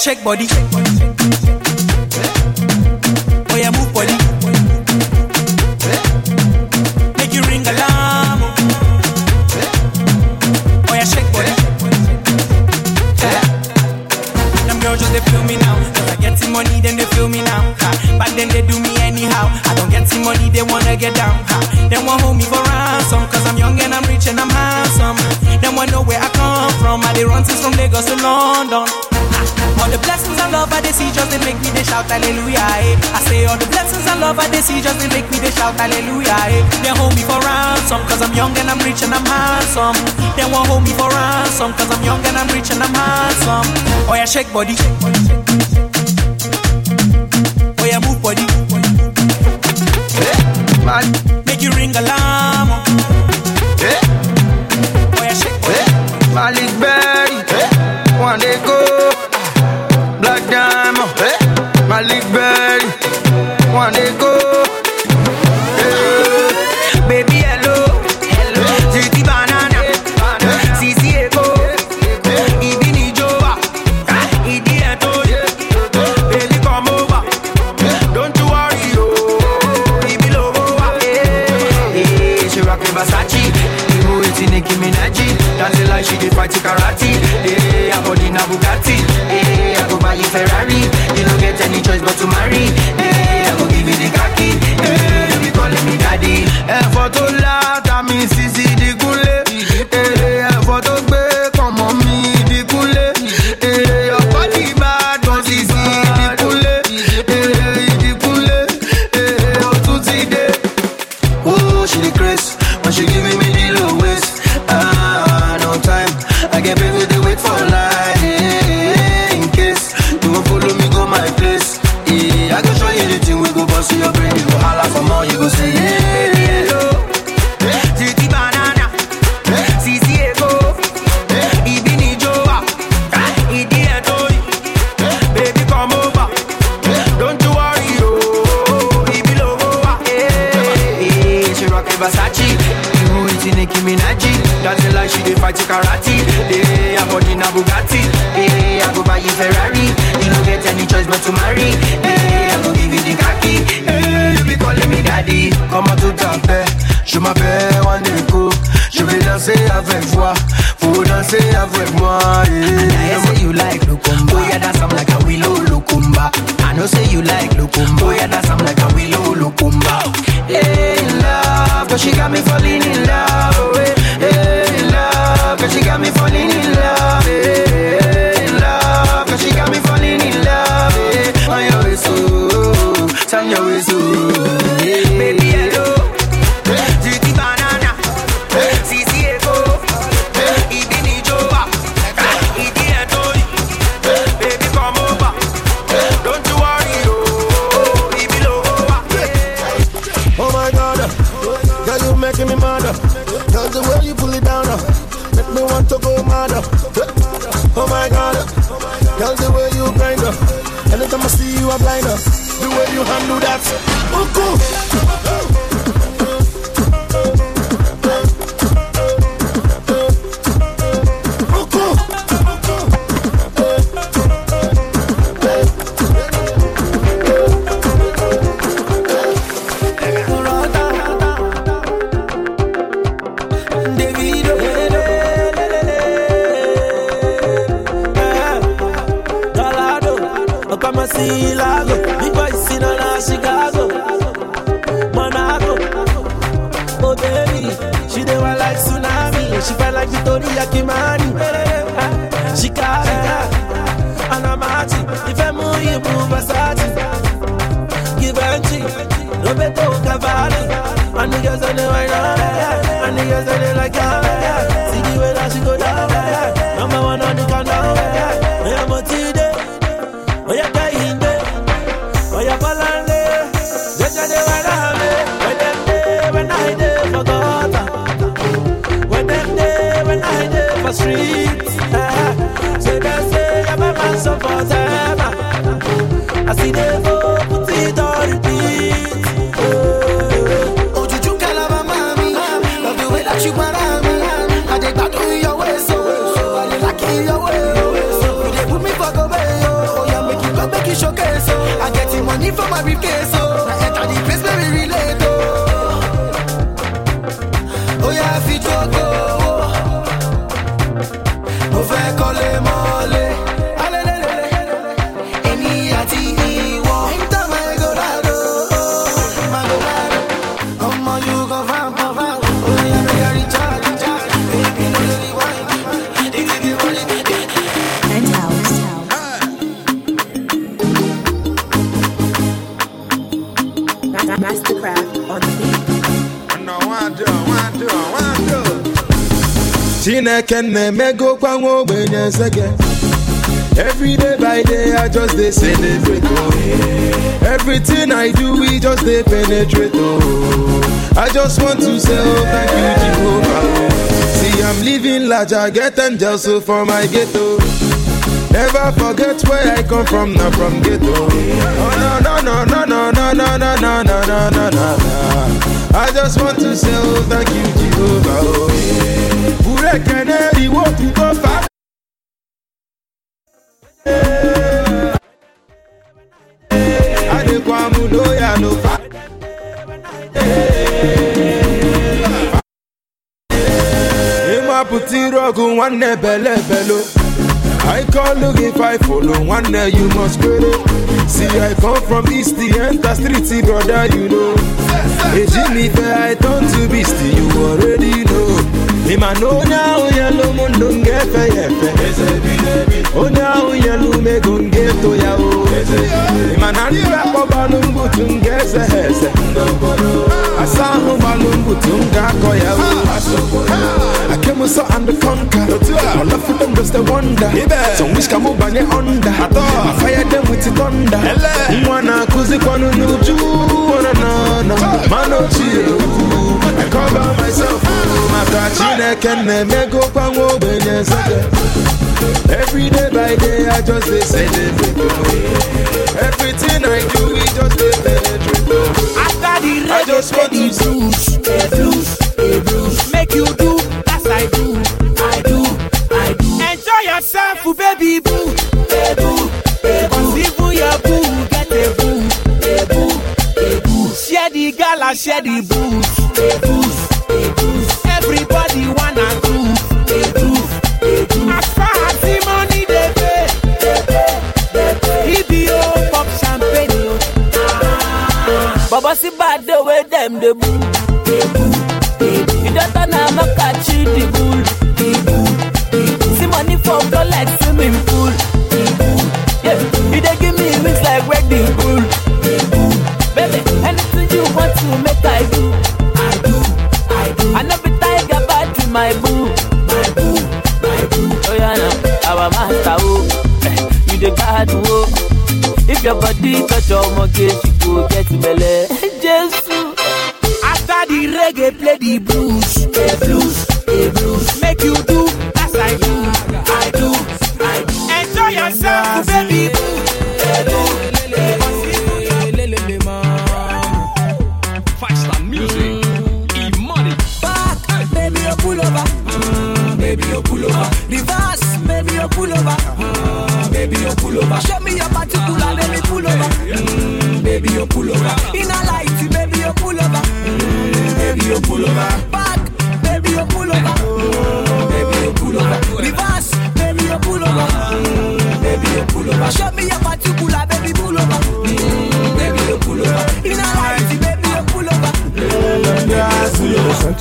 Shake body. Oh body. torí ẹ kì í máa rìn. ṣìkàrí anamati ìfẹ́ mú ìmú vasati givenchy roberto cavalli. and niggas on the wine on it, and niggas on it like Eh. <laughs> Say they say I'm a man so for. I see them go put it on repeat. Ojuju kalaba mami, love the way that you para me. I dey gbadun your way so, I dey like it your way. You dey put me for go yo, oh yeah make you go make you showcase so. I get the money for my briefcase Chineke na-emegokwa nwa ogbenye nsege Every day by day I just dey celebrate oh Everything I do we just dey penetrate oh I just want to say oh thank you Jehovah oh. See I'm living large I get angels so for my ghetto Never forget where I come from, not from ghetto. Oh no no no no no no no no no no no no no. I just want to say oh thank you Jehovah. Oh, Burekene iwo tu ko fa. Adekwamu no ya no fa. put it rogu one belle bello. I call look if I follow one day you must quit it. See I come from east the enter street brother you know. Hey Jimmy fair I turn to beast you already know. imanona oyalo mondo ngefe yefe ona oyalo megongeto yao imanariba kobalo mbutu ngezeheze asahụ gbalụ mbutu m ga-akọ yao I came with so and the conquer. I love for them just the wonder. So wish can move by under. I fire them with the thunder. Mwana kuzi kwanu nuju. Mwana na na. Mano chiyo. I call cover myself. Maka chineke neme go kwanwo benye seke. Every day by day I just dey celebrate. Everything I do we just dey penetrate. After the I just want to blues, a blues, a blues. Make you do as I do, I do, I do. Enjoy yourself, oh, baby boo, share the booze, a booze. Everybody wanna groove, a groove. As far as the money they pay, they pay, they pay. EBO pop champagne, yo. Baba see bad the way them the boo, the boo, the boo. You don't turn a catch the bull, the bull, the bull. See money for flow make I do, I do, I do. I be tiger bad to my boo, my boo, my boo. Oh yeah, now our master oh, eh, you the bad oh. If your body touch your mortgage, you go get belle. <laughs> Jesus. After the reggae, play the blues, a blues, a blues. Make you do as I do, I do, I do. Enjoy yourself, baby. Over. Show me your particular, baby, pull over. Mm, baby, you pull over. In a light, baby, you pull over. Mm, baby, you pull over.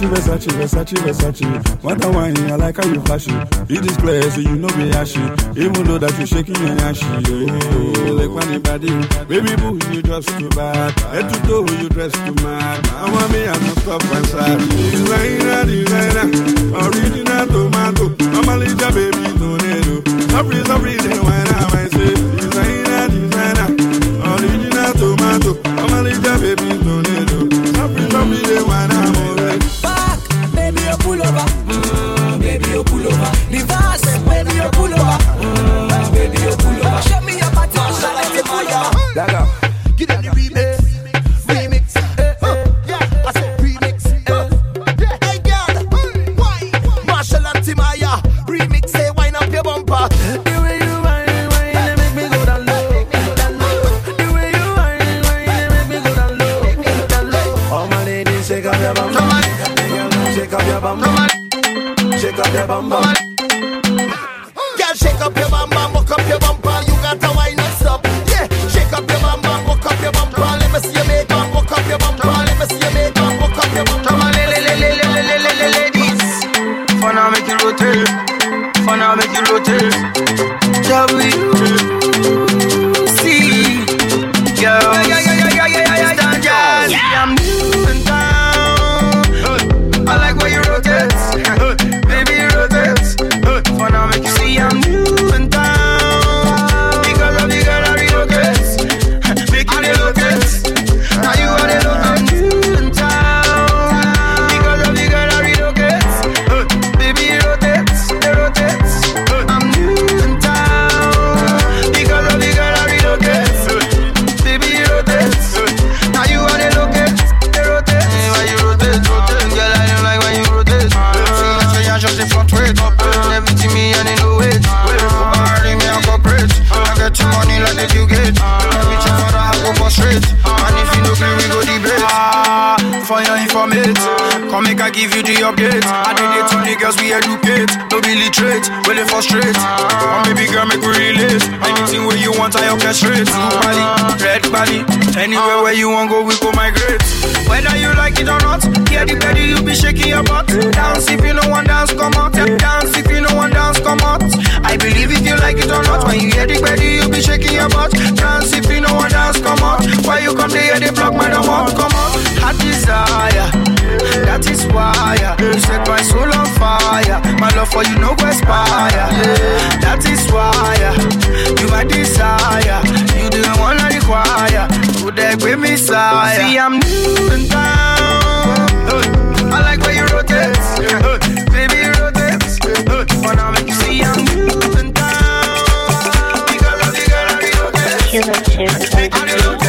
Versace, Versace, Versace, Versace. Why I want i like how you flashy. You so you know be ashy. Even though that you shaking your ashy. Oh, like funny body. Baby boo, you dress too bad. Head to toe, you dress too mad. I want me, I'm not top and sad. Designer, designer. Original tomato. Mama Lisa, baby, tornado. Oh. Sorry, sorry, they wine out, I say. desire. That is why uh, you set my soul on fire. My love for you no go expire. That is why uh, you my desire. You do the one I require. Who that great Messiah? See, I'm new in town. I like where you rotate, baby rotate. Wanna make you see I'm new in town. Because I'm new in town.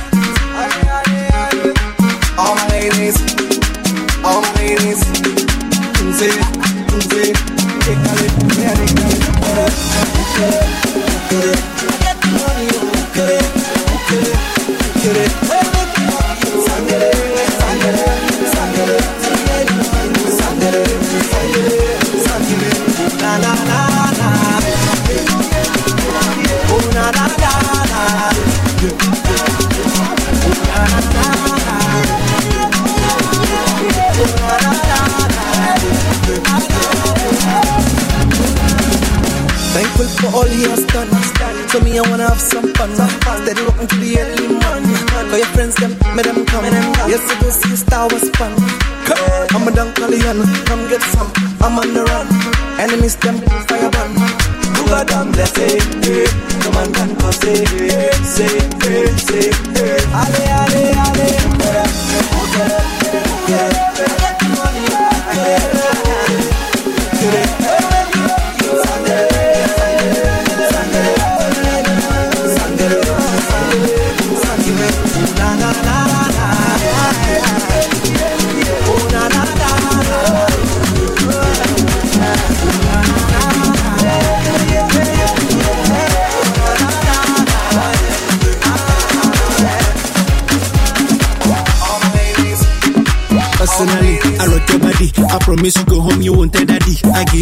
was fun. Come, I'm a Dunkalian, come get some. I'm on the run. Enemies, them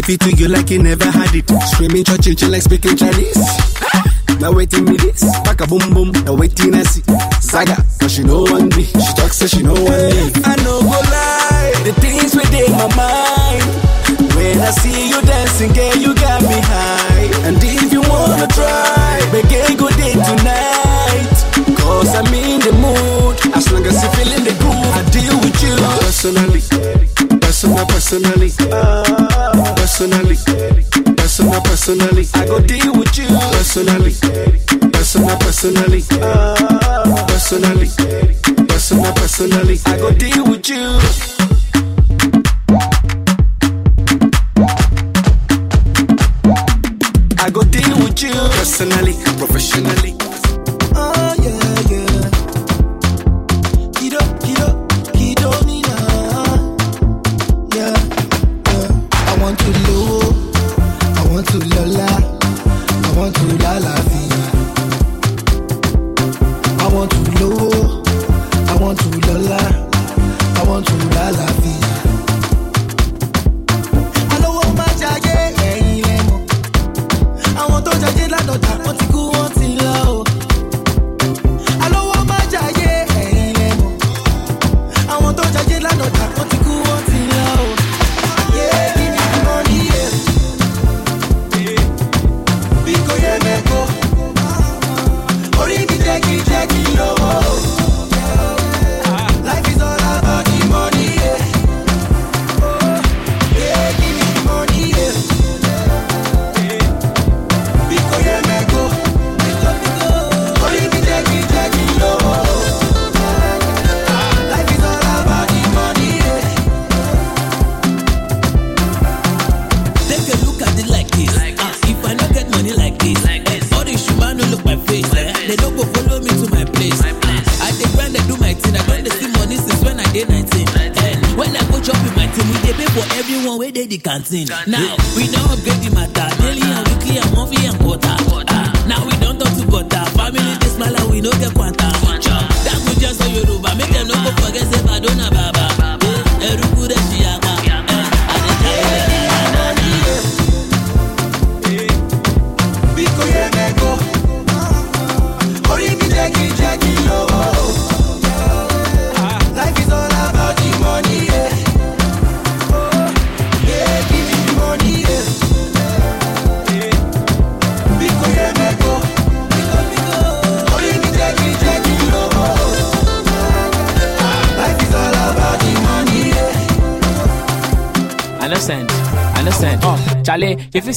Give it to you like you never had it. Screaming church and like speaking Chinese. Now waiting me this, back a boom boom. Now waiting I see Saga, cause she know one me. She talks so she know one me. I know go lie, the things within my mind. When I see you dancing, girl, you got me high. And if you wanna try, make a good day tonight. Cause I'm in the mood, as long as you feeling the groove, I deal with you personally, personal, personally. Uh, personally, personal, personally. I go deal with you. Personally, personal, personally, uh. personally, personal, personally. I go deal with you.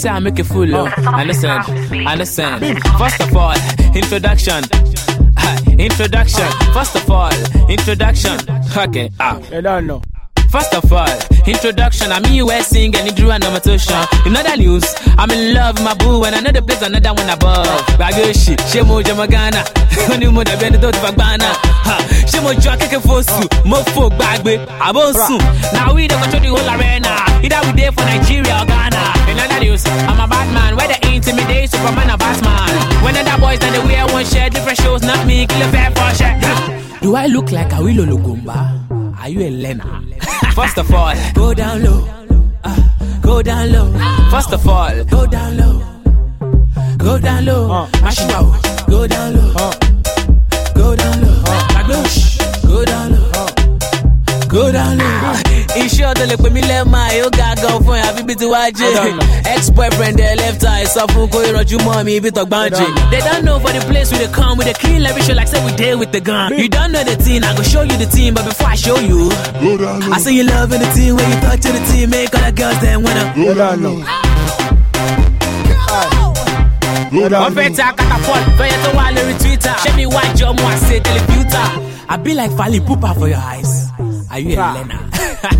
Say I make a fool, oh, understand? Understand? First of all, introduction. Introduction. First of all, introduction. Okay, ah. Don't know. First of all, introduction. I mean, were sing and you drew an imitation. In other news, I'm in love with my boo and another place, another one above. Bagoshi, Shemo Jamagana. Mother, bend it out of Bagana. Shemo Jockey Fosu, Mofo Bagbe, Abosu. Now we don't control the whole arena. Either we there for Nigeria or Ghana. In other news, I'm a bad man. Where they intimidate Superman or Batman. When other boys then they wear one shirt, different shows, not me, kill a fair for shirt. Do I look like a Willow Lugumba? Are you a Lena? <laughs> First of all, go down low. Ah, go down low. First of all, go down low. Go down low. Out. Go down low. Go lè pè mí lẹ́ẹ̀ma yóò ga gan fún ẹ̀ àbí bí ti wá jẹ́. Ex-boyfriend ẹ̀ left eye sọ fún kó ìrọ̀jú mọ́ mi ibi tọ̀gbọ́n jẹ. They don't know for the place we dey come we dey clean every show like say we dey with the gun. You don't know the thing, I go show you the team but before I show you. I see you love in the team when you talk to the team make all the girls dem wanna. wọ́n fẹ́ ta catapult fẹ́yẹ tó wà lórí twitter ṣé mi wájú ọmọ àṣẹ tẹlifíútà. I be like Fali Pupa for your eyes. Are you a learner?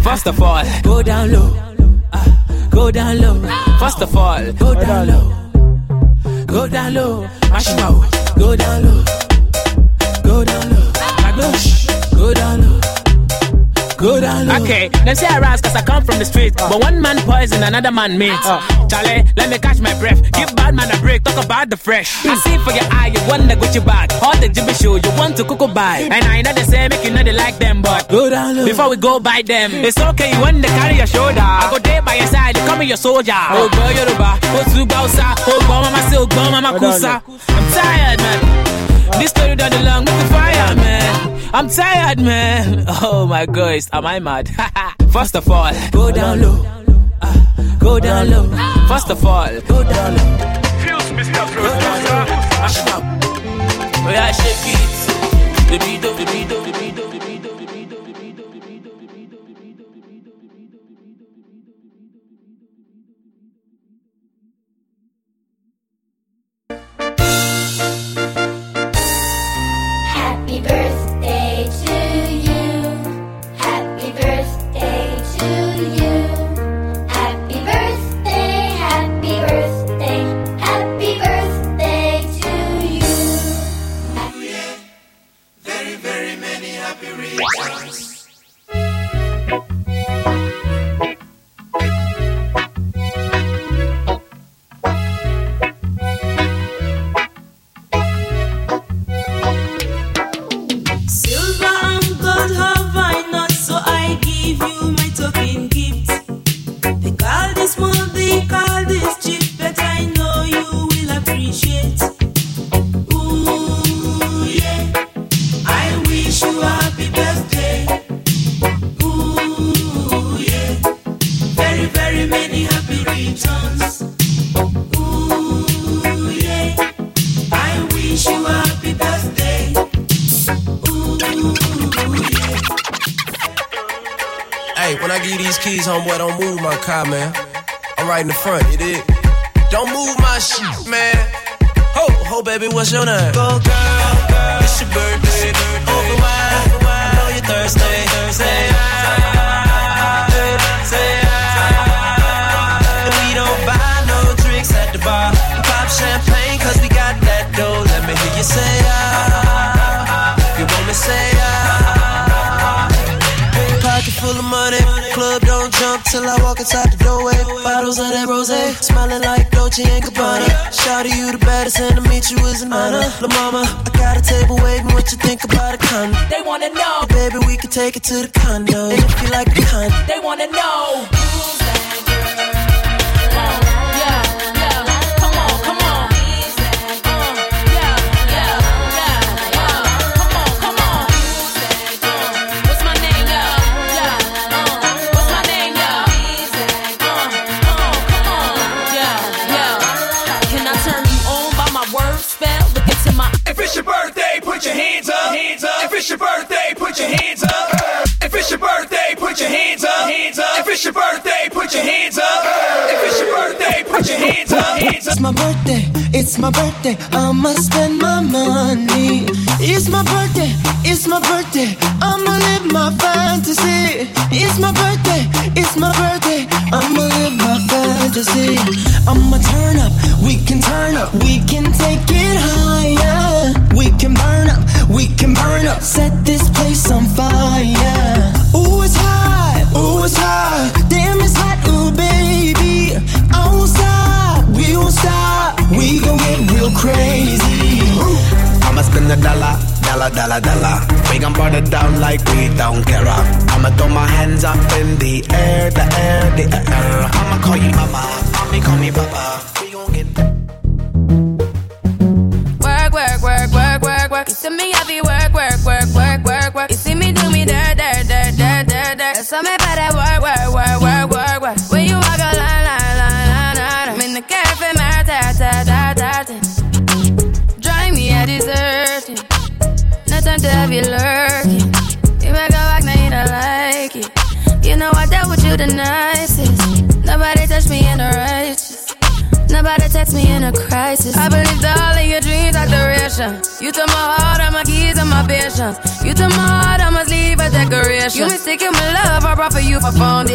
First of all, go down low. Uh, go down low. First of all, go down low. Go down low. Mashima, go down low. Go down low. Magnosh, go down low. Go down low. Okay, then say I rise cause I come from the street. Uh. But one man poison, another man mate. Uh. Charlie, let me catch my breath. Give bad man a break talk about the fresh. I see for your eye, you wonder what you bag. All the Jimmy show, you want to cook buy. And I know they say make you know they like them, but go down low. before we go buy them, it's okay you want to carry your shoulder. I go there by your side, you call me your soldier. Ah. Oh girl, Yoruba, oh Zubausa, ah. oh go mama, say oh go mama, kusa. I'm tired, man. This story done the long with the fire, man. I'm tired, man. Oh my gosh, am I mad? <laughs> First of all, go down low. Uh, go down low. First of all, go down low. Oh yeah, shake it. The beat of the beat of the beat of.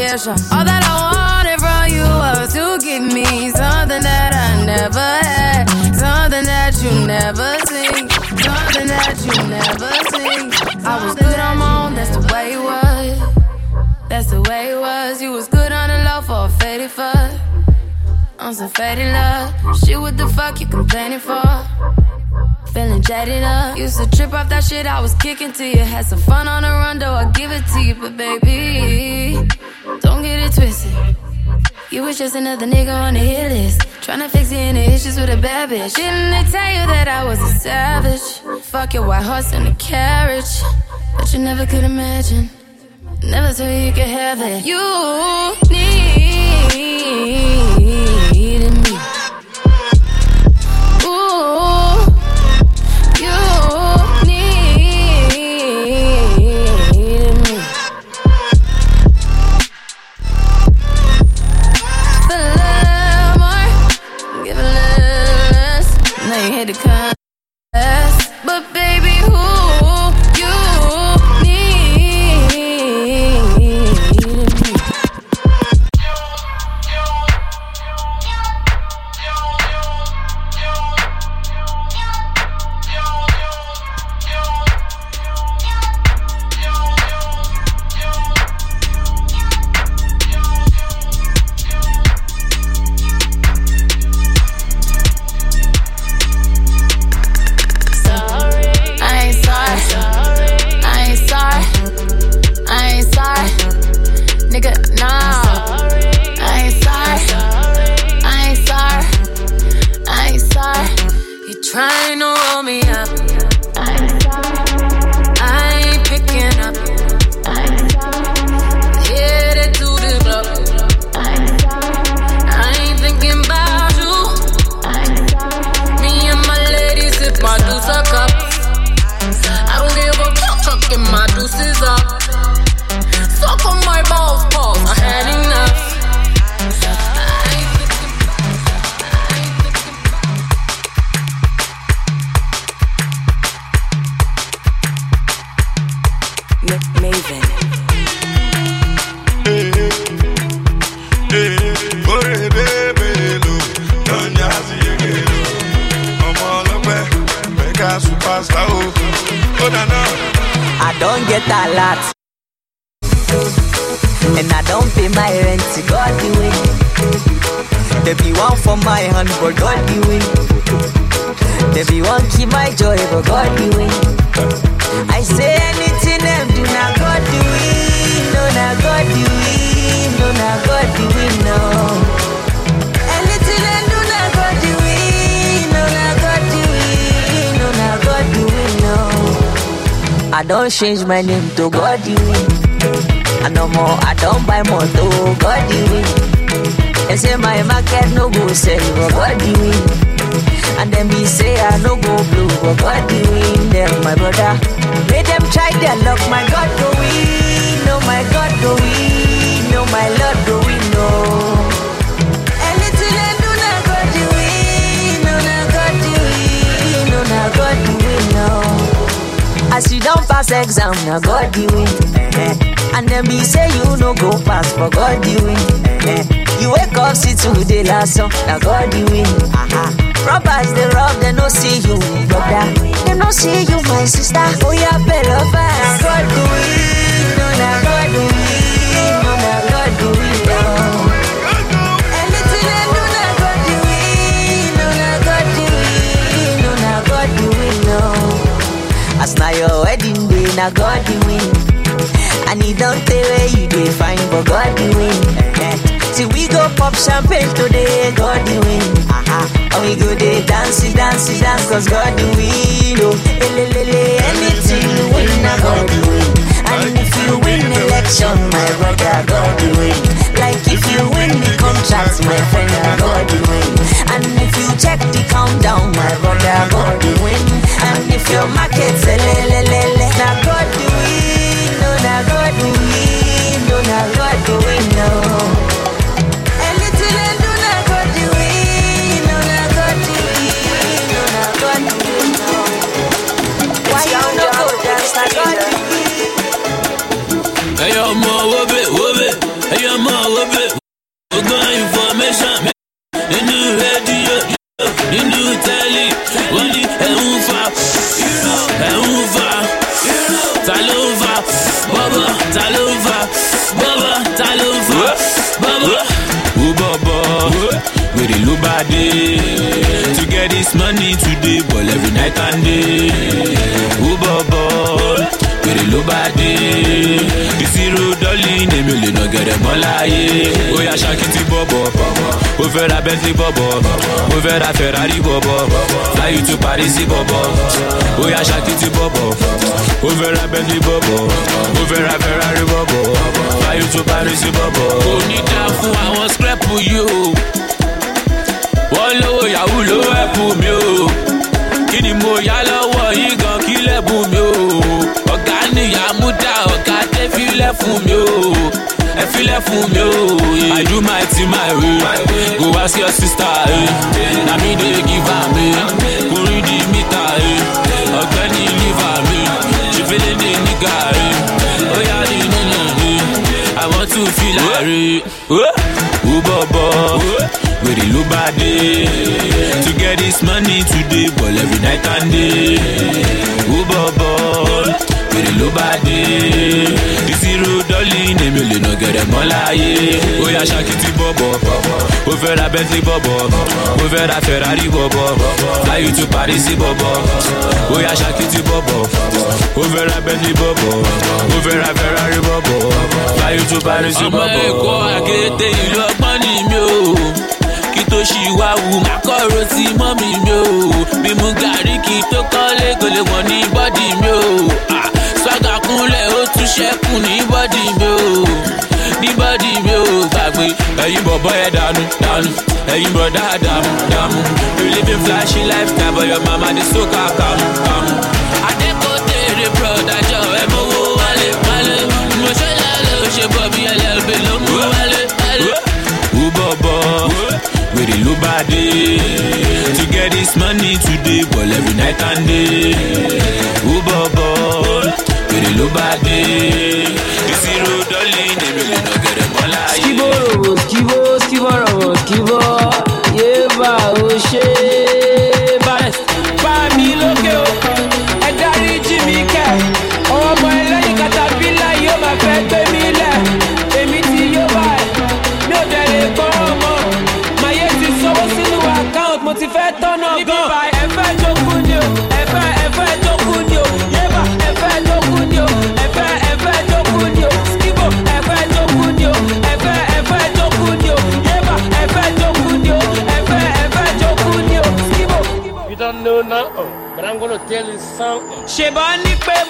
special. All that I wanted from you was to give me something that I never had, something that you never seen, something that you never seen. I was good on my own, that's the way it was. That's the way it was. You was good on the low for a faded fuck. I'm so faded love. Shit, what the fuck you complaining for? feeling jaded up. Used to trip off that shit I was kicking to you. Had some fun on the run, though I give it to you, but baby get it twisted. You was just another nigga on the hit list. Tryna fix any issues with a bad bitch. Didn't they tell you that I was a savage? Fuck your white horse and a carriage. But you never could imagine. Never thought you could have it. You change my name to pass exam, now God the win. eh-eh. And then me say you no go pass, but God the win. eh-eh. You wake up, see today last song, now God the win. Uh-huh. Robbers they rob, they no see you, brother. They no see you, my sister. Oh yeah, better fast. God the win, no no God do, win, no no God the win. No. As now your now God the win. And he don't tell where you dey find, but God the win. See we go pop champagne today, God the win. Aha. Uh-huh. And we go dey dance, dance, dance, cause God the win. Oh, elelele, anything you win, now God the win. And if you win election, my brother, God the win. Like if you win the contract, my friend, God the win. And if you check the countdown, my brother, God the win. And if your market say le le le God the win, no, now God the win, no, now God do, now God the win, no, now God the win, no, now God the win, dé. To get this money today, ball every night and day. Ó bọ̀bọ̀, wèrè ló bá dé. Ìṣirò dọ́lì èmi ò lè nà gẹ̀rẹ̀ mọ́ láyé. Ó yá ṣakítí bọ̀bọ̀, ó fẹ́ ra Bentley bọ̀bọ̀, fẹ́ ra Ferrari bọ̀bọ̀, oh, fly you to Paris bọ̀bọ̀. Ó yá ṣakítí bọ̀bọ̀, ó fẹ́ ra Bentley bọ̀bọ̀, fẹ́ ra Ferrari bọ̀bọ̀, oh, fly you to Paris bọ̀bọ̀. Kò ní dá fún àwọn scrap yìí o wọ́n lówó yahoo ló ẹ̀pù mi o. Kí ni mo yá lọ́wọ́ yìí gan kí lẹ́bùn mi o? Ọ̀gá nìyá mú dá ọ̀gá tẹ́ filẹ̀ fún mi o. Ẹ filẹ̀ fún mi o. I do my thing my way. Go ask your sister eh. na me dey give am eh. rí di mítà eh. ọ̀gbẹ́ni liver mi ṣèfẹ́lẹ́ ní nígà ó yá ní nínú mi i want to feel like. ó bọ̀bọ̀ wèrè ló bá dé to get this money today ball every night and day ó bọ̀bọ̀ wèrè ló bá dé ìṣirò dọ́lì èmi lè nà gẹ̀rẹ̀ mọ́ láyé ó yá ṣakítí bọ̀bọ̀ fẹ́ ra bentley bọ̀bọ̀ fẹ́ ra ferrari bọ̀bọ̀ fly you to paris bọ̀bọ̀ ó yá ṣakítí bọ̀bọ̀ fẹ́ ra bentley bọ̀bọ̀ fẹ́ ra ferrari bọ̀bọ̀ fly you to paris bọ̀bọ̀. ọmọ ẹ̀kọ́ àkété ìlú ọgbọ́n ni mi ò tó ṣì wá wù. Má kọ̀rọ̀ sí mọ́mì mi ò bí mu gàrí kí tó kọ́lé kò lè wọ̀n ní bọ́dì mi Ah, swaga kúnlẹ̀ ó tún ṣẹ́kù ní bọ́dì mi ò ní bọ́dì mi ò gbàgbé. Ẹ̀yin bọ̀bọ̀ ẹ̀ dànù dànù. Ẹ̀yin bọ̀dá dàmú dàmú. You live in flashy lifestyle but your mama dey so ká kàmú kàmú. To get this money today. Ball every night and day. Ó bọ̀bọ̀ wèrè ló bá dé ìṣirò dọ́lì èmi lè nà gẹ̀rẹ̀ mọ́ láyé. skiboro skibo skiboro skibo yéèbà ó ṣe balẹ̀ Gonna something. ní pé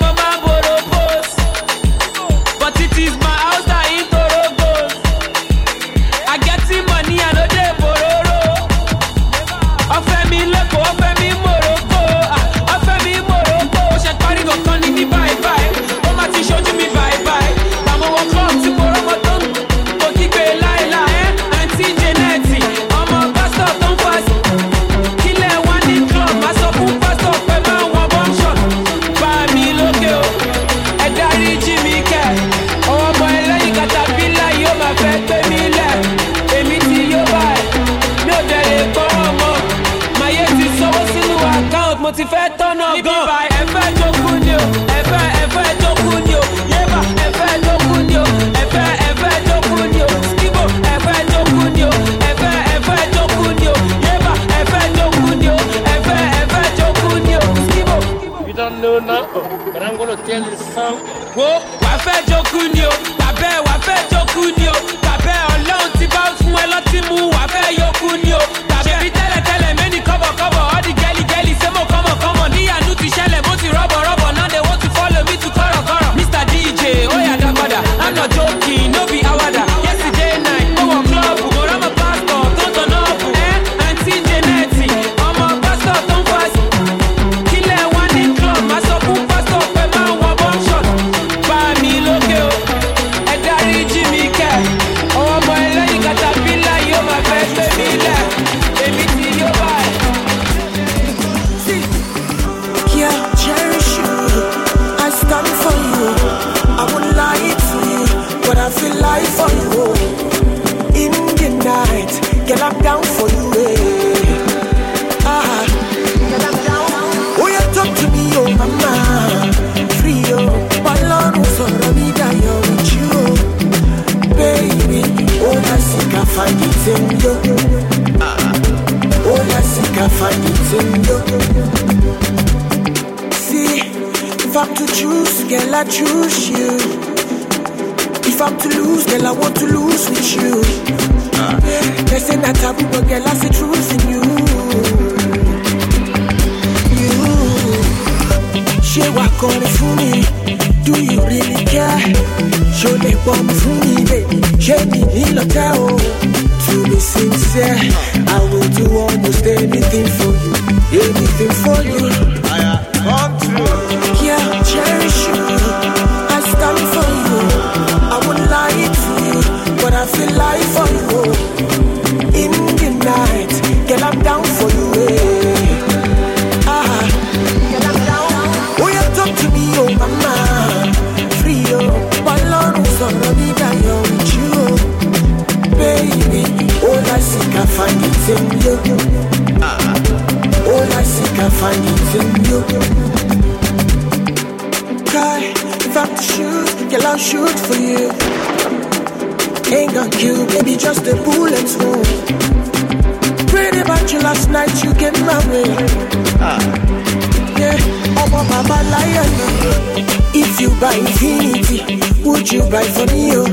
come for me, oh.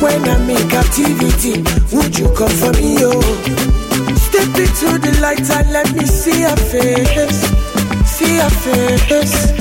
When I'm in captivity, would you come for me, oh? Step into the light and let me see your face, see your face.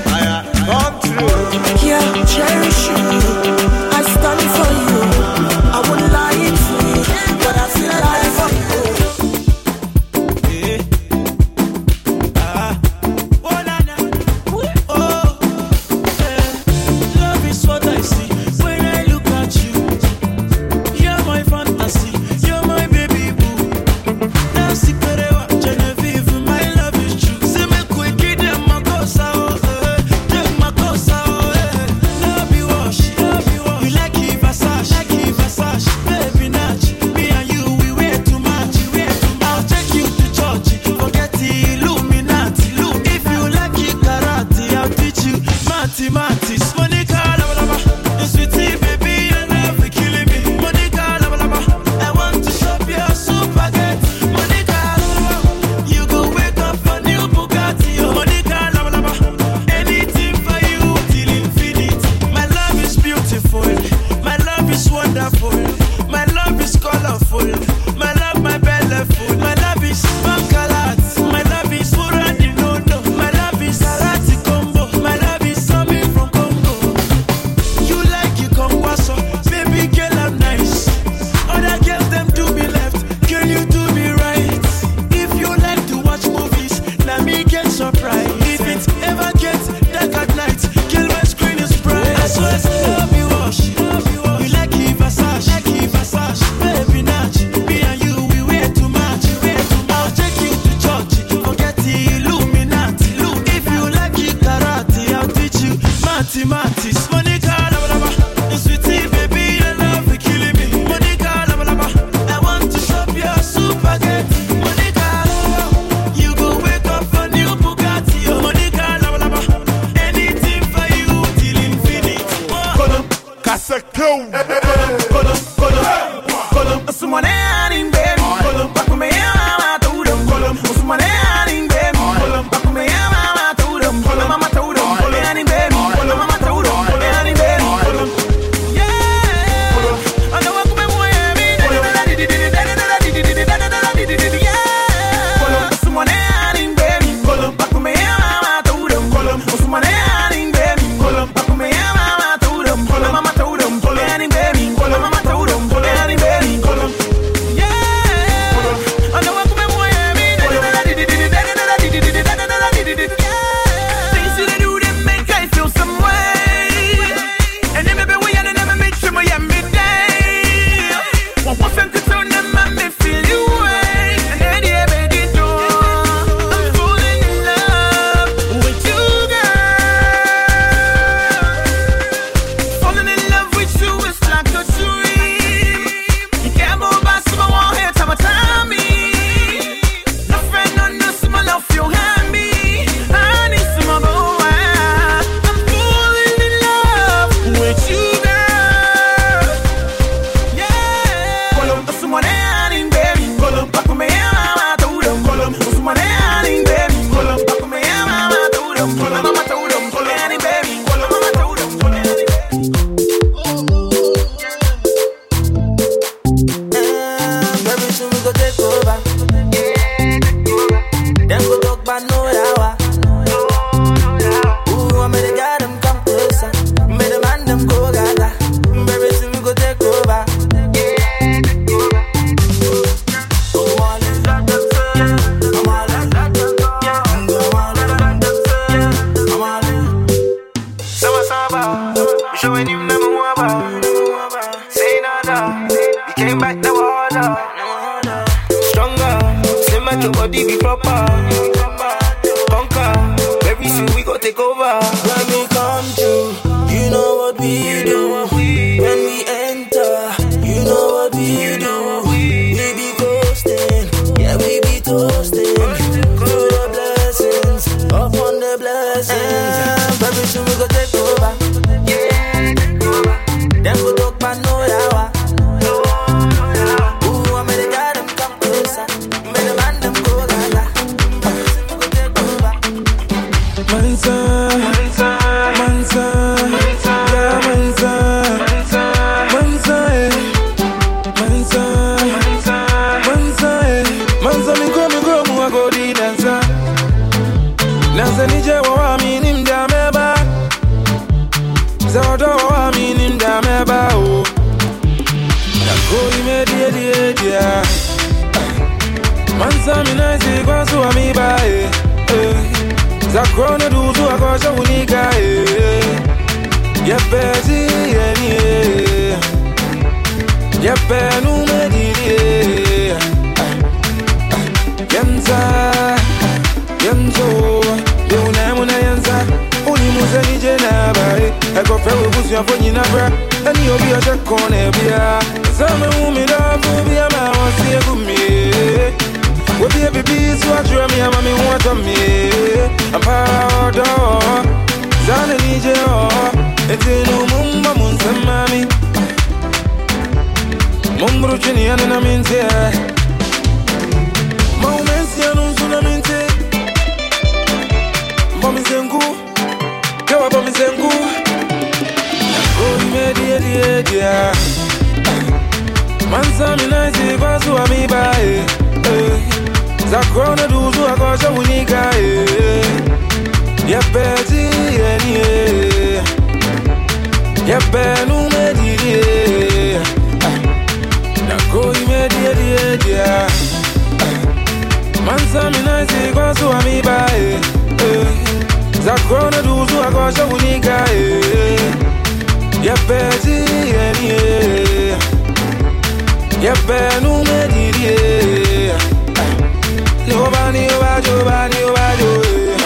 Giovanni, oh, Giovanni, oh, Giovanni.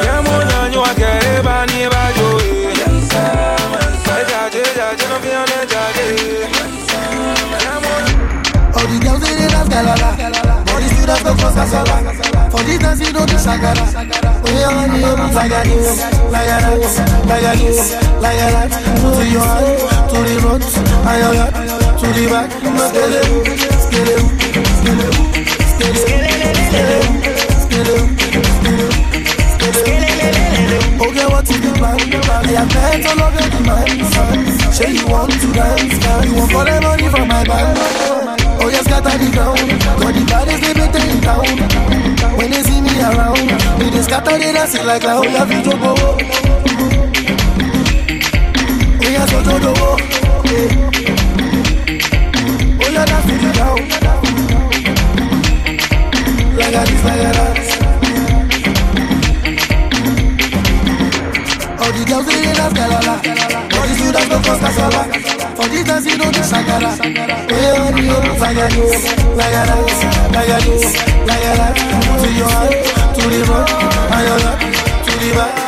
Siamo un agno a che bani e. All the girls in the galala, all the the you like like like. To to the front, back, to the back. Okay, what is the plan? I have met all of your demands. Say you want to dance, girl. You want all the money from my bank. Oh, yes, got the ground. But the bad is living taking down. When they see me around, they just scatter it. I see like a whole lot of you go. Oh, yes, oh, oh, oh, oh. Oh, yeah, that's it down like a this, like. All the girls all the you, like a this. To your heart, to the front, and love, to the back.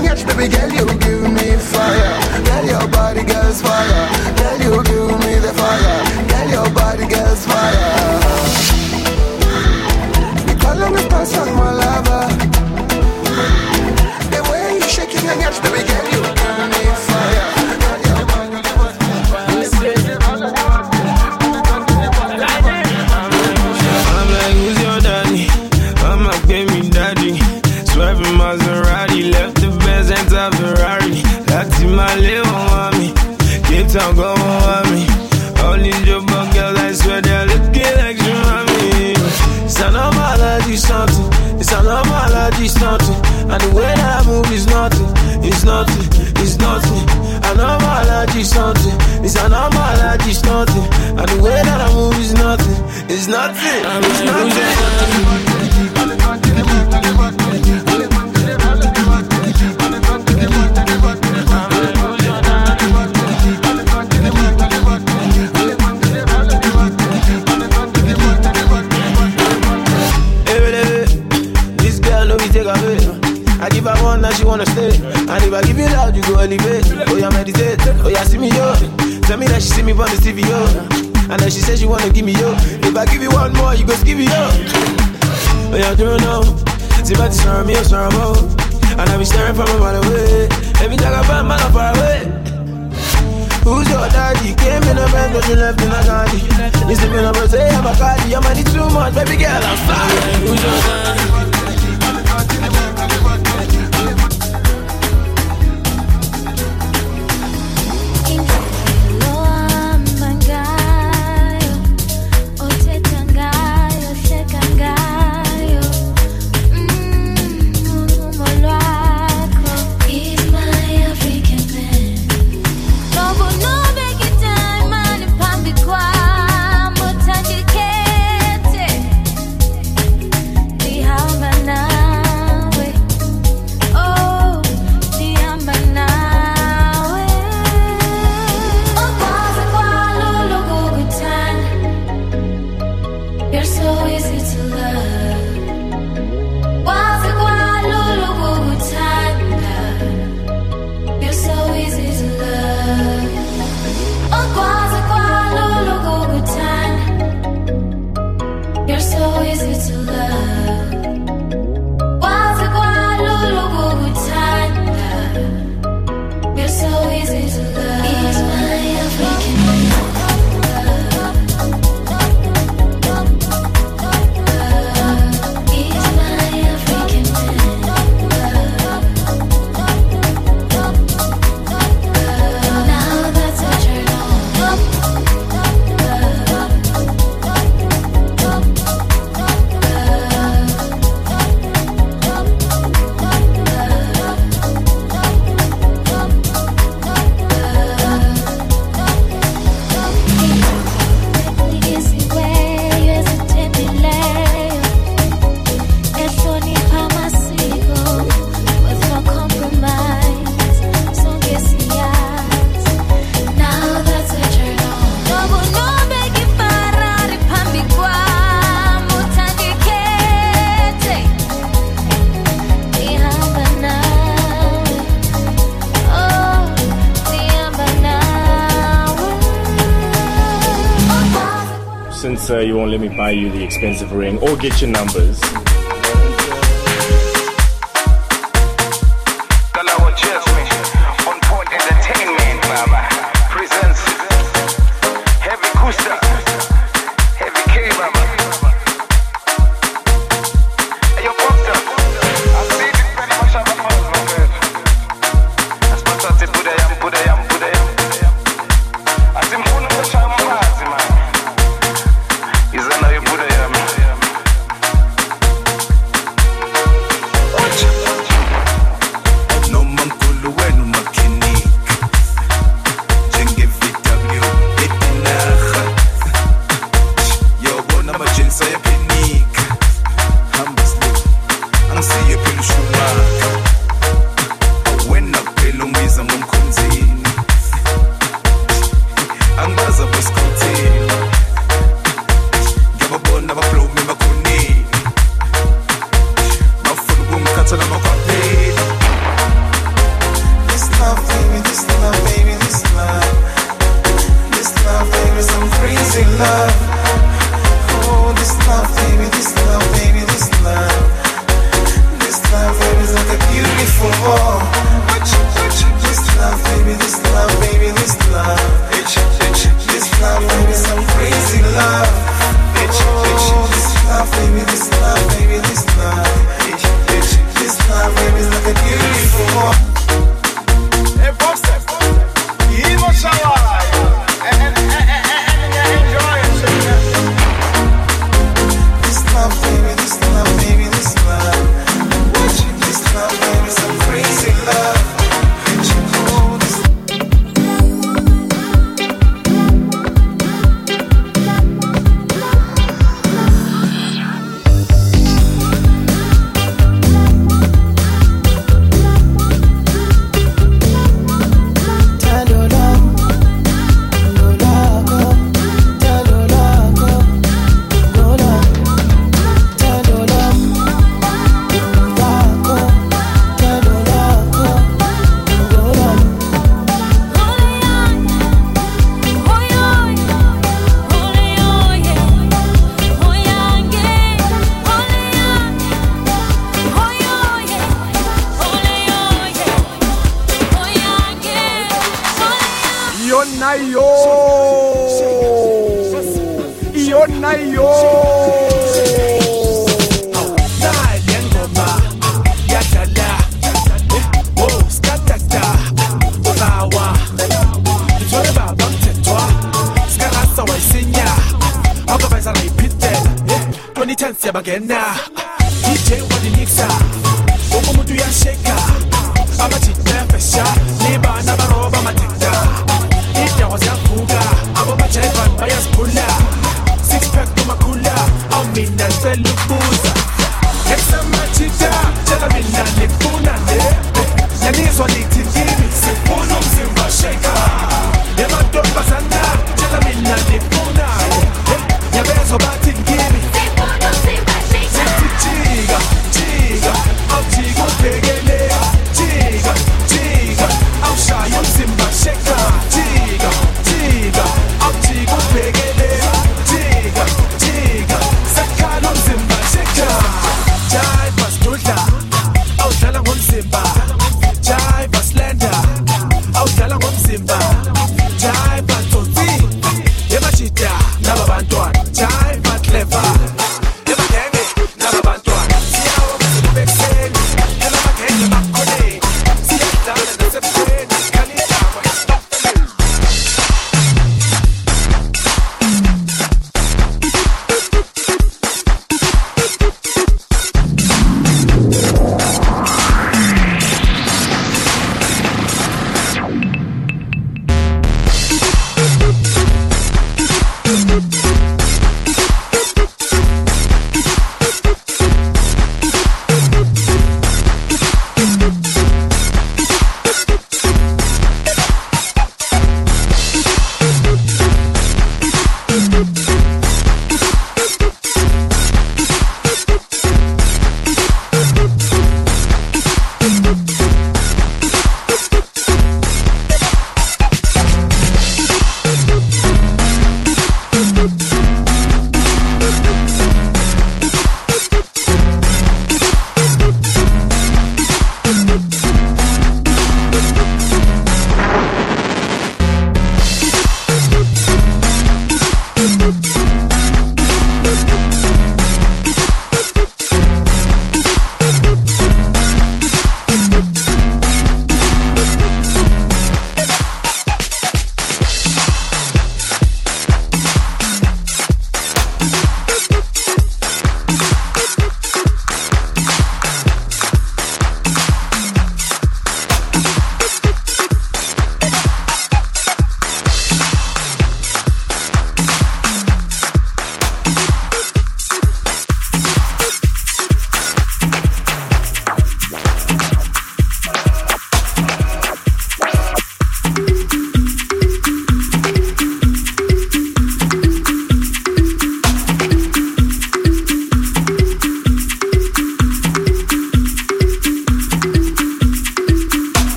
change, baby girl, you give me fire. Girl, your body, girl's fire. Girl, you give me the fire. Girl, your body, girl's fire. You call me passion, my lover. The way you shaking your hips, baby. she says she wanna give me up. If I give you one more, you go give me up. But y'all don't know. See, but sorrow me, sorrow mo. And I be staring from a mile away. Every time I find my love far away. Who's your daddy? Came in a bag, but you left in a candy. Listen, me number say I'm a caddy. I'm money too much, baby girl, I'm sorry. Who's your daddy? you the expensive ring or get your numbers.